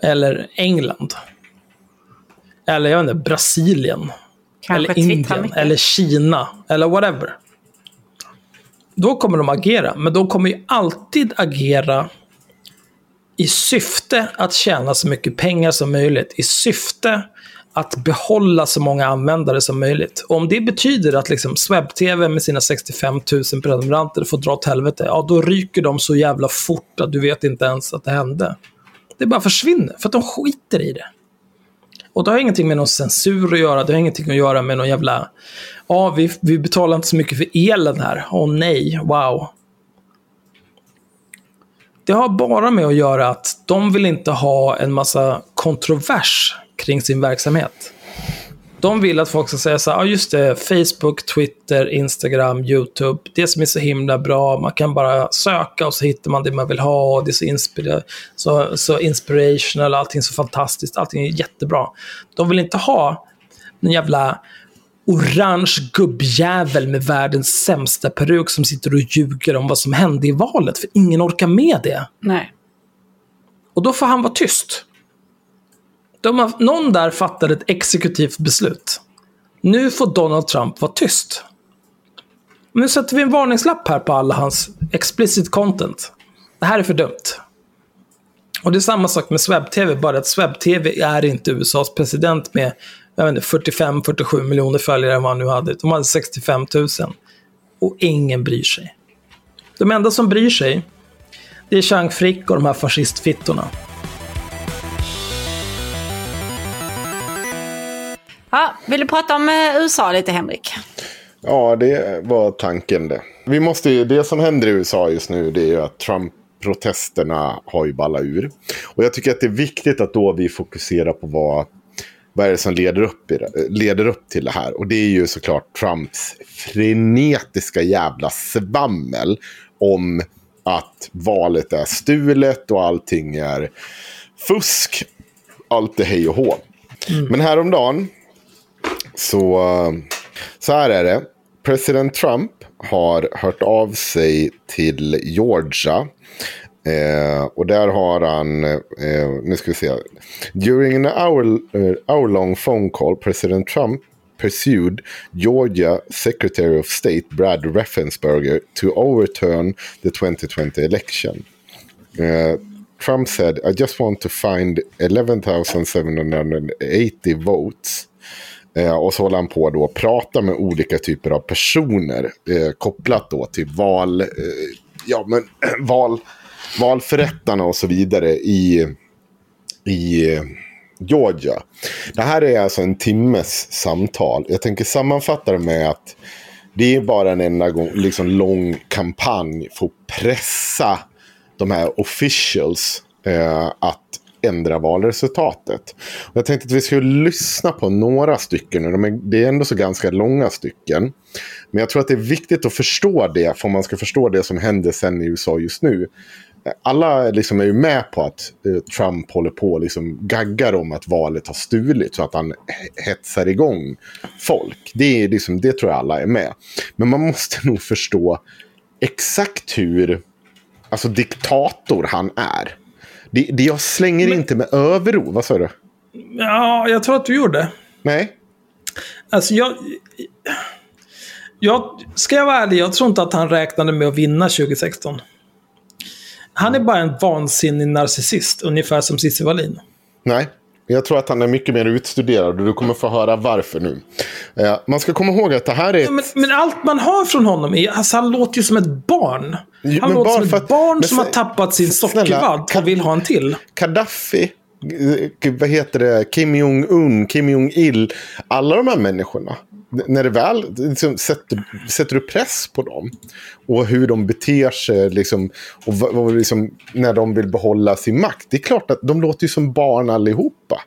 eller England, eller jag vet inte, Brasilien, Kanske eller Indien, eller Kina, eller whatever. Då kommer de agera, men de kommer ju alltid agera i syfte att tjäna så mycket pengar som möjligt. I syfte att behålla så många användare som möjligt. Och om det betyder att liksom Swebb-TV med sina 65 000 prenumeranter får dra åt helvete, ja då ryker de så jävla fort att du vet inte ens att det hände. Det bara försvinner, för att de skiter i det. Och det har ingenting med någon censur att göra, det har ingenting att göra med någon jävla... Ja, vi, vi betalar inte så mycket för elen här. Åh nej, wow. Det har bara med att göra att de vill inte ha en massa kontrovers kring sin verksamhet. De vill att folk ska säga så här, ja just det, Facebook, Twitter, Instagram, YouTube. Det som är så himla bra, man kan bara söka och så hittar man det man vill ha. Och det är så, inspira så, så inspirational, allting är så fantastiskt, allting är jättebra. De vill inte ha en jävla orange gubbjävel med världens sämsta peruk som sitter och ljuger om vad som hände i valet, för ingen orkar med det. Nej. Och då får han vara tyst. De har, någon där fattade ett exekutivt beslut. Nu får Donald Trump vara tyst. Nu sätter vi en varningslapp här på alla hans explicit content. Det här är för dumt. Och det är samma sak med Swebb-TV, bara att Swebb-TV är inte USAs president med 45-47 miljoner följare än vad han nu hade. De hade 65 000. Och ingen bryr sig. De enda som bryr sig, det är Chang Frick och de här fascistfittorna. Ja, vill du prata om eh, USA lite, Henrik? Ja, det var tanken det. Vi måste ju, det som händer i USA just nu det är ju att Trump-protesterna har ju ballat ur. Och jag tycker att det är viktigt att då vi fokuserar på vad, vad är det som leder upp, i det, leder upp till det här. Och det är ju såklart Trumps frenetiska jävla svammel om att valet är stulet och allting är fusk. Allt är hej och hå. Men häromdagen så, så här är det. President Trump har hört av sig till Georgia. Eh, och där har han, eh, nu ska vi se. During an hour, eh, hour long phone call, President Trump pursued Georgia Secretary of State Brad Raffensperger to overturn the 2020 election. Uh, Trump said, I just want to find 11,780 votes. Eh, och så håller han på då att prata med olika typer av personer eh, kopplat då till val, eh, ja, men, [clears throat] val, valförrättarna och så vidare i, i eh, Georgia. Det här är alltså en timmes samtal. Jag tänker sammanfatta det med att det är bara en enda gång, liksom lång kampanj för att pressa de här officials eh, att ändra valresultatet. Och jag tänkte att vi skulle lyssna på några stycken. De är, det är ändå så ganska långa stycken. Men jag tror att det är viktigt att förstå det, för om man ska förstå det som händer sen i USA just nu. Alla liksom är ju med på att eh, Trump håller på och liksom gaggar om att valet har stulit så att han hetsar igång folk. Det, är liksom, det tror jag alla är med. Men man måste nog förstå exakt hur alltså, diktator han är. Det, det jag slänger inte med överord. Vad sa du? Ja, jag tror att du gjorde. Nej? Alltså jag... jag ska jag vara ärlig, jag tror inte att han räknade med att vinna 2016. Han är bara en vansinnig narcissist, ungefär som Cissi Wallin. Nej. Jag tror att han är mycket mer utstuderad och du kommer få höra varför nu. Eh, man ska komma ihåg att det här är... Ja, men, men allt man hör från honom är... Alltså han låter ju som ett barn. Jo, Han låter som ett att- barn som har tappat sin sockervadd och vill ha en till. Gaddafi, eh, vad heter det, Kim Jong-Un, Kim Jong-Il. Alla de här människorna. När det väl liksom, sätter, sätter du press på dem och hur de beter sig liksom, och, vad liksom, när de vill behålla sin makt. Det är klart att de låter ju som barn allihopa.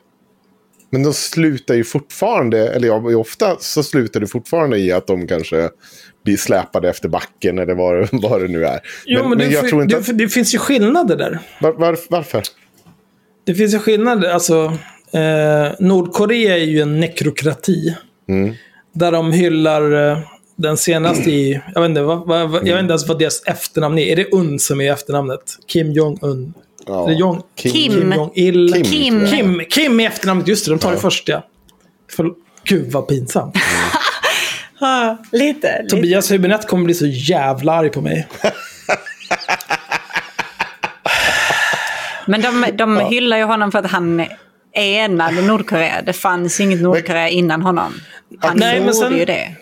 Men de slutar ju fortfarande, eller ja, ofta så slutar det fortfarande i att de kanske blir släpade efter backen eller vad, [laughs] vad det nu är. Jo, men, det, jag tror inte det, att, det finns ju skillnader där. var, var, varför? Det finns ju skillnader. Alltså, eh, Nordkorea är ju en nekrokrati. Mm. Där de hyllar eh, den senaste i... Jag vet, inte, vad, vad, vad, jag vet inte ens vad deras efternamn är. Är det Un som är efternamnet? Kim Jong-Un? Ja, Jong, Kim. Kim. Jong-Il? Kim, Kim. Kim, Kim är efternamnet. Just det, de tar det först ja. För, gud vad pinsamt. [laughs] Lite. lite. Tobias Hübinette kommer bli så jävla arg på mig. Men de, de hyllar ju honom för att han enade Nordkorea. Det fanns inget Nordkorea innan honom. Han Nej, men gjorde sen- ju det.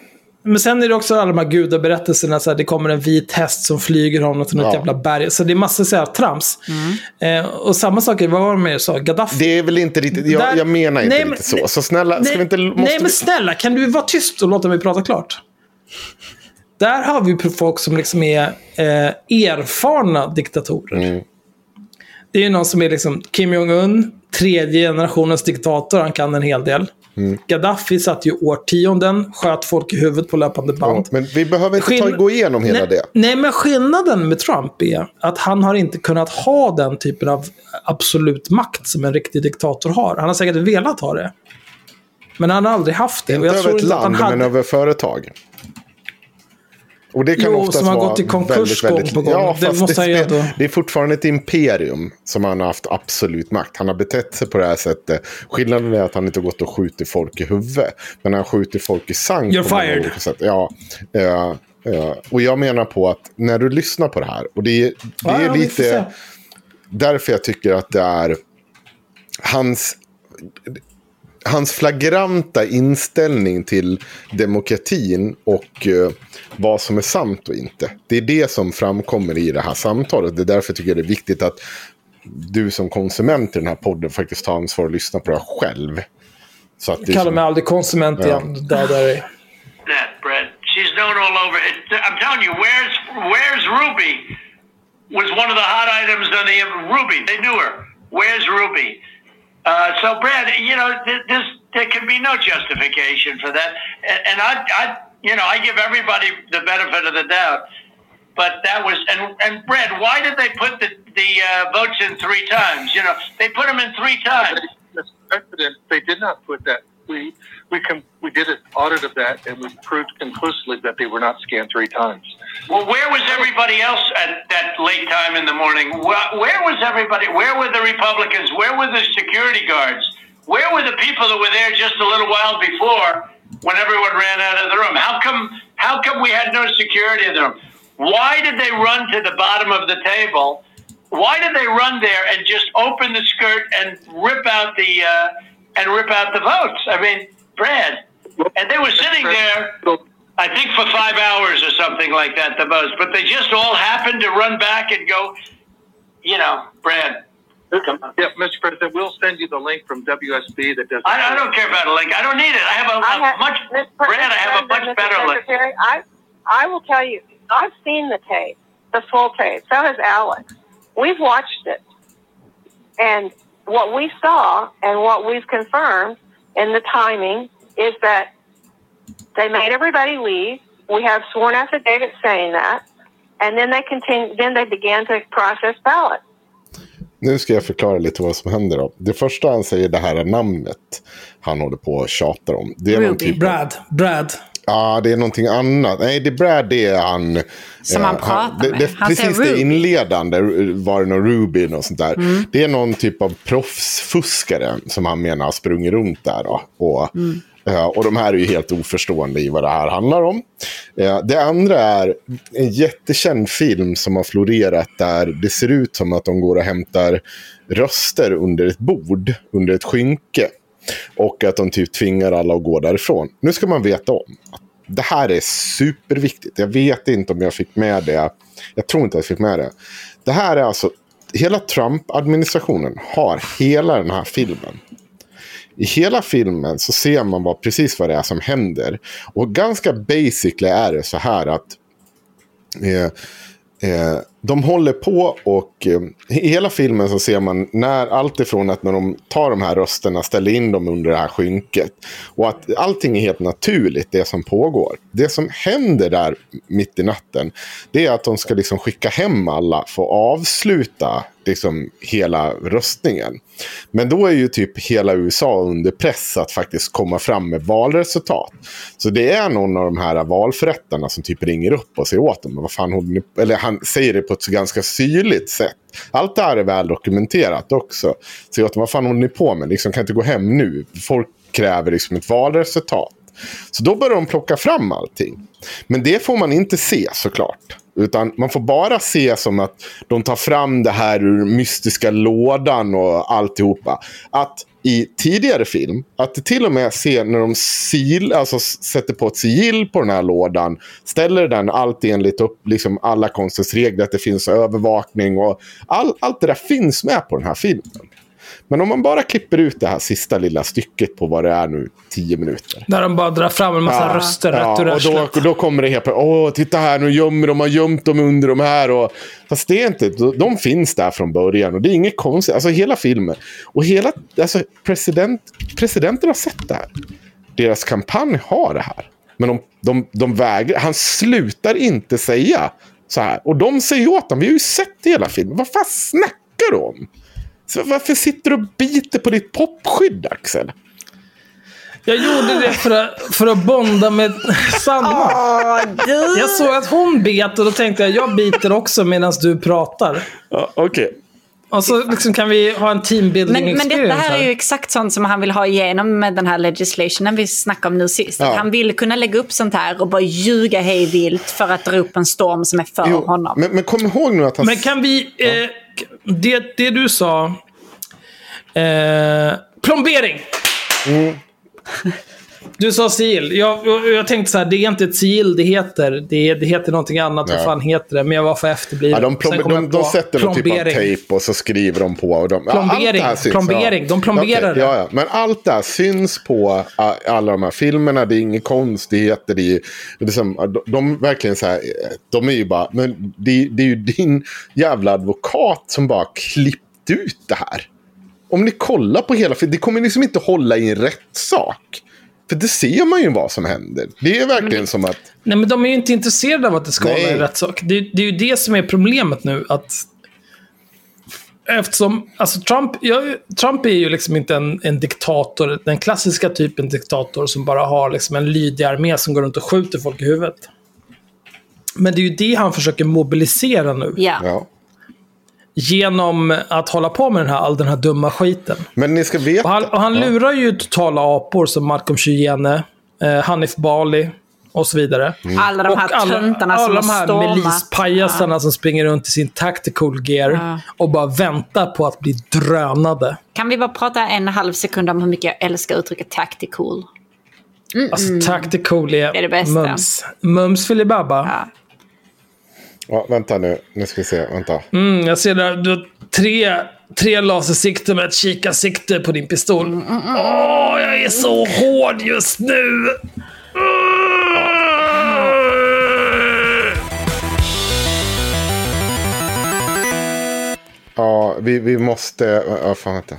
Men sen är det också alla de här gudaberättelserna. Så här, det kommer en vit häst som flyger honom till något Ja. jävla berg. Så det är massor så här trams. Eh, och samma sak, vad var det mer sa? Gaddafi. Det är väl inte riktigt, jag, Där- jag menar inte Nej, men- riktigt så. Så snälla, ska vi inte... Måste nej, men vi, snälla, kan du vara tyst och låta mig prata klart? Där har vi folk som liksom är eh, erfarna diktatorer. Mm. Det är ju någon som är liksom Kim Jong-Un, tredje generationens diktator. Han kan en hel del. Mm. Gaddafi satt ju årtionden, sköt folk i huvudet på löpande band. ja, men vi behöver inte ta, Skill- gå igenom hela nej, det. Nej, men skillnaden med Trump är att han har inte kunnat ha den typen av absolut makt som en riktig diktator har. Han har säkert velat ha det. Men han har aldrig haft det. Inte över ett land, hade... men över företag. Och det kan Jo, oftast som har gått i konkurs väldigt, gång på gång. Ja, Det måste det, ändå- det är fortfarande ett imperium som han har haft absolut makt. Han har betett sig på det här sättet. Skillnaden är att han inte har gått och skjutit folk i huvudet. Men han skjuter folk i sank. You're fired. Ja, ja, ja. Och jag menar på att när du lyssnar på det här. Och det är, det Ja, är lite därför jag tycker att det är hans hans flagranta inställning till demokratin och eh, vad som är sant och inte. Det är det som framkommer i det här samtalet. Det är därför jag tycker det är viktigt att du som konsument i den här podden faktiskt tar ansvar och lyssnar på det själv. Så att det är Kallar som- mig aldrig konsument igen. Dödar dig. that, Brett. She's known all over. It, I'm telling you, where's where's Ruby was one of the hot items on the Ruby. They knew her. Where's Ruby? Uh, so, Brad, you know, th- this there can be no justification for that. And, I, I, you know, I give everybody the benefit of the doubt. But that was and and Brad, why did they put the the uh, votes in three times? You know, they put them in three times. President, they did not put that. We we com- we did an audit of that, and we proved conclusively that they were not scanned three times. Well, where was everybody else at that late time in the morning? Where, was everybody? Where were the Republicans? Where were the security guards? Where were the people that were there just a little while before when everyone ran out of the room? How come? How come we had no security in the room? Why did they run to the bottom of the table? Why did they run there and just open the skirt and rip out the uh, and rip out the votes? I mean, Brad, and they were sitting there. I think for five hours or something like that, the most. But they just all happened to run back and go, you know, Brad. Come. Yeah, Mr. President, we'll send you the link from WSB that does. I, I don't care about a link. I don't need it. I have a, I a have- much, Brad. I have a much Mr. better link. I, I will tell you, I've seen the tape, the full tape. So has Alex. We've watched it. And what we saw and what we've confirmed in the timing is that they made everybody leave. We have sworn affidavits saying that. And then they continue, then they began to process ballots. Nu ska jag förklara lite vad som händer då. Det första han säger, det här är namnet han håller på och tjatar om. Det är någon Ruby. typ av- Brad. Brad. Ja, det är någonting annat. Nej, det Brad, det är han... Som han pratar det, med. det, Han Precis det inledande var det någon Ruby och sånt där. Mm. Det är någon typ av proffsfuskare som han menar har sprungit runt där. Då, och, Mm. eh, och de här är ju helt oförstående i vad det här handlar om. Eh, Det andra är en jättekänd film som har florerat där det ser ut som att de går och hämtar röster under ett bord, under ett skynke. Och att de typ tvingar alla att gå därifrån. Nu ska man veta om att det här är superviktigt. Jag vet inte om jag fick med det. Jag tror inte jag fick med det. Det här är alltså, hela Trump-administrationen har hela den här filmen i hela filmen så ser man vad, precis vad det är som händer. Och ganska basically är det så här att eh, Eh, de håller på och eh, i hela filmen så ser man när allt ifrån att när de tar de här rösterna ställer in dem under det här skynket. Och att allting är helt naturligt det som pågår. Det som händer där mitt i natten det är att de ska liksom skicka hem alla för att avsluta liksom hela röstningen. Men då är ju typ hela USA under press att faktiskt komma fram med valresultat. Så det är någon av de här valförrättarna som typ ringer upp och säger åt dem. Vad fan håller ni Eller han säger det på ett ganska syrligt sätt. Allt det här är väl dokumenterat också. Så jag dem, vad fan håller ni på med? Liksom kan inte gå hem nu. Folk kräver liksom ett valresultat. Så då börjar de plocka fram allting. Men det får man inte se såklart. Utan man får bara se som att de tar fram det här ur mystiska lådan och alltihopa. Att i tidigare film, att det till och med ser när de sil, alltså sätter på ett sigill på den här lådan, ställer den allt enligt upp, liksom alla konstens regler, att det finns övervakning och all, allt det där finns med på den här filmen. Men om man bara klipper ut det här sista lilla stycket på vad det är nu, tio minuter. Där de bara drar fram en massa Ja, röster ja, rätt ur och då, då kommer det helt plötsligt. Åh, titta här, nu gömmer de, har gömt dem under de här. Och, fast det är inte, de, de finns där från början och det är inget konstigt. Alltså hela filmen. Och hela, alltså president, presidenten har sett det här. Deras kampanj har det här. Men de, de, de vägrar, han slutar inte säga så här. Och de säger åt honom, vi har ju sett hela filmen. Vad fan snackar du om? Så varför sitter du och biter på ditt popskydd, Axel? Jag gjorde det för att, för att bonda med [laughs] Sanna. Jag såg att hon bet och då tänkte jag, jag biter också medan du pratar. Ja, Okej. Och så liksom kan vi ha en teambuilding Men, men detta här är ju exakt sånt som han vill ha igenom med den här legislationen vi snackade om nu sist. Ja. Att han vill kunna lägga upp sånt här och bara ljuga hej vilt för att dra upp en storm som är för Jo, honom. men, men kom ihåg nu att han... Men kan vi... Eh, det, det du sa... Eh, plombering! Mm. Du sa sigill. Jag, jag, tänkte så här, det är inte ett sigill det heter. Det, det heter någonting annat. Vad Ja. fan heter det? Men jag var för efterbliven. Ja, de, jag de, de på sätter någon typ av tejp och så skriver de på. Och de, ja, Plombering, här syns, plombering. De plomberar det. ja, ja. Men allt det här syns på alla de här filmerna. Det är inga konstigheter. Det är, det är som, de, de verkligen så här, de är ju bara, men det, det är ju din jävla advokat som bara klippt ut det här. Om ni kollar på hela filmen, det kommer liksom inte hålla i en rättssak. För det ser man ju vad som händer. Det är verkligen som att... Nej, men de är ju inte intresserade av att det ska Nej. vara en rättssak. Det, det är ju det som är problemet nu. att Eftersom, alltså Trump, ja, Trump är ju liksom inte en, en diktator, den klassiska typen diktator som bara har liksom en lydig armé som går runt och skjuter folk i huvudet. Men det är ju det han försöker mobilisera nu. Ja. Ja. Genom att hålla på med den här, all den här dumma skiten. Men ni ska veta... Och han, och han lurar ju totala apor som Malcolm Chyene, eh, Hanif Bali och så vidare. Alla de här alla, töntarna som alla har de här milispajasarna som springer runt i sin tactical gear Ja. och bara väntar på att bli drönade. Kan vi bara prata en halv sekund om hur mycket jag älskar uttrycket tactical? Alltså tactical är, Det är det bästa. mums. Mums filibabba. Ja. Ja, vänta nu, nu ska vi se. Vänta. Mm, jag ser där, du har tre, tre lasersikten med ett kikarsikte på din pistol. Mm, Åh, jag är så hård just nu! Ja, vi, vi måste... Ja, fan vänta.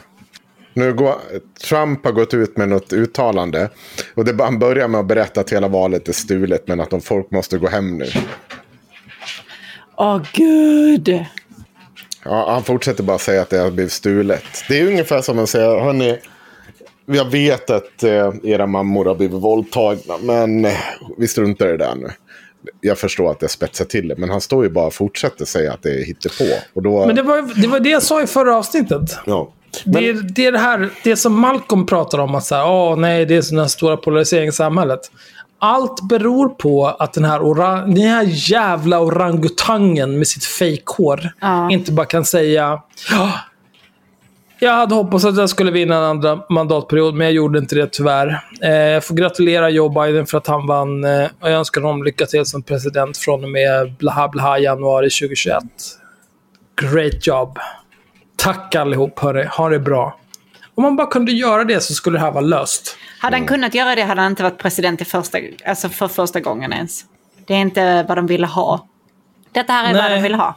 Nu går, Trump har gått ut med något uttalande. Och det, han börjar med att berätta att hela valet är stulet. Men att de folk måste gå hem nu. Åh gud! Ja, han fortsätter bara säga att det har blivit stulet. Det är ungefär som att säga, hörni. Jag vet att eh, era mammor har blivit våldtagna. Men eh, vi struntar i det där nu. Jag förstår att det spetsar till det. Men han står ju bara och fortsätter säga att det är hittepå. Och då... Men det var, det var det jag sa i förra avsnittet. Ja. Det, är, det är det här, det som Malcolm pratar om, att så här, åh nej, det är här stora polarisering i samhället. Allt beror på att den här, ora, den här jävla orangutangen med sitt fejkhår Ja. inte bara kan säga "Ja, jag hade hoppats att jag skulle vinna en andra mandatperiod, men jag gjorde inte det tyvärr. Eh, jag får gratulera Joe Biden för att han vann eh, och jag önskar honom lycka till som president från och med blaha blaha januari 2021. Great job. Tack allihop, hörni. Ha det bra. Om man bara kunde göra det så skulle det här vara löst. Hade Mm. han kunnat göra det hade han inte varit president i första, alltså för första gången ens. Det är inte vad de ville ha. Detta här är vad Nej. de ville ha.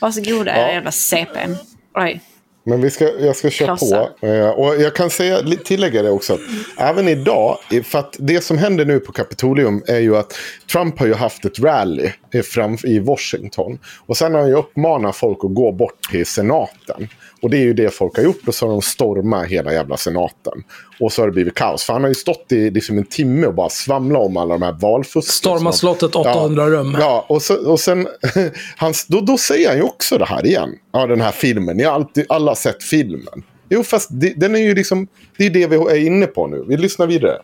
Varsågoda Ja. jävla CPn. Oj. Men vi ska, jag ska köra Klossar. på. Eh, Och jag kan säga, tillägga det också. Att även idag, för att det som händer nu på Kapitolium är ju att Trump har ju haft ett rally fram, i Washington. Och sen har han ju uppmanat folk att gå bort till senaten. Och det är ju det folk har gjort. Och så har de stormat hela jävla senaten. Och så har det blivit kaos. För han har ju stått i liksom en timme och bara svamlat om alla de här valfusken. Storma som- slottet 800 ja, rum. Ja, och, så, och sen, [laughs] han, då, då säger han ju också det här igen. Ja, den här filmen. Ni har alltid, alla sett filmen. Jo, fast det, den är ju liksom, det är det vi är inne på nu. Vi lyssnar vidare.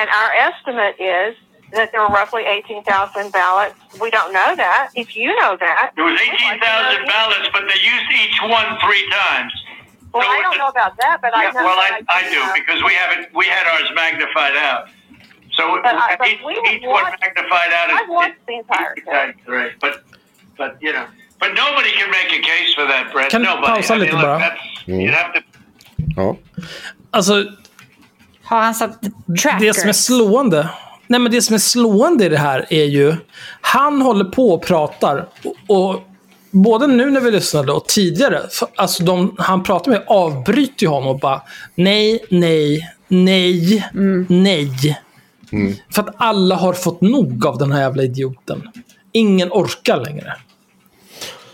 And our estimate is that there were roughly 18,000 ballots. We don't know that. If you know that. There was we'd like 18,000 ballots, but they used each one three times. Well, So I don't it's- know about that, but I know. well, I, that I do know. because we haven't We had ours magnified out. So But I- but each, we have each one watched- magnified out. I've watched the entire thing. Right, but but you know, but nobody can make a case for that, Brett. Kan nobody. pausa I mean, lite look, bara? that's- You'd have to. Ja. Alltså, Har han satt trackers? det som är slående. Nej, men det som är slående i det här är ju... Han håller på och pratar. Och, och både nu när vi lyssnade och tidigare. Alltså de han pratar med avbryter ju honom och bara nej, nej, nej, nej. För att alla har fått nog av den här jävla idioten. Ingen orkar längre.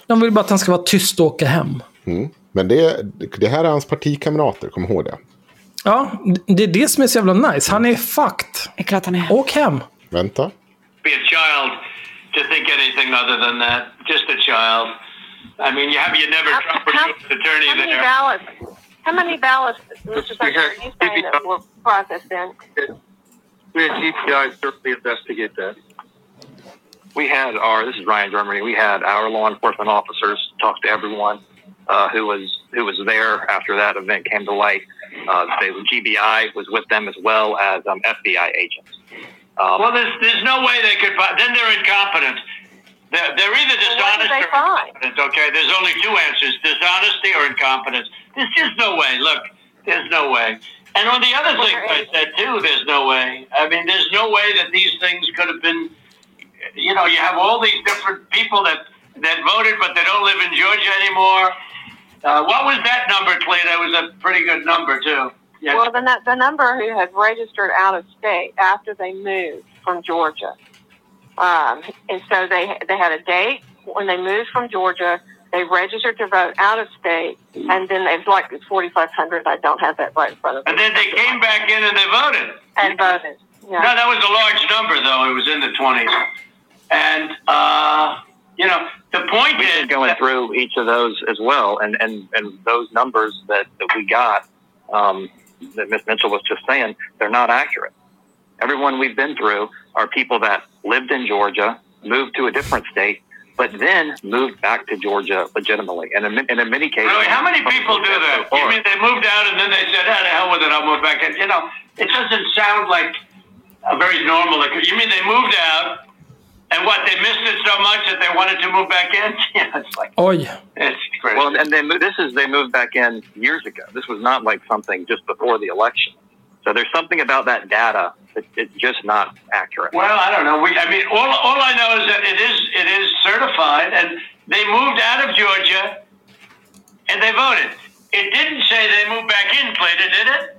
De vill bara att han ska vara tyst och åka hem. Mm. Men det, det här är hans partikamrater, kom ihåg det. Ja, det är det som är så jävla nice. Han är fucked. Det är klart han är. Åk hem. Vänta. be a child to think anything other than that. Just a child. I mean, you have you never How, Trump how, attorney how many there. ballots? How many ballots, Mr. We Secretary, had- are you saying that were processed in? We had GPI certainly investigate that. we had our this is Ryan Germany. We had our law enforcement officers talk to everyone uh, who was who was there after that event came to light. Uh, they, GBI was with them as well as um, FBI agents. Um, Well, there's there's no way they could. fi- Then they're incompetent. They're, they're either Well, dishonest they or find? incompetent. Okay, there's only two answers: dishonesty or incompetence. There's just no way. Look, there's no way. And on the other thing I said too, there's no way. I mean, there's no way that these things could have been. You know, you have all these different people that that voted, but they don't live in Georgia anymore. Uh, what was that number, Clay? That was a pretty good number too. Yeah. Well, the, the number who had registered out of state after they moved from Georgia. Um, and so they, they had a date when they moved from Georgia. They registered to vote out of state. And then it was like 4,500. I don't have that right in front of me. and then they came back in and they voted. And voted. Yeah. No, that was a large number, though. It was in the 20s. And, uh, you know, the point we is. going through each of those as well, and and and those numbers that that we got um, that Miss Mitchell was just saying, they're not accurate. Everyone we've been through are people that lived in Georgia, moved to a different state, but then moved back to Georgia legitimately, and in, and in many cases, Really, how many people do that? You mean they moved out and then they said, "Ah, the hell with it, I'll move back And, You know, it doesn't sound like a very normal. You mean they moved out and what? They missed it so much that they wanted to move back in? [laughs] Yeah, it's like oh, Oj. it's crazy. Well, and they mo- this is they moved back in years ago. This was not like something just before the election. So there's something about that data that it's just not accurate. Well, I don't know. We, I mean, all, all I know is that it is it is certified, and they moved out of Georgia, and they voted. It didn't say they moved back in, Clayton, did it?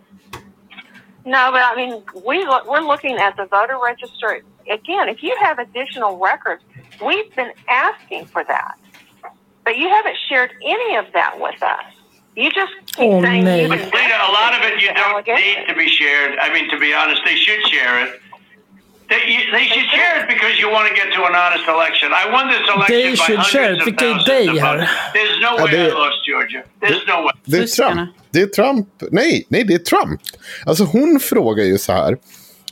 No, but I mean, we look, we're looking at the voter registry. Again, if you have additional records, we've been asking for that. But you haven't shared any of that with us. You just keep Oh, saying no. you've But Cleta, a lot of it you don't need to be shared. I mean, to be honest, they should share it. They, they should share it because you want to get to an honest election. I won this election They by should hundreds share it. of Vilka är thousands dig of här? votes. There's no Ja, way det- I lost Georgia. There's no way. Det är Fuskarna. Trump. Det är Trump. Nej, nej, det är Trump. Alltså hon frågar ju så här.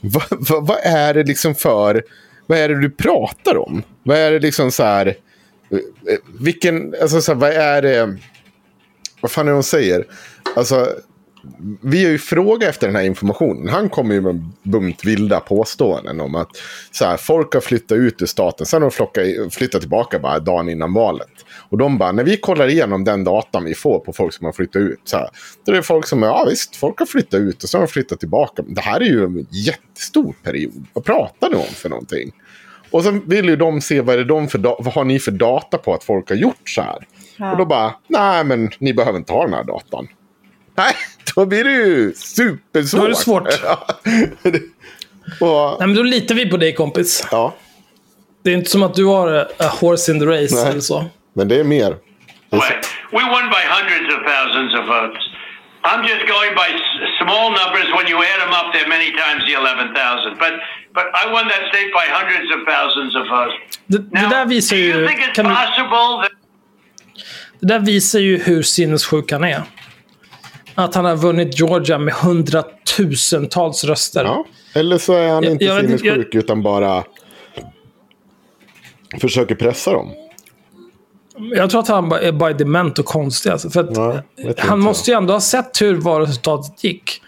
Vad, va, va är det liksom för... Vad är det du pratar om? Vad är det liksom så här... Eh, eh, vilken... Alltså så här, vad är det... Vad fan är det hon säger? Alltså... vi har ju frågat efter den här informationen. Han kommer ju med en bunt vilda påståenden om att så här, folk har flyttat ut ur staten. Sen har de flockat, flyttat tillbaka bara dagen innan valet. Och de bara, när vi kollar igenom den datan vi får på folk som har flyttat ut. Så här, då är det folk som, ja visst, folk har flyttat ut och så har de flyttat tillbaka. Det här är ju en jättestor period. Vad pratar ni om för någonting? Och sen vill ju de se vad, är de för vad har ni för data på att folk har gjort så här. Ja. Och då bara, nej men ni behöver inte ha den här datan. [laughs] Nej, då blir det ju supersvårt. Då är det svårt. [laughs] Och, Nej, men då litar vi på dig kompis. ja, Det är inte som att du har a, a horse in the race Nej. eller så. Men det är mer. Right. We won by hundreds of thousands of votes. I'm just going by small numbers. When you add them up, they're many times the 11,000. But but I won that state by hundreds of thousands of votes. Det, det där visar do you ju... think it's du, possible that det där visar ju hur sinnessjuk han är. Att han har vunnit Georgia med hundratusentals röster. Ja. Eller så är han Jag- inte jag sinnessjuk utan bara försöker pressa dem. Jag tror att han bara är bara dement och konstig. Alltså, för Ja, han måste ju ändå ha sett hur valresultatet gick.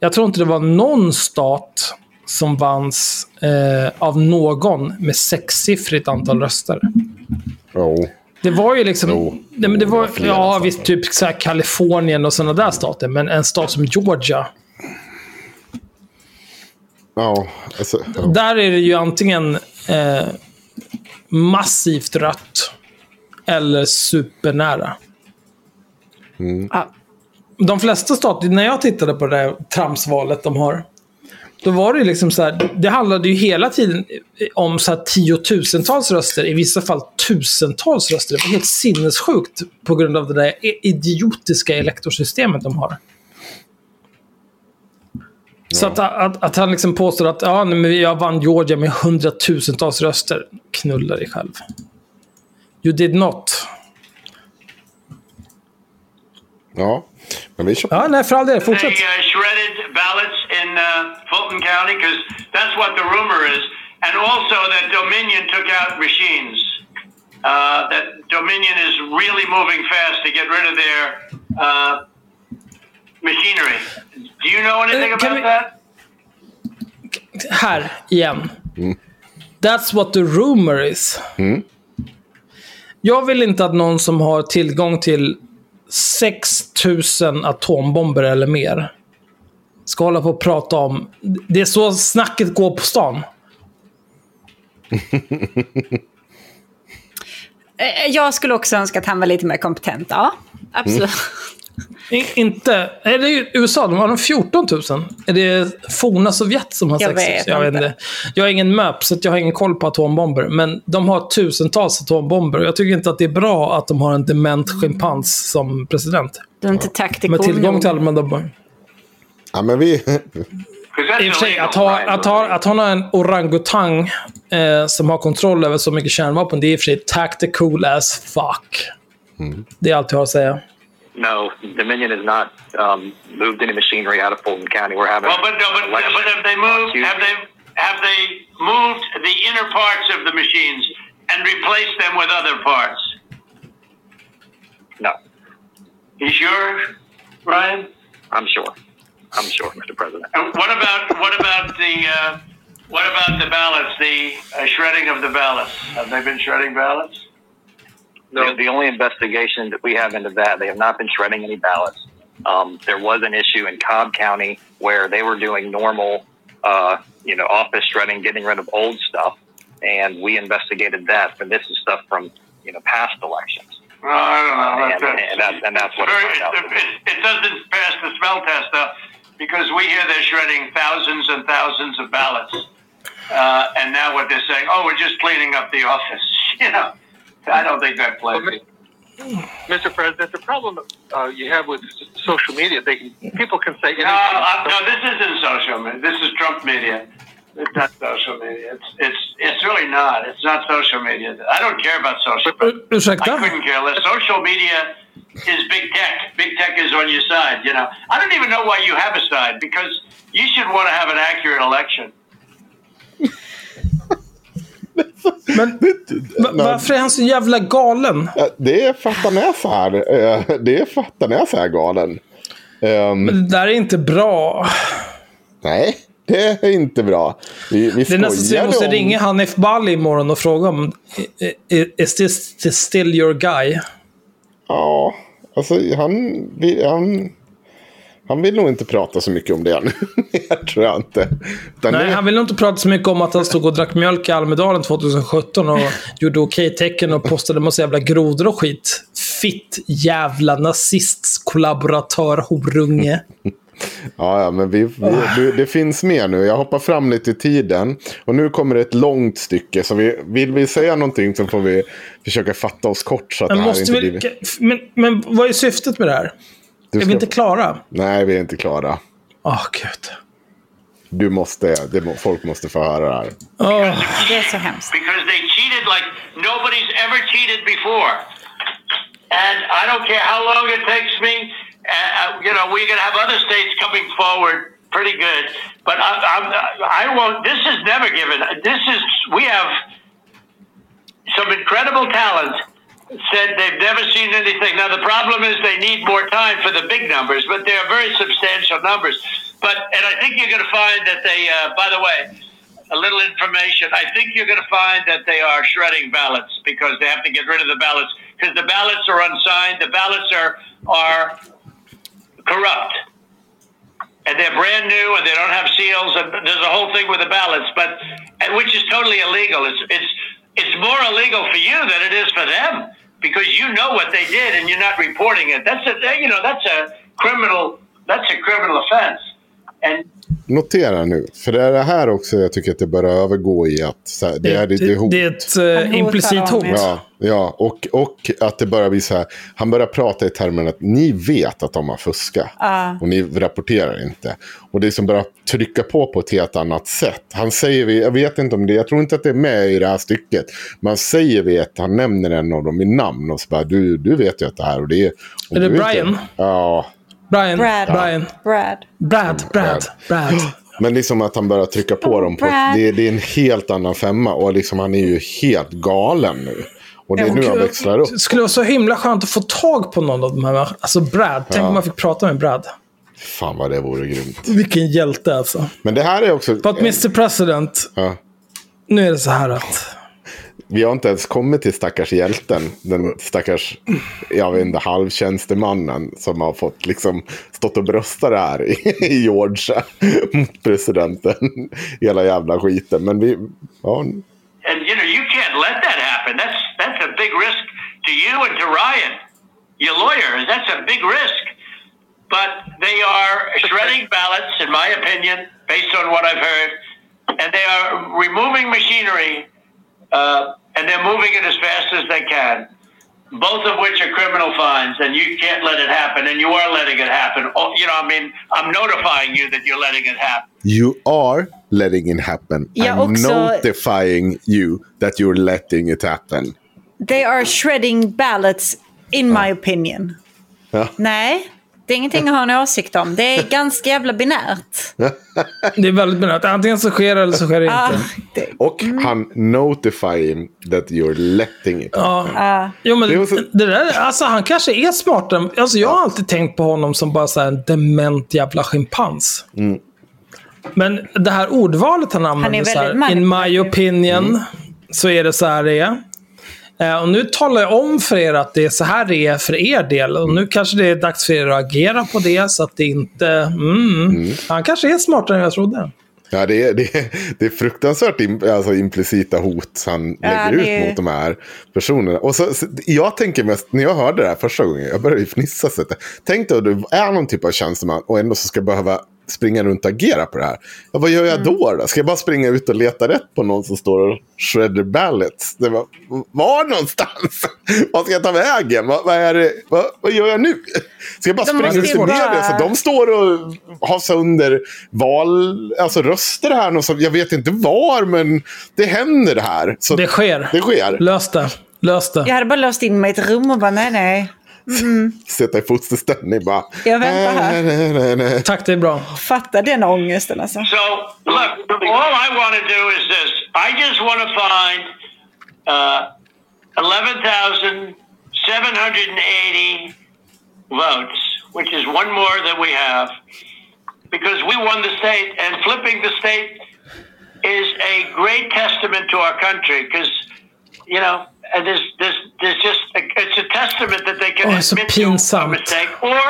Jag tror inte det var någon stat som vanns eh, av någon med sexsiffrigt antal röster. Jo. Det var ju liksom... Jo, nej, men det var, flera ja, visst, typ så Kalifornien och sådana där stater. Men en stat som Georgia. Ja, alltså. Där är det ju antingen eh, massivt rött eller supernära. Ja. De flesta stater, när jag tittade på det där tramsvalet de har. Då var det ju liksom så här, det handlade ju hela tiden om så här tiotusentals röster, i vissa fall tusentals röster. Det var helt sinnessjukt på grund av det där idiotiska elektorsystemet de har. Så att, att, att han liksom påstår att ja, men jag vann Georgia med hundratusentals röster. Knulla dig själv. You did not. ja. Men vi kör på. Ja, nej, för all del. they Fortsätt. uh, shredded ballots in uh, Fulton County? Because that's what the rumor is. And also that Dominion took out machines. Uh, that Dominion is really moving fast to get rid of their uh, machinery. Do you know anything Uh, about we- that? här igen. That's what the rumor is. Jag vill inte att någon som har tillgång till 6000 atombomber eller mer ska hålla på och prata om... Det är så snacket går på stan. [laughs] Eh, Jag skulle också önska att han var lite mer kompetent. Ja, absolut. I, inte... Är det ju USA? De har de 14 000. Är det forna Sovjet som har Jag 6 000? vet Jag vet inte. Jag är ingen MÖP, så att jag har ingen koll på atombomber. Men de har tusentals atombomber. Jag tycker inte att det är bra att de har en dement schimpans som president. Du är inte tactical Med tillgång till de där... Ja, men vi... I och för sig, att ha, att ha, att ha en orangutang eh, som har kontroll över så mycket kärnvapen, det är i och för sig tactical as fuck. Det är allt jag har att säga. No, Dominion has not um, moved any machinery out of Fulton County. We're having Well, but no, but, but have they moved? Have they have they moved the inner parts of the machines and replaced them with other parts? No, You sure, Ryan? I'm sure. I'm sure, Mr. President. And what about what about the uh, what about the ballots? The uh, shredding of the ballots. Have they been shredding ballots? The, the only investigation that we have into that, they have not been shredding any ballots. Um, there was an issue in Cobb County where they were doing normal, uh, you know, office shredding, getting rid of old stuff, and we investigated that. But this is stuff from you know past elections. Well, I don't know. And- That's- and that- and that's what very- it turned out it, it, it doesn't pass the smell test, though, because we hear they're shredding thousands and thousands of ballots. Uh, and now what they're saying, oh, we're just cleaning up the office. [laughs] You know, I don't think that plays. Mr. President, the problem uh, you have with social media, they can, people can say anything. No, uh, no, this isn't social media. This is Trump media. It's not social media. It's it's it's really not. It's not social media. I don't care about social. Ur- I ursäkta? couldn't care less. Social media is big tech. Big tech is on your side. You know, I don't even know why you have a side because you should want to have an accurate election. [laughs] Men va- varför är han så jävla galen? Det är för att han är så här. eh, Det är för att han är så här galen. Ehm, Men det där är inte bra. nej, det är inte bra. Vi, vi Det är nästan så skojade måste om- ringa Hanif Bali imorgon och fråga om i- i- Is this still your guy? Ja, alltså han, vi- han, han vill nog inte prata så mycket om det nu. [laughs] jag tror jag inte. Utan Nej, det- han vill nog inte prata så mycket om att han stod och drack mjölk i Almedalen 2017 och gjorde okej-tecken och postade massa jävla grodor och skit. Fitt jävla nazistkollaboratör, horunge. [laughs] Ja, ja, men vi, vi, det, finns mer nu. Jag hoppar fram lite i tiden. Och nu kommer det ett långt stycke. Så vi, vill vi säga någonting så får vi försöka fatta oss kort. Så att Men, det här inte vi, blir... men, men vad är syftet med det här? Du Är vi inte klara? Nej, vi är inte klara. Åh, gud. Du måste, det, må- folk måste få höra det här. Åh. Det är så hemskt. because they cheated like nobody's ever cheated before. And I don't care how long it takes me. Uh, you know, we're going to have other states coming forward pretty good. But I, I'm, I won't. This is never given. This is we have some incredible talent. Said they've never seen anything. Now the problem is they need more time for the big numbers, but they are very substantial numbers. But and I think you're going to find that they. Uh, by the way, a little information. I think you're going to find that they are shredding ballots because they have to get rid of the ballots because the ballots are unsigned. The ballots are are corrupt, and they're brand new and they don't have seals. And there's a whole thing with the ballots, but which is totally illegal. It's it's it's more illegal for you than it is for them because you know what they did and you're not reporting it. That's a you know that's a criminal that's a criminal offense. And Notera nu, för det är det här också jag tycker att det börjar övergå i att så här, det, är lite det, hot. det är ett uh, implicit hot. ja. Ja, och, och att det börjar bli så här. Han börjar prata i termen att ni vet att de har fuskat. Och ni rapporterar inte. Och det är som börjar trycka på på ett helt annat sätt. Han säger, vi- jag vet inte om det, jag tror inte att det är med i det här stycket. Men han säger vi att han nämner en av dem i namn. Och så bara, du, du vet ju att det här och det är... Är det du inte- Brian? Ja. Brian. Brad. Brian. Brad. Brad. Brad. Brad. Men liksom att han börjar trycka på dem på det, det är en helt annan femma. Och liksom han är ju helt galen nu. Och det är nu han växlar upp. Det skulle vara så himla skönt att få tag på någon av de här. Alltså Brad. Tänk om man fick prata med Brad. Fan vad det vore grymt. Vilken hjälte alltså. Men det här är också... But Mr President. Ja. Nu är det så här att... Vi har inte ens kommit till stackars hjälten. Den stackars, jag vet inte, halvtjänstemannen som har fått liksom stått och brösta det här i, [laughs] i Georgia mot presidenten. Hela jävla skiten. Men vi, ja, and you know you can't let that happen. That's that's a big risk to you and to Ryan, your lawyers. That's a big risk. But they are shredding ballots, in my opinion, based on what I've heard, and they are removing machinery, uh, and they're moving it as fast as they can. Both of which are criminal fines, and you can't let it happen, and you are letting it happen. Oh, you know, I mean, I'm notifying you that you're letting it happen. you are letting it happen. Ja, I'm också- notifying you that you're letting it happen. They are shredding ballots in ah. my opinion. Ja. Nej, det är ingenting att ha en åsikt om. Det är ganska jävla binärt. [laughs] Det är väldigt benäget. Antingen så sker det eller så sker det Ah, inte. det, Och han notifying that you're letting it. Ja. Jo, men Det det, så- där, alltså han kanske är smartare. Alltså jag har alltid tänkt på honom som bara så här en dement jävla schimpans. Mm. Men det här ordvalet han använder, så väldigt här, in my opinion, Mm. så är det så här det är. Eh, och nu talar jag om för er att det är så här det är för er del. Och nu kanske det är dags för er att agera på det så att det inte... Mm, Han kanske är smartare än jag trodde. Ja, det är, det är, det är fruktansvärt im, alltså implicita hot han Ja, lägger det ut mot de här personerna. Och så, så, jag tänker mest, när jag hörde det här första gången, jag började ju fnissa. Så att, tänk dig att du är någon typ av tjänsteman och ändå så ska behöva springa runt och agera på det här. Ja, vad gör jag Mm. då, då? Ska jag bara springa ut och leta rätt på någon som står och shredder ballots? Det var, var någonstans? [laughs] Vad ska jag ta vägen? Vad, vad, är det, vad, vad gör jag nu? Ska jag bara De springa ut till bara- media? Så de står och har sönder val, alltså röster här. någonstans. Jag vet inte var, men det händer det här. Så Det sker. Det sker. Lös det. Lös det. jag hade bara låst in mig i ett rum och bara nej, nej. [laughs] Sätta i fosterställning bara. Jag väntar här. Tack, det är bra. Fatta den ångesten alltså. So, look, all I want to do is this. I just want to find uh, 11,780 votes which is one more that we have, because we won the state, and flipping the state is a great testament to our country. Because you know, and there's there's there's just a, it's a testament that they can så admit to a mistake or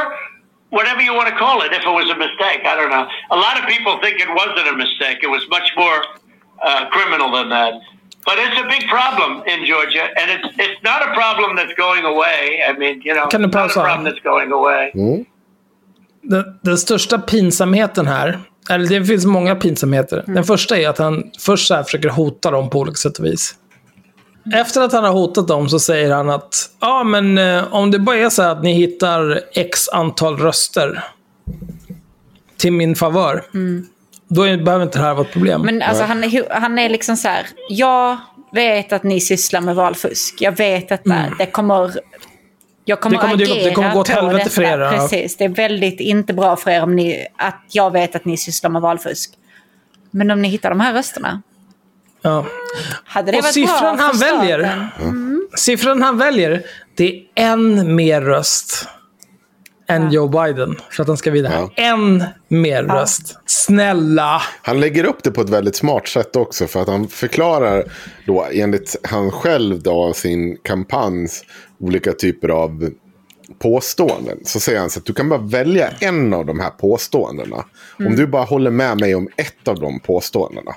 whatever you want to call it. If it was a mistake, I don't know. A lot of people think it wasn't a mistake. It was much more uh, criminal than that. But it's a big problem in Georgia, and it's it's not a problem that's going away. I mean, you know, Kan du pausa? a problem that's going away. Den, den största pinsamheten här, eller det finns många pinsamheter. Den första är att han först så här försöker hota dem på olika sätt och vis. Efter att han har hotat dem så säger han att ja, men eh, om det bara är så att ni hittar x antal röster till min favör, då är, behöver inte det här vara ett problem. Men alltså, han, är, han är liksom så här, jag vet att ni sysslar med valfusk. Jag vet att det, det kommer... Jag kommer, Mm. Det kommer dyka upp, agera det kommer gå åt helvete för er. Precis. Det är väldigt inte bra för er om ni, att jag vet att ni sysslar med valfusk. Men om ni hittar de här rösterna, ja. hade det Och varit siffran bra han för väljer, staten? siffran han väljer, det är en mer röst än Joe Biden för att han ska vidare. En mer röst. Snälla! Han lägger upp det på ett väldigt smart sätt också. För att han förklarar då enligt han själv då sin kampanjs olika typer av påståenden. Så säger han så att du kan bara välja en av de här påståendena. Om du bara håller med mig om ett av de påståendena.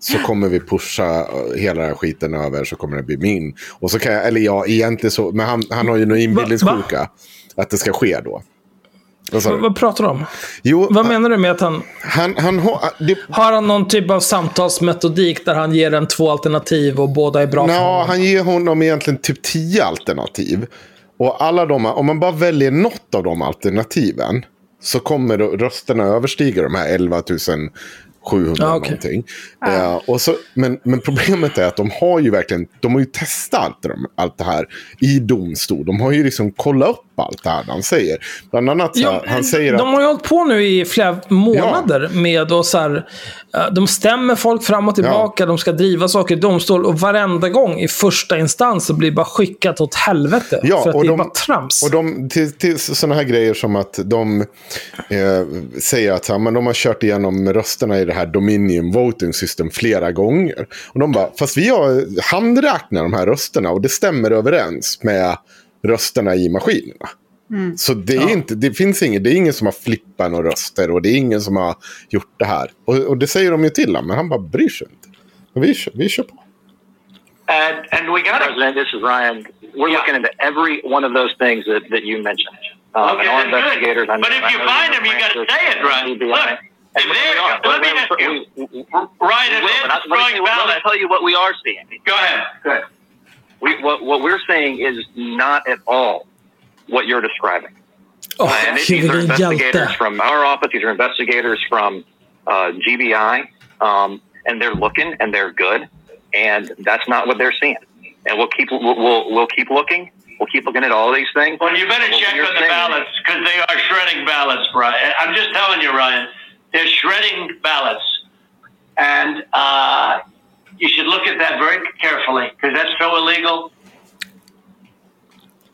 Så kommer vi pusha eh, hela den här skiten över så kommer det bli min. Och så kan jag, eller ja, egentligen så, men han, han har ju någon inbillningssjuka. Att det ska ske då. Vad Vad, pratar du om? Jo, Vad menar du med att han... han, han har... Det, Har han någon typ av samtalsmetodik där han ger en två alternativ och båda är bra för Ja, honom? han ger honom egentligen typ tio alternativ. Och alla de, om man bara väljer något av de alternativen så kommer rösterna överstiga de här 11 700 Ja, okej. någonting. Eh, och så, men, men problemet är att de har ju verkligen, de har ju testat allt, de, allt det här i domstol. De har ju liksom kollat upp allt det här han säger. Bland annat så här, Ja, han säger de att... har ju hållit på nu i flera månader med att så här, eh, De stämmer folk fram och tillbaka, de ska driva saker i domstol och varenda gång i första instans så blir bara skickat åt helvete. Ja, för att och det är de- bara trams. Och de, till, till sådana här grejer som att de eh, säger att ja, men de har kört igenom rösterna i det här Dominion Voting System flera gånger. Och de bara, fast vi har handräknat de här rösterna och det stämmer överens med rösterna i maskinerna. Så det, är inte, det finns inget, det är ingen som har flippat några röster och det är ingen som har gjort det här. Och, och det säger de ju till honom, men han bara bryr sig inte. Vi, vi kör på. And and we got President, this is Ryan. We're looking into every one of those things that, that you mentioned. Um, Okay, and our that's good. investigators. I know- But if you find them, you got to say it right. CBI. Look, if they're, let me ask you, Ryan, if they're but destroying ballots, tell you what we are seeing. go ahead. Go ahead. We, what, what we're saying is not at all what you're describing. Åh, and these are investigators from our office. These are investigators from uh, GBI, um, and they're looking and they're good, and that's not what they're seeing. And we'll keep we'll, we'll, we'll keep looking. We'll keep looking at all these things. Well, you better What check on the ballots because they are shredding ballots, Brian. I'm just telling you, Ryan. They're shredding ballots, and uh, you should look at that very carefully because that's so illegal.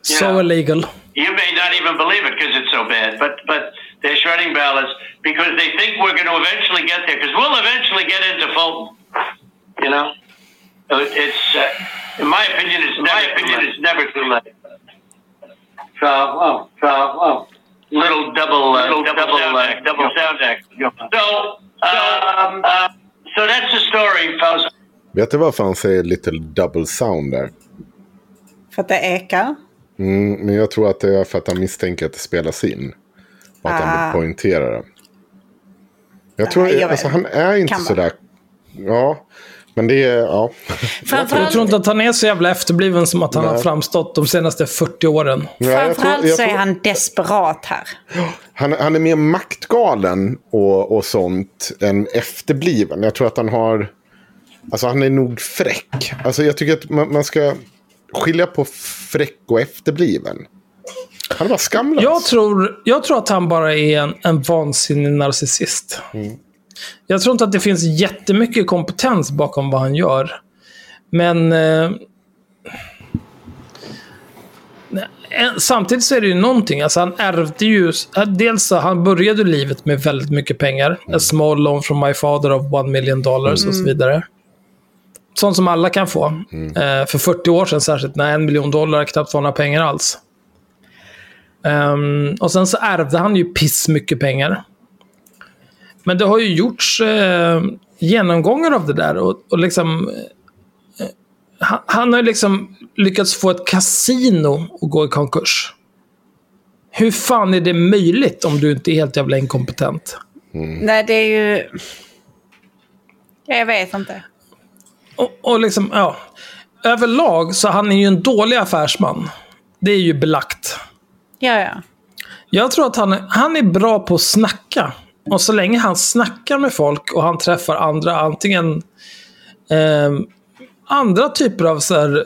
So Yeah. illegal. You may not even believe it because it's so bad, but but they're shredding ballots because they think we're going to eventually get there because we'll eventually get into Fulton. You know, it's uh, in my opinion, it's never, opinion, it's never too late. So, oh, so, oh, little double, uh, little double, sound act, double sound act. So, um, uh, so that's the story, folks. Vet du varför han säger little double sound där? För att det ekar. Mm, men jag tror att det är för att han misstänker att det spelas in. Och att han Ah. vill poängtera det. Jag tror, jag alltså, han är inte sådär... Ja, men det är... Ja. Jag tror inte att han är så jävla efterbliven som att han har Nej. framstått de senaste 40 åren. Ja, jag tror- Framförallt så är tror- han desperat här. Han, han är mer maktgalen och, och sånt än efterbliven. Jag tror att han har... Alltså han är nog fräck. Alltså jag tycker att man, man ska skilja på fräck och efterbliven. Han är bara skamlös. Jag tror, jag tror att han bara är en, en vansinnig narcissist. Jag tror inte att det finns jättemycket kompetens bakom vad han gör. Men... Eh, Samtidigt så är det ju någonting. Alltså han ärvde ju... Dels så han började livet med väldigt mycket pengar. A small loan from my father of one million dollars och så vidare. Sånt som alla kan få. Eh, för 40 år sedan särskilt, när en miljon dollar knappt var några pengar alls. Ehm, och sen så ärvde han ju piss mycket pengar. Men det har ju gjorts eh, genomgångar av det där. Och, och liksom... eh, han, han har ju liksom lyckats få ett kasino att gå i konkurs. Hur fan är det möjligt om du inte är helt jävla inkompetent? Nej, det är ju... Jag vet inte. Och, och liksom, ja. Överlag så han är ju en dålig affärsman. Det är ju belagt. Ja, ja. Jag tror att han är, han är bra på att snacka. Och så länge han snackar med folk och han träffar andra, antingen ehm, andra typer av så här,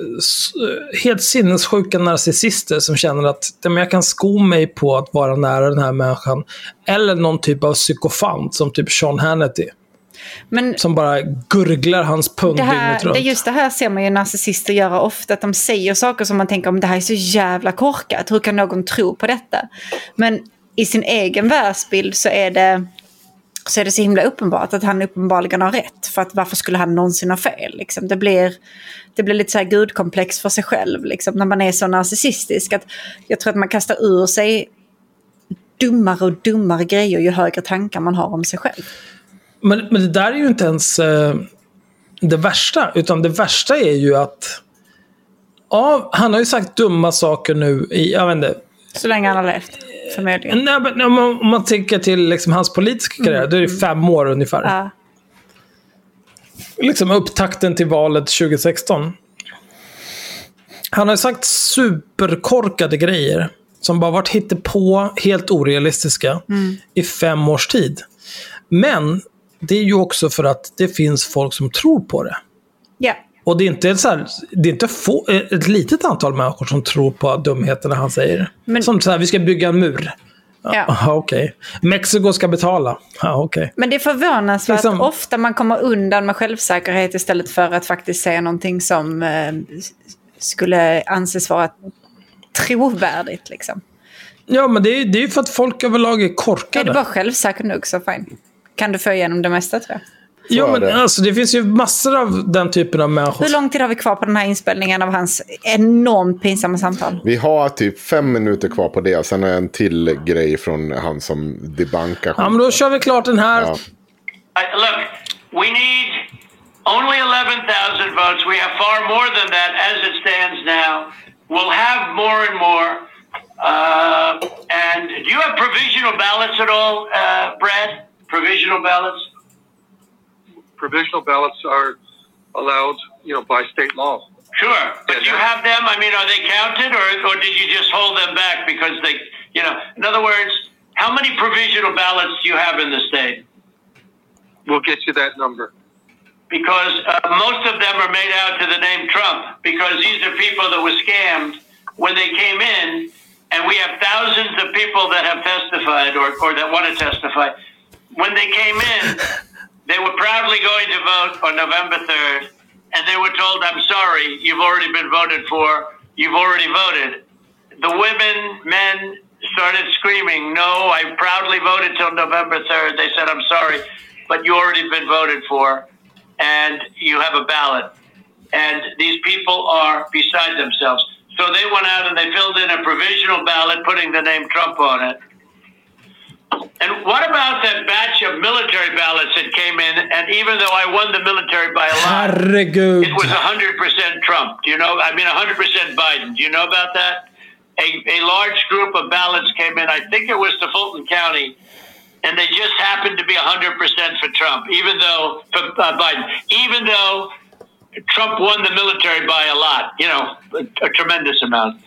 helt sinnessjuka narcissister som känner att "Nej, men jag kan sko mig på att vara nära den här människan. Eller någon typ av psykofant som typ Sean Hannity. Men Som bara gurglar hans pung det, här, runt. just det här ser man ju narcissister göra ofta. Att de säger saker som man tänker om det här är så jävla korkat. Hur kan någon tro på detta? Men i sin egen världsbild så är det så är det så himla uppenbart att han uppenbarligen har rätt. För att varför skulle han någonsin ha fel? Liksom? Det, blir, det blir lite så här gudkomplex för sig själv liksom, när man är så narcissistisk. Att jag tror att man kastar ur sig dummare och dummare grejer ju högre tankar man har om sig själv. Men, men det där är ju inte ens eh, det värsta. Utan det värsta är ju att... Ja, han har ju sagt dumma saker nu i, jag vet inte. Så länge han har levt, förmodligen. Nej, men om man, om man tänker till liksom hans politiska karriär, då är det fem år ungefär. Ja. Liksom upptakten till valet 2016. Han har sagt superkorkade grejer. Som bara varit hittepå, helt orealistiska, i fem års tid. Men det är ju också för att det finns folk som tror på det. Ja. Och det är inte, så här, det är inte få, ett litet antal människor som tror på dumheterna han säger. Men- Som så här, vi ska bygga en mur. Ja. Aha, [laughs] okej. Mexiko ska betala. Ja, okej. Men det är förvånansvärt Liksom- ofta man kommer undan med självsäkerhet istället för att faktiskt säga någonting som eh, skulle anses vara trovärdigt. Liksom. Ja, men det är ju för att folk överlag är Är du korkade. bara självsäker nog så fine. Kan du få igenom det mesta tror jag. Jo, är men det. alltså det finns ju massor av den typen av människor. Hur lång tid har vi kvar på den här inspelningen av hans enormt pinsamma samtal? Vi har typ fem minuter kvar på det. Sen har jag en till grej från han som debankar Ja, men då kör vi klart den här. Ja. Look, we need only 11,000 votes. We have far more than that as it stands now. We'll have more and more. Uh, and do you have provisional ballots at all, uh, Brad? Provisional ballots? Provisional ballots are allowed, you know, by state law. Sure. But do you Yeah. have them? I mean, are they counted or, or did you just hold them back because they, you know, in other words, how many provisional ballots do you have in the state? We'll get you that number. because uh, most of them are made out to the name Trump because these are people that were scammed when they came in, and we have thousands of people that have testified or, or that want to testify. When they came in, they were proudly going to vote on November 3rd, and they were told, I'm sorry, you've already been voted for, you've already voted. The women, men started screaming, No, I proudly voted till November 3rd. They said, I'm sorry, but you already been voted for and you have a ballot. And these people are beside themselves. So they went out and they filled in a provisional ballot putting the name Trump on it. And what about that batch of military ballots that came in? And even though I won the military by a lot, Herregud. it was 100% Trump. Do you know? I mean, 100% Biden. Do you know about that? A, a large group of ballots came in. I think it was to Fulton County, and they just happened to be 100% for Trump, even though for uh, Biden, even though Trump won the military by a lot, you know, a, a tremendous amount.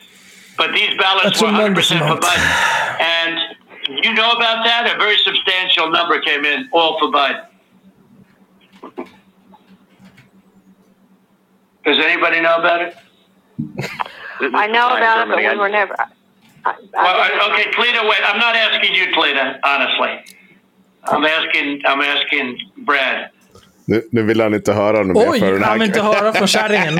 But these ballots A were 100% tremendous for. Biden. And you know about that? A very substantial number came in, all for Biden. Does anybody know about it? [laughs] I know about it, but we were never. I, I, Well, I- okay, Cleta, wait. I'm not asking you, Cleta, honestly. I'm asking. I'm asking Brad. Nu, nu vill han inte höra något mer Oj, för den här han vill inte höra från kärringen. [laughs]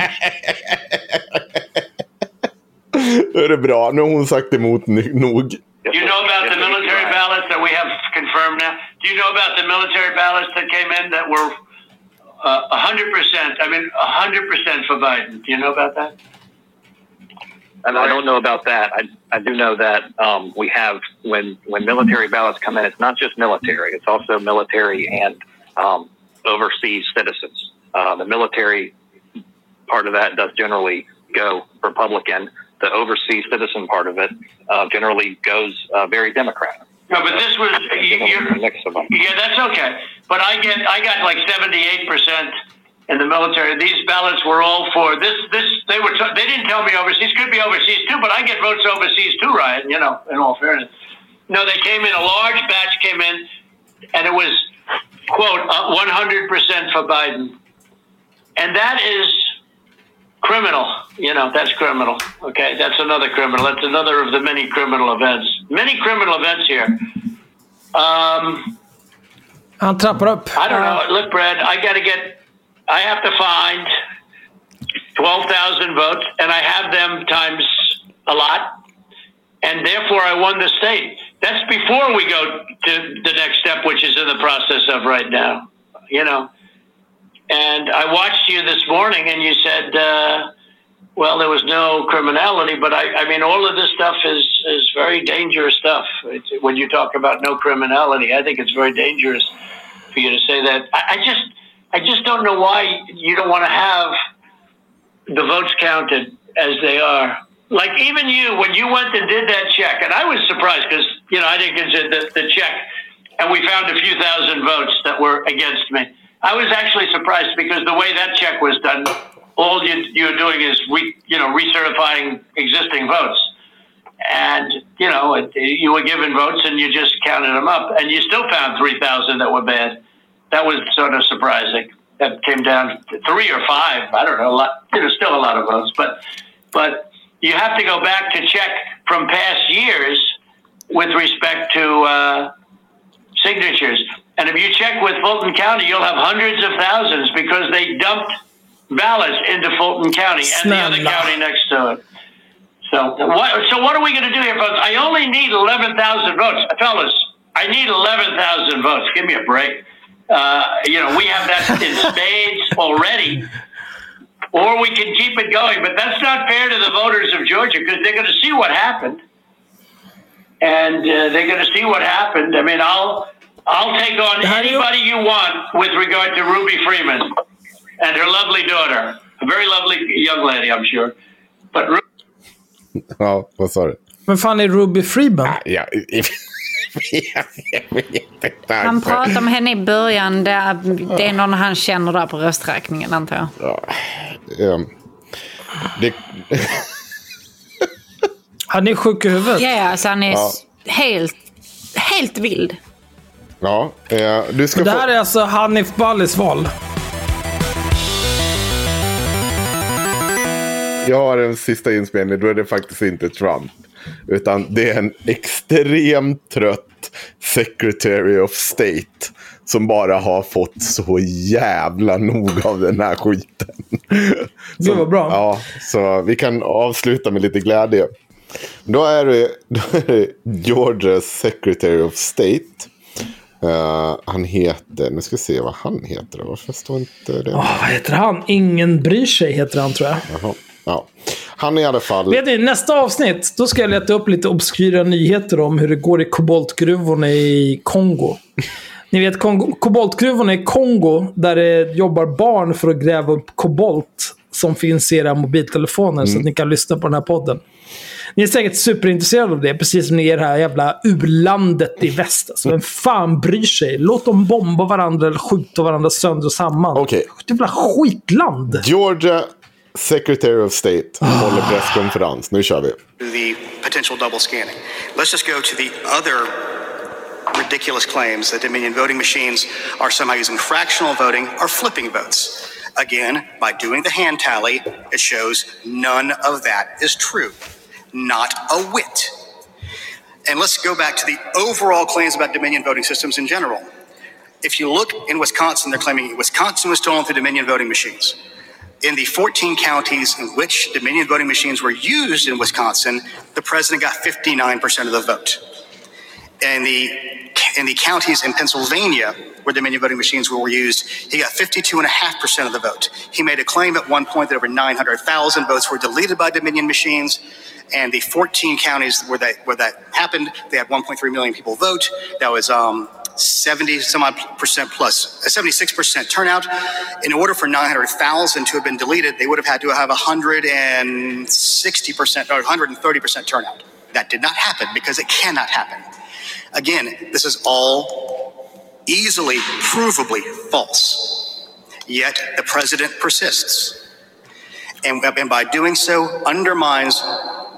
Då är det bra. Nu har hon sagt emot nog. Do you know about the military ballots that we have confirmed now? Do you know about the military ballots that came in that were uh, 100%, I mean 100% for Biden? Do you know about that? And I don't know about that. I, I do know that um, we have when when military ballots come in, it's not just military; it's also military and um, overseas citizens. Uh, the military part of that does generally go Republican. The overseas citizen part of it uh, generally goes uh, very Democrat. No, but this was you, A mix of them. Yeah, that's okay. But I get I got like seventy eight percent in the military. These ballots were all for this. This they were. T- they didn't tell me overseas. Could be overseas too, but I get votes overseas too, Ryan. You know, in all fairness. No, they came in. A large batch came in, and it was quote one hundred percent for Biden, and that is criminal. You know, that's criminal. Okay, that's another criminal. That's another of the many criminal events. Many criminal events here. Um, Han trappar upp. I don't know. Look, Brad, I got to get. I have to find twelve thousand votes, and I have them times a lot, and therefore I won the state. That's before we go to the next step, which is in the process of right now. You know, and I watched you this morning, and you said, uh, "Well, there was no criminality," but I, I mean, all of this stuff is is very dangerous stuff. It's, when you talk about no criminality, I think it's very dangerous for you to say that. I, I just, I just don't know why you don't want to have the votes counted as they are. Like even you, when you went and did that check, and I was surprised because you know I didn't consider the, the check, and we found a few thousand votes that were against me. I was actually surprised because the way that check was done, all you, you're doing is re, you know recertifying existing votes, and you know it, you were given votes and you just counted them up, and you still found three thousand that were bad. That was sort of surprising. That came down to three or five. I don't know. A lot, you know, still a lot of votes, but but you have to go back to check from past years with respect to uh, signatures. And if you check with Fulton County, you'll have hundreds of thousands because they dumped ballots into Fulton County and the other county next to it. So what, so what are we going to do here, folks? I only need 11,000 votes. Fellas, I need 11,000 votes. Give me a break. Uh, you know, we have that in [laughs] spades already. Or we can keep it going. But that's not fair to the voters of Georgia because they're going to see what happened. And uh, they're going to see what happened. I mean, I'll I'll take on anybody you want with regard to Ruby Freeman and her lovely daughter. A very lovely young lady, I'm sure. But Ru- Ja, vad sa du? Men fan är Ruby Freeman? Ja, [laughs] vet inte. Han pratar med henne i början. Det är, det är någon han känner där på rösträkningen antar jag. Ehm, det, Han är sjuk i huvudet. Ja, ja, alltså han är Ja. helt, helt vild. Ja, eh, du ska Det få... här är alltså Hanif Balis val. Jag har en sista inspelning, då är det faktiskt inte Trump. Utan det är en extremt trött Secretary of State. Som bara har fått så jävla nog av den här skiten. [laughs] Gud vad bra. Ja, så vi kan avsluta med lite glädje. Då är det, då är det Georgias Secretary of State. Eh, han heter, nu ska vi se vad han heter. Varför står inte det? Åh, vad heter han? Ingen bryr sig heter han tror jag. Jaha, ja. Han är i alla fall... Vet ni, nästa avsnitt, då ska jag leta upp lite obskyra nyheter om hur det går i koboltgruvorna i Kongo. Ni vet Kongo, koboltgruvorna i Kongo, där det jobbar barn för att gräva upp kobolt som finns i era mobiltelefoner så att ni kan lyssna på den här podden. Ni är säkert superintresserade av det, precis som ni är det här jävla u-landet i väst. Alltså, vem fan bryr sig? Låt dem bomba varandra eller skjuta varandra sönder och samman. Är jävla skitland! Georgia Secretary of State håller presskonferens. Nu kör vi. the potential double scanning. Let's just go to the other ridiculous claims that Dominion voting machines are somehow using fractional voting or flipping votes. Again, by doing the hand tally, it shows none of that is true. Not a whit. And let's go back to the overall claims about Dominion voting systems in general. If you look in Wisconsin, they're claiming Wisconsin was stolen through Dominion voting machines. In the 14 counties in which Dominion voting machines were used in Wisconsin, the president got 59% of the vote. In the in the counties in Pennsylvania where Dominion voting machines were used, he got 52.5% of the vote. He made a claim at one point that over 900,000 votes were deleted by Dominion machines. And the 14 counties where that, where that happened, they had 1.3 million people vote. That was um, 70 some odd percent plus, a 76% turnout. In order for 900,000 to have been deleted, they would have had to have 160% or 130% turnout. That did not happen because it cannot happen. Again, this is all easily provably false. Yet the president persists. And, and by doing so, undermines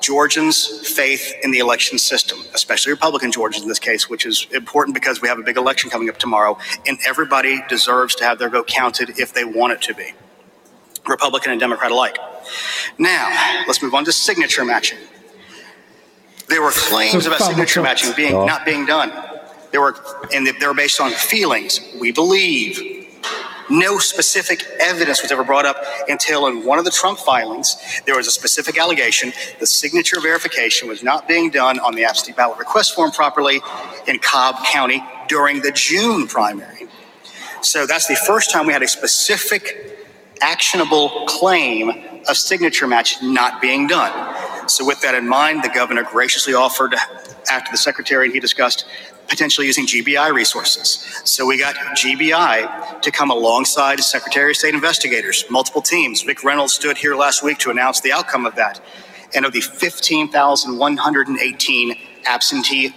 Georgians' faith in the election system, especially Republican Georgians in this case, which is important because we have a big election coming up tomorrow, and everybody deserves to have their vote counted if they want it to be, Republican and Democrat alike. Now, let's move on to signature matching. There were claims about signature matching being oh. not being done. There were, and they were based on feelings. We believe. No specific evidence was ever brought up until in one of the Trump filings, there was a specific allegation the signature verification was not being done on the absentee ballot request form properly in Cobb County during the June primary. So that's the first time we had a specific actionable claim of signature match not being done. So, with that in mind, the governor graciously offered, after the secretary and he discussed potentially using GBI resources. So, we got GBI to come alongside Secretary of State investigators, multiple teams. Vic Reynolds stood here last week to announce the outcome of that. And of the 15,118 absentee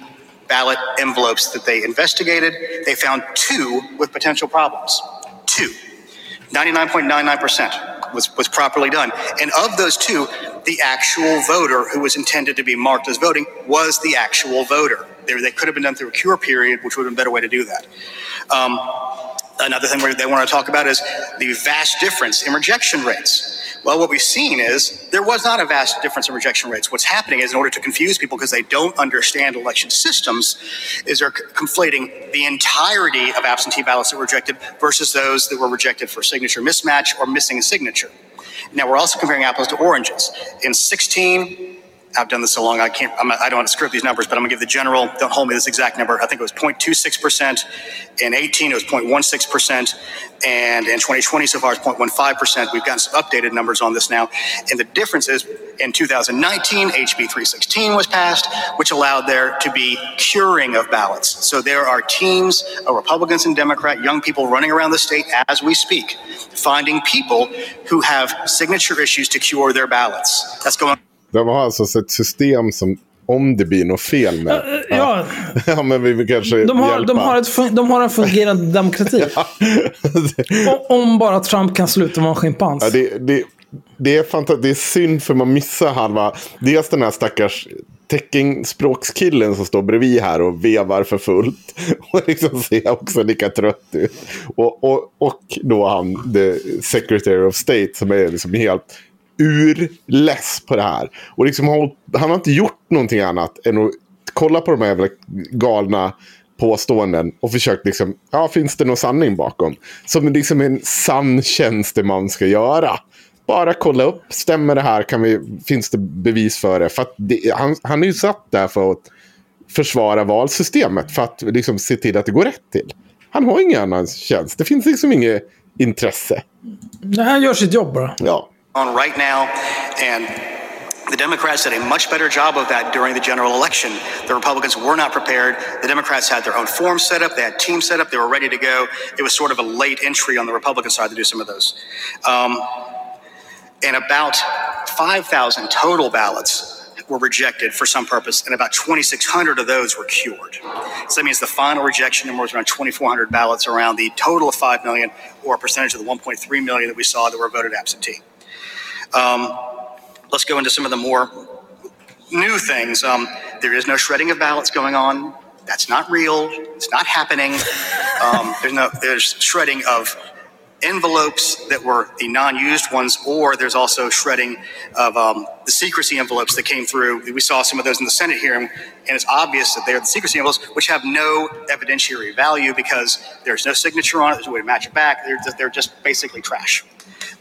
ballot envelopes that they investigated, they found two with potential problems. Two. 99.99% was, was properly done. And of those two, the actual voter who was intended to be marked as voting was the actual voter. They, they could have been done through a cure period, which would have been a better way to do that. Um, another thing they want to talk about is the vast difference in rejection rates. Well, what we've seen is there was not a vast difference in rejection rates. What's happening is, in order to confuse people because they don't understand election systems, is they're conflating the entirety of absentee ballots that were rejected versus those that were rejected for signature mismatch or missing a signature. Now, we're also comparing apples to oranges. In 16, I've done this so long, I can't, I'm, I don't want to script these numbers, but I'm going to give the general, don't hold me this exact number. I think it was 0.26%. In 18, it was 0.16%. And in 2020 so far, it's 0.15%. We've gotten some updated numbers on this now. And the difference is in 2019, HB 316 was passed, which allowed there to be curing of ballots. So there are teams of Republicans and Democrat, young people running around the state as we speak, finding people who have signature issues to cure their ballots. That's going De har alltså ett system som om det blir något fel med. Ja. [laughs] ja men vi vill kanske De har, hjälpa. de, har ett, de har en fungerande [laughs] demokrati. O- Om bara Trump kan sluta vara en schimpans. Ja, det, det, det, är det är synd för man missar halva. Dels den här stackars teckenspråkskillen som står bredvid här och vevar för fullt. [laughs] Och liksom ser också lika trött ut. Och, och, och då han, the secretary of state, som är liksom helt urless på det här. Och liksom han har inte gjort någonting annat än att kolla på de här jävla galna påståenden och försökt liksom, ja finns det någon sanning bakom? Som liksom en sann tjänsteman ska göra. Bara kolla upp, stämmer det här? Kan vi, finns det bevis för det? För det, han, han är ju satt där för att försvara valsystemet. För att liksom se till att det går rätt till. Han har ingen annan tjänst. Det finns liksom inget intresse. Nej, han gör sitt jobb bara. Ja. On right now, and the Democrats did a much better job of that during the general election. The Republicans were not prepared. The Democrats had their own form set up, they had teams set up, they were ready to go. It was sort of a late entry on the Republican side to do some of those. Um, and about 5,000 total ballots were rejected for some purpose, and about 2,600 of those were cured. So that means the final rejection number was around 2,400 ballots, around the total of 5 million, or a percentage of the 1.3 million that we saw that were voted absentee. Um, let's go into some of the more new things. Um, there is no shredding of ballots going on. That's not real. It's not happening. Um, there's no there's shredding of envelopes that were the non-used ones, or there's also shredding of um, the secrecy envelopes that came through. We saw some of those in the Senate hearing, and it's obvious that they're the secrecy envelopes, which have no evidentiary value because there's no signature on it. There's no way to match it back. They're they're just basically trash.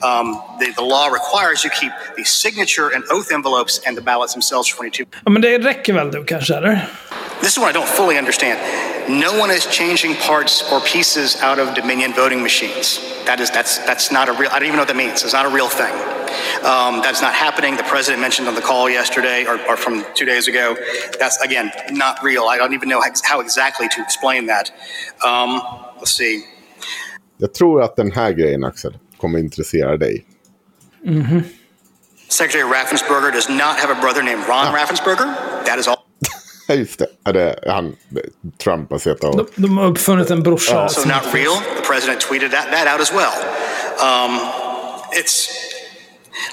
Um, the, the law requires you keep the signature and oath envelopes and the ballots themselves for 22. Ja, men det räcker väl nu kanske, eller? This is what I don't fully understand. No one is changing parts or pieces out of Dominion voting machines. That is, that's, that's not a real, I don't even know what that means. It's not a real thing. Um, that's not happening. The president mentioned on the call yesterday or, or from two days ago. That's, again, not real. I don't even know how exactly to explain that. Um, let's see. Jag tror att den här grejen, Axel, kommer intressera dig. Secretary Raffensperger does not have a brother named Ron Raffensperger. That is all. Ja, [laughs] just det. Ja, det han, Trump har sett av. De, de har uppfunnit en brorsa. Also som not real. The president tweeted that, that out as well. Um, it's,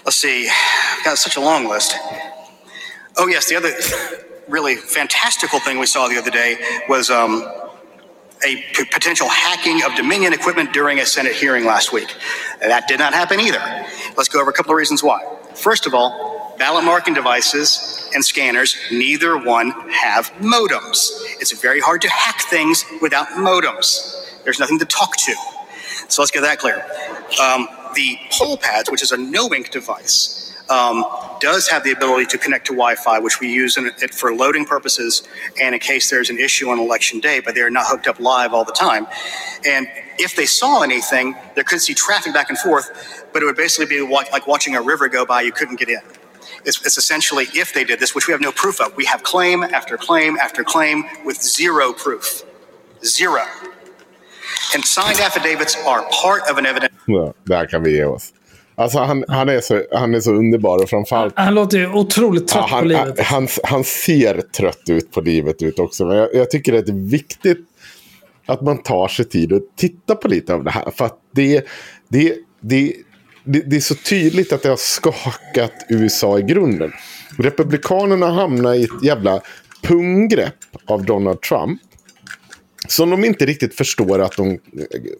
let's see, I've got such a long list. Oh, yes, the other [laughs] really fantastical thing we saw the other day was um, a potential hacking of Dominion equipment during a Senate hearing last week. That did not happen either. Let's go over a couple of reasons why. First of all, ballot marking devices and scanners, neither one have modems. It's very hard to hack things without modems. There's nothing to talk to. So let's get that clear. Um, the poll pads, which is a no-ink device, um, does have the ability to connect to Wi-Fi, which we use in it for loading purposes and in case there's an issue on election day, but they are not hooked up live all the time. And if they saw anything, they could see traffic back and forth, but it would basically be like watching a river go by, you couldn't get in. It's, it's essentially if they did this, which we have no proof of. We have claim after claim after claim with zero proof. Zero. And signed affidavits are part of an evidence. Well, that can be ge oss. Alltså han, han, är, så, han är så underbar och framförallt Han låter ju otroligt trött Ja, på livet. han, han, han ser trött ut på livet ut också. Men jag, jag tycker att det är viktigt att man tar sig tid och tittar på lite av det här. För att det, det, det, det, det är så tydligt att det har skakat USA i grunden. Republikanerna hamnar i ett jävla punggrepp av Donald Trump. Som de inte riktigt förstår att de eh,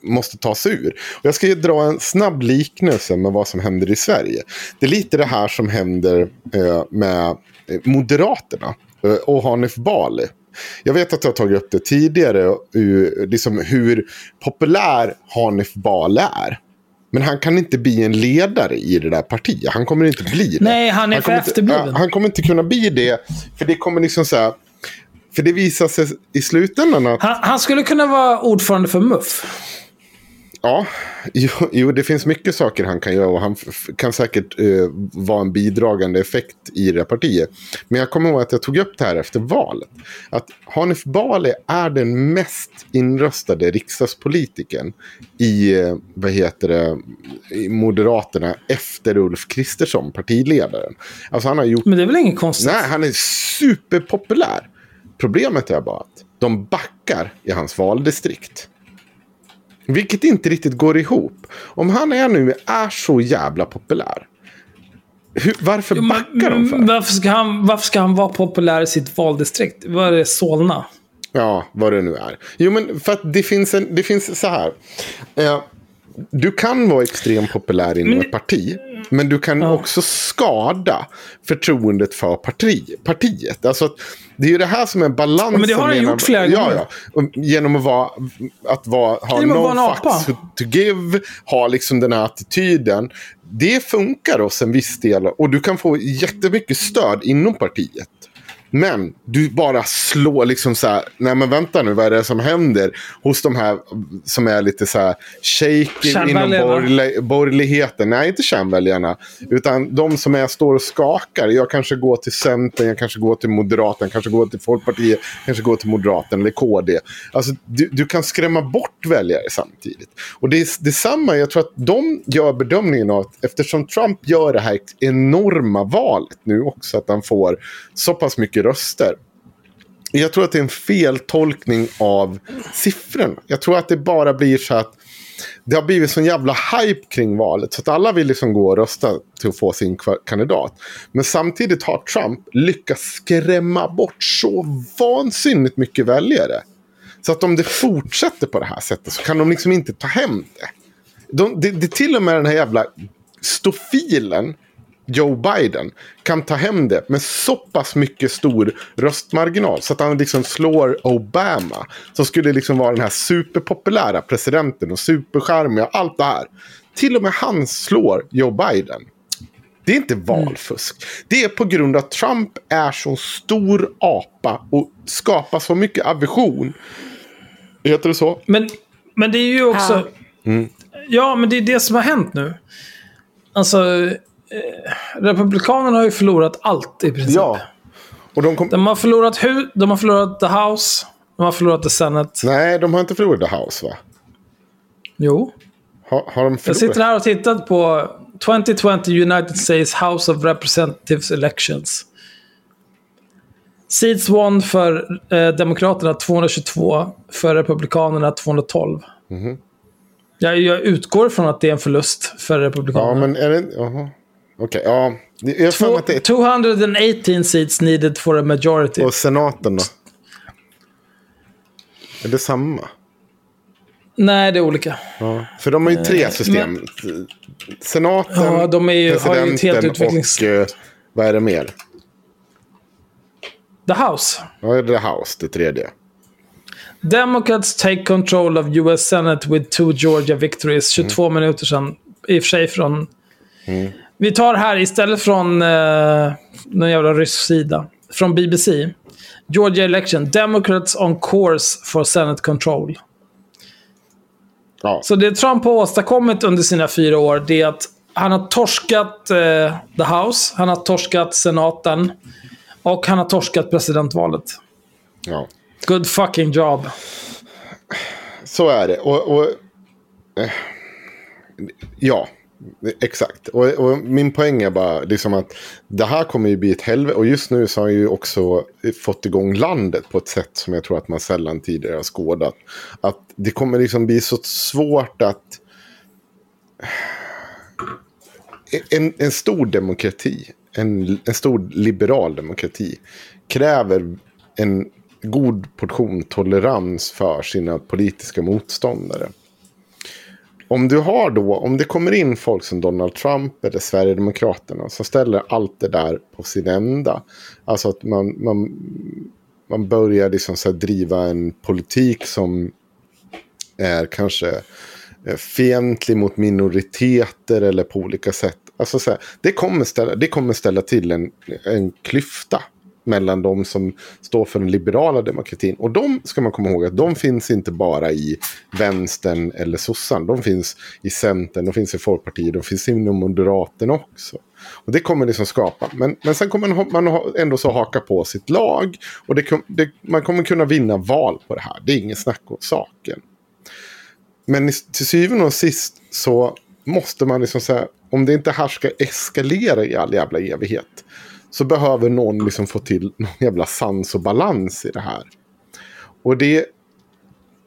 måste ta sig ur. Och jag ska ju dra en snabb liknelse med vad som händer i Sverige. Det är lite det här som händer eh, med eh, Moderaterna eh, och Hanif Bali. Jag vet att jag har tagit upp det tidigare, eh, liksom hur populär Hanif Bali är. Men han kan inte bli en ledare i det där partiet. Han kommer inte bli det. Nej, han är för kommer inte- efterbliven. ja, han kommer inte kunna bli det. För det kommer liksom så här. För det visar sig i slutändan att... Han, han skulle kunna vara ordförande för MUF. Ja, jo, jo, det finns mycket saker han kan göra och han kan säkert eh, vara en bidragande effekt i det partiet. Men jag kommer ihåg att jag tog upp det här efter valet. Att Hanif Bali är den mest inröstade riksdagspolitiken i, eh, vad heter det, i Moderaterna efter Ulf Kristersson, partiledaren. Alltså han har gjort... Men det är väl inget konstigt? Nej, han är superpopulär. Problemet är bara att de backar i hans valdistrikt. Vilket inte riktigt går ihop. Om han är nu är så jävla populär. Hur, varför backar de för? Varför ska, han, varför ska han vara populär i sitt valdistrikt? Vad är det? Solna? Ja, vad det nu är. Jo, men för att det finns, en, det finns så här. Eh, du kan vara extremt populär inom ett parti. Men du kan också skada förtroendet för parti, partiet. Alltså, det är ju det här som är balansen. Ja, men det har han genom- gjort flera ja, gånger. Ja, Genom att vara, att vara, ha Genom vara no apa. fucks to give. Ha liksom den här attityden. Det funkar hos en viss del. Och du kan få jättemycket stöd inom partiet. Men du bara slår liksom så här, nej men vänta nu, vad är det som händer hos de här som är lite så här shaky inom borgerlig, borgerligheten? Nej, inte kärnväljarna. Utan de som är, står och skakar. Jag kanske går till Centern, jag kanske går till Moderaterna, kanske går till Folkpartiet, kanske går till Moderaterna eller KD. Alltså, du, du kan skrämma bort väljare samtidigt. Och det är detsamma, jag tror att de gör bedömningen av att eftersom Trump gör det här enorma valet nu också, att han får så pass mycket röster. Jag tror att det är en feltolkning av siffrorna. Jag tror att det bara blir så att det har blivit sån jävla hype kring valet. Så att alla vill liksom gå och rösta till att få sin kandidat. Men samtidigt har Trump lyckats skrämma bort så vansinnigt mycket väljare. Så att om det fortsätter på det här sättet så kan de liksom inte ta hem det. De, det, det är till och med den här jävla stofilen Joe Biden kan ta hem det med så pass mycket stor röstmarginal. Så att han liksom slår Obama. Som skulle liksom vara den här superpopulära presidenten och supercharmiga och allt det här. till och med han slår Joe Biden. Det är inte valfusk. Det är på grund av att Trump är så stor apa och skapar så mycket aversion. Heter det så? Men, men det är ju också... Ja. Mm. Ja, men det är det som har hänt nu. Alltså, eh, Republikanerna har ju förlorat allt i princip. Ja. Och de, kom... De har förlorat hu- de har förlorat the house, de har förlorat the senate. Nej, de har inte förlorat the house va? Jo. Har, har de Jag sitter här och tittar på 2020 United States House of Representatives Elections. Seats won för eh, Demokraterna 222, för Republikanerna 212. Mhm. Jag, jag utgår från att det är en förlust för Ja, Republikanerna. men är det... Jaha. Okej, ja. Det- Jag att det är... 218 seats needed for a majority. Och senaten då? Är det samma? Nej, det är olika. Ja. För de har ju tre system. Senaten, Ja, de är ju- har ju presidenten utvecklings- och... eh, Vad är det mer? The House. Ja, the house, det tredje. Democrats take control of US Senate with two Georgia victories. 22 minuter sedan. I och för sig från... Vi tar här istället från eh, någon jävla rysk sida. Från BBC. Georgia election. Democrats on course for Senate control. Ja. Så det Trump har åstadkommit under sina fyra år, det är att han har torskat eh, the house, han har torskat senaten och han har torskat presidentvalet. ja. Good fucking job. Så är det. Och, och, eh, ja, exakt. Och, och min poäng är bara liksom att det här kommer ju bli ett helvete. Och just nu så har ju också fått igång landet på ett sätt som jag tror att man sällan tidigare har skådat. Att det kommer liksom bli så svårt att... En, en stor demokrati, en, en stor liberal demokrati, kräver en god portion tolerans för sina politiska motståndare. Om du har då, om det kommer in folk som Donald Trump eller Sverigedemokraterna som ställer allt det där på sin ända. Alltså att man, man, man börjar liksom så här driva en politik som är kanske eh, fientlig mot minoriteter eller på olika sätt. Alltså så här, det, kommer ställa, det kommer ställa till en, en klyfta mellan de som står för den liberala demokratin. Och de ska man komma ihåg att de finns inte bara i vänstern eller sossan. De finns i Centern, de finns i Folkpartiet, de finns inom Moderaterna också. Och det kommer liksom skapa. Men, men sen kommer man, man ändå så haka på sitt lag. Och det, det, man kommer kunna vinna val på det här. Det är ingen snack om saken. Men till syvende och sist så måste man liksom säga, om det inte här ska eskalera i all jävla evighet. Så behöver någon liksom få till någon jävla sans och balans i det här. Och det,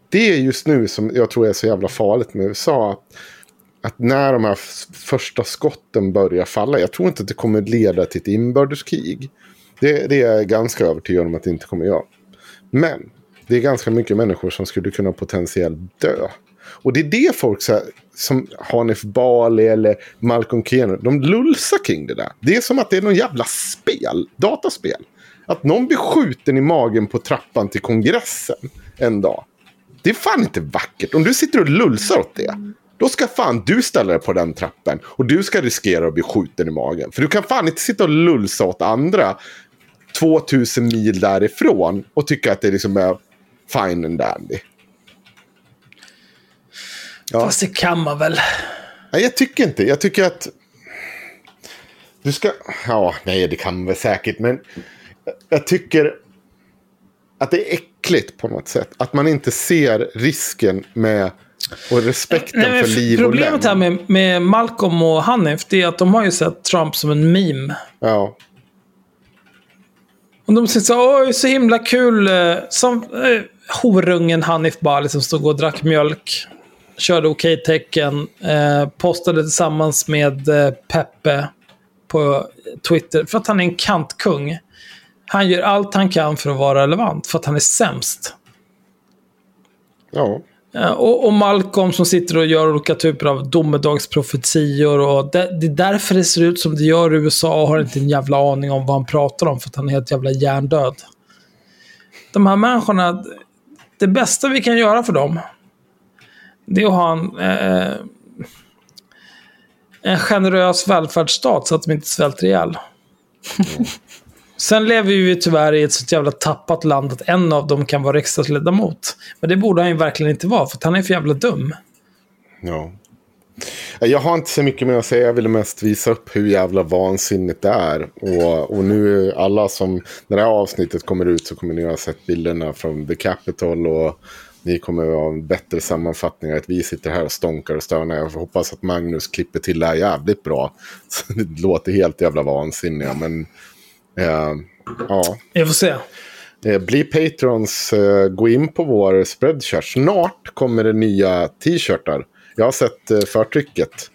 det är just nu som jag tror är så jävla farligt med USA. Att, att när de här första skotten börjar falla. Jag tror inte att det kommer leda till ett inbördeskrig. Det, det är jag ganska övertygad om att det inte kommer göra. Men det är ganska mycket människor som skulle kunna potentiellt dö. Och det är det folk så här, som Hanif Bali eller Malcolm Keno, de lulsar kring det där. Det är som att det är någon jävla spel, dataspel. Att någon blir skjuten i magen på trappan till kongressen en dag. Det är fan inte vackert. Om du sitter och lulsar åt det. Då ska fan du ställa dig på den trappen. Och du ska riskera att bli skjuten i magen. För du kan fan inte sitta och lulsa åt andra 2000 mil därifrån. Och tycka att det liksom är fine and dandy. Ja. Fast det kan man väl. Nej, jag tycker inte. Jag tycker att... Du ska... Ja, nej, det kan man väl säkert. Men jag tycker att det är äckligt på något sätt. Att man inte ser risken med och respekten Nej, för liv och problemet lem. här med, med Malcolm och Hanif, det är att de har ju sett Trump som en meme. Ja. Och de säger så oj så himla kul. eh, Som eh, horungen Hanif Bali som stod och drack mjölk. Körde okej-tecken. Eh, postade tillsammans med eh, Peppe på Twitter. För att han är en kantkung. Han gör allt han kan för att vara relevant. För att han är sämst. Ja. Eh, Och, och Malcolm som sitter och gör olika typer av domedagsprofetior. Och det, det är därför det ser ut som det gör i USA och har inte en jävla aning om vad han pratar om. För att han är helt jävla hjärndöd. De här människorna, det bästa vi kan göra för dem, det är att ha en... Eh, en generös välfärdsstat så att de inte svälter ihjäl. Sen lever vi ju tyvärr i ett så jävla tappat land att en av dem kan vara riksdagsledamot. Men det borde han ju verkligen inte vara, för han är för jävla dum. Ja. Jag har inte så mycket mer att säga. Jag ville mest visa upp hur jävla vansinnigt det är. Och, och nu alla som, när det här avsnittet kommer ut så kommer ni ha sett bilderna från The Capitol. Och ni kommer att ha en bättre sammanfattning. Att vi sitter här och stånkar och stönar. Jag hoppas att Magnus klipper till det här jävligt bra. [laughs] Så det låter helt jävla vansinniga. Men eh, ja. Jag får se. Eh, Bli patrons, eh, gå in på vår spreadshirt. Snart kommer det nya t-shirtar. Jag har sett eh, förtrycket.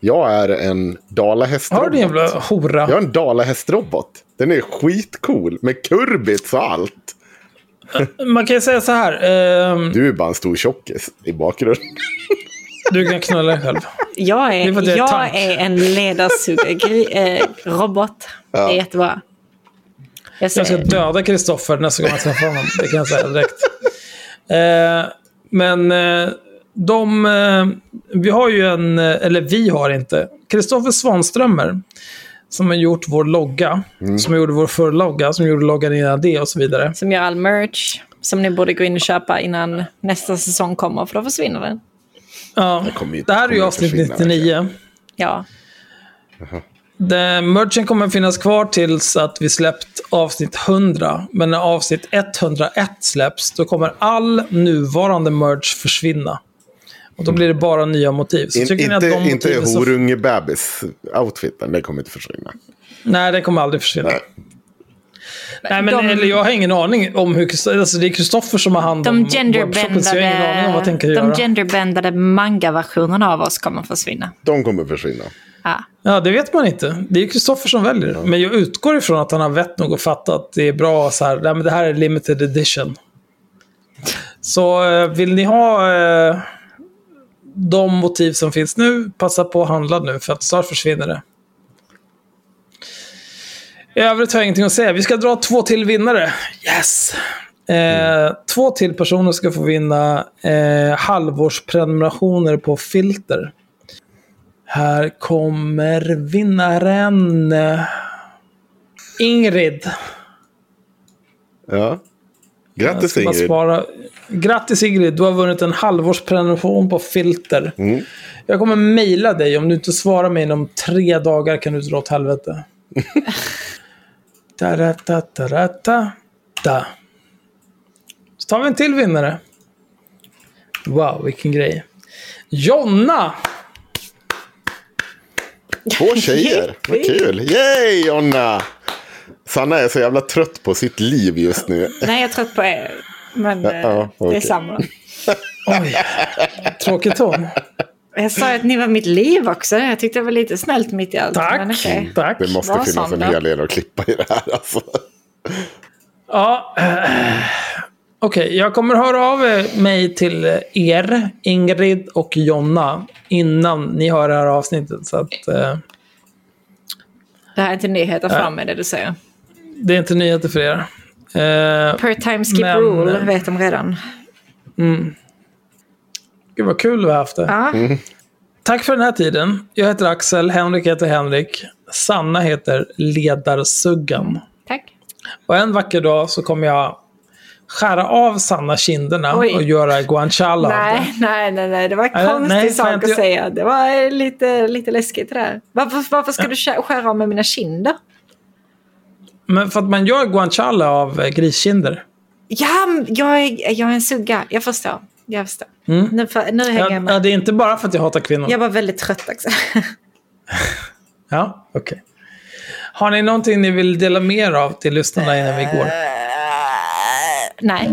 Jag är en dalahästrobot. Har du din jävla hora? Jag är en dalahästrobot. Den är skitcool med kurbits och allt. Man kan ju säga så här. ehm, Du är bara en stor tjockis i bakgrunden. du kan knulla dig själv. Jag är är, jag är jag tank. är en ledarsugarrobot. Det är jättebra. Jag Jag ska döda Kristoffer nästa gång jag träffar honom. Det kan jag säga direkt. Eh, men eh, de... Eh, vi har ju en... eh, Eller vi har inte. Kristoffer Svanströmer. Som har gjort vår logga. Som gjorde vår förra logga. Som gjorde loggan innan det och så vidare. som gör all merch. Som ni borde gå in och köpa innan nästa säsong kommer, för då försvinner den. Ja, ju- det här är ju avsnitt försvinna, 99. Ja. Det, merchen kommer finnas kvar tills att vi släppt avsnitt 100. Men när avsnitt 101 släpps, då kommer all nuvarande merch försvinna. Och då blir det bara nya motiv. Så In, tycker ni att inte de inte så... horunge-bebis-outfiten. Den kommer inte försvinna. Nej, det kommer aldrig försvinna. Nej. Nej, men De- eller jag har ingen aning om hur... Alltså, det är Kristoffer som har hand om De webbshoppen, så jag har ingen aning om vad jag tänker genderbändade, göra. de genderbändade manga-versionerna av oss kommer försvinna. De kommer försvinna. Ja. Ja, det vet man inte. Det är Kristoffer som väljer. Men jag utgår ifrån att han har vett nog och fattat att det är bra så här. Nej, men det här är limited edition. Så eh, vill ni ha eh, de motiv som finns nu, passa på att handla nu för att snart försvinner det. I övrigt har jag ingenting att säga. Vi ska dra två till vinnare. Yes! Eh, två till personer ska få vinna eh, halvårsprenumerationer på Filter. Här kommer vinnaren. Eh, Ingrid. Ja. Grattis Ingrid. Spara. Grattis Ingrid, du har vunnit en halvårsprenumeration på Filter. Mm. Jag kommer mejla dig. Om du inte svarar mig inom tre dagar kan du dra åt helvete. [laughs] Da-da-da-da-da-da. Da. Så tar vi en till vinnare. Wow, vilken grej. Jonna! Två tjejer. Vad kul. Yay Jonna! Sanna är så jävla trött på sitt liv just nu. [laughs] Nej, jag är trött på er. Men eh, Ja, det är samma. [laughs] Oj, tråkig ton. Jag sa att ni var mitt liv också. Jag tyckte det var lite snällt mitt i allt. Tack. Men okej. Tack. Det måste Var finnas en hel del att klippa i det här alltså. Ja, eh, okej. Jag kommer höra av eh, mig till er, Ingrid och Jonna, innan ni hör det här avsnittet. Så att, eh, Det här är inte nyheter fram med det du säger. det är inte nyheter för er. Eh, Per time skip Men- rule vet de redan. gud vad kul vi har haft det. Ja. Tack för den här tiden. Jag heter Axel, Henrik heter Henrik. Sanna heter Ledarsuggan. Tack. Och en vacker dag så kommer jag skära av Sanna kinderna Oj. och göra guanciale av det. Nej, nej, nej, nej, det var en Nej, konstig nej, jag sak att göra- säga. Det var lite, lite läskigt det där. Varför, varför ska du kä- skära av med mina kinder? Men för att man gör guanciale av eh, griskinder. Ja, jag är, jag är en sugga. Jag förstår. Jag förstår. Nu, för, nu hänger Ja, jag med. ja, det är inte bara för att jag hatar kvinnor. Jag var väldigt trött också. [laughs] Ja, okej. Har ni någonting ni vill dela mer av till lyssnarna innan vi går? Nej.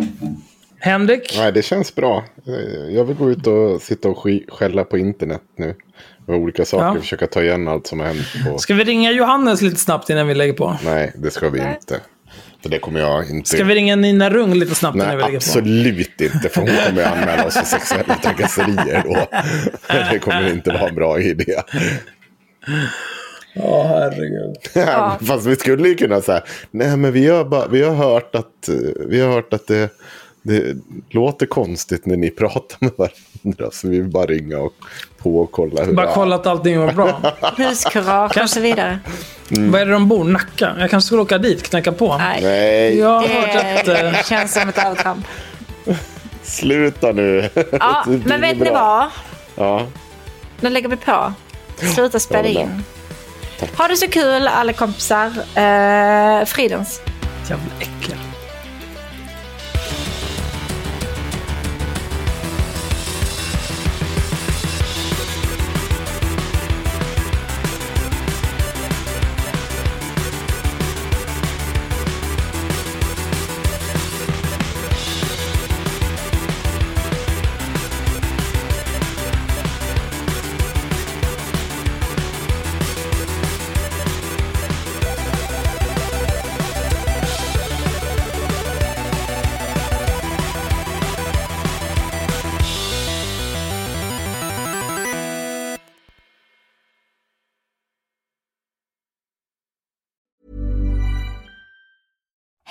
Henrik? Nej, det känns bra. Eh, Jag vill gå ut och sitta och sk- skälla på internet nu. Med olika saker. Ja. Försöka ta igen allt som har hänt. På... Ska vi ringa Johannes lite snabbt innan vi lägger på? Nej, det ska vi inte. För det kommer jag inte... Ska vi ringa Nina Rung lite snabbt innan vi Nej, lägger på? absolut inte. För hon kommer att anmäla oss för sexuella trakasserier då. [laughs] Det kommer inte vara en bra idé. Ja, herregud. [laughs] Fast vi skulle ju kunna säga, nej men vi har, bara, vi har hört att, vi har hört att det Det låter konstigt när ni [laughs] pratar med varandra. Så vi vill bara ringa och på och kolla hur Bara det kolla att allting var bra. [laughs] Huskurage och så vidare. Mm. Var är det de bor? Nacka? Jag kanske skulle åka dit, knacka på. Nej. Nej, Jag har hört att... Det eh, känns som ett övertramp. sluta nu. Ja, Det men vet ni bra. vad? Ja. Nu lägger vi på. Sluta spela Ja, det Tack. Ha det så kul alla kompisar. Uh, fridens. Jävla äckel.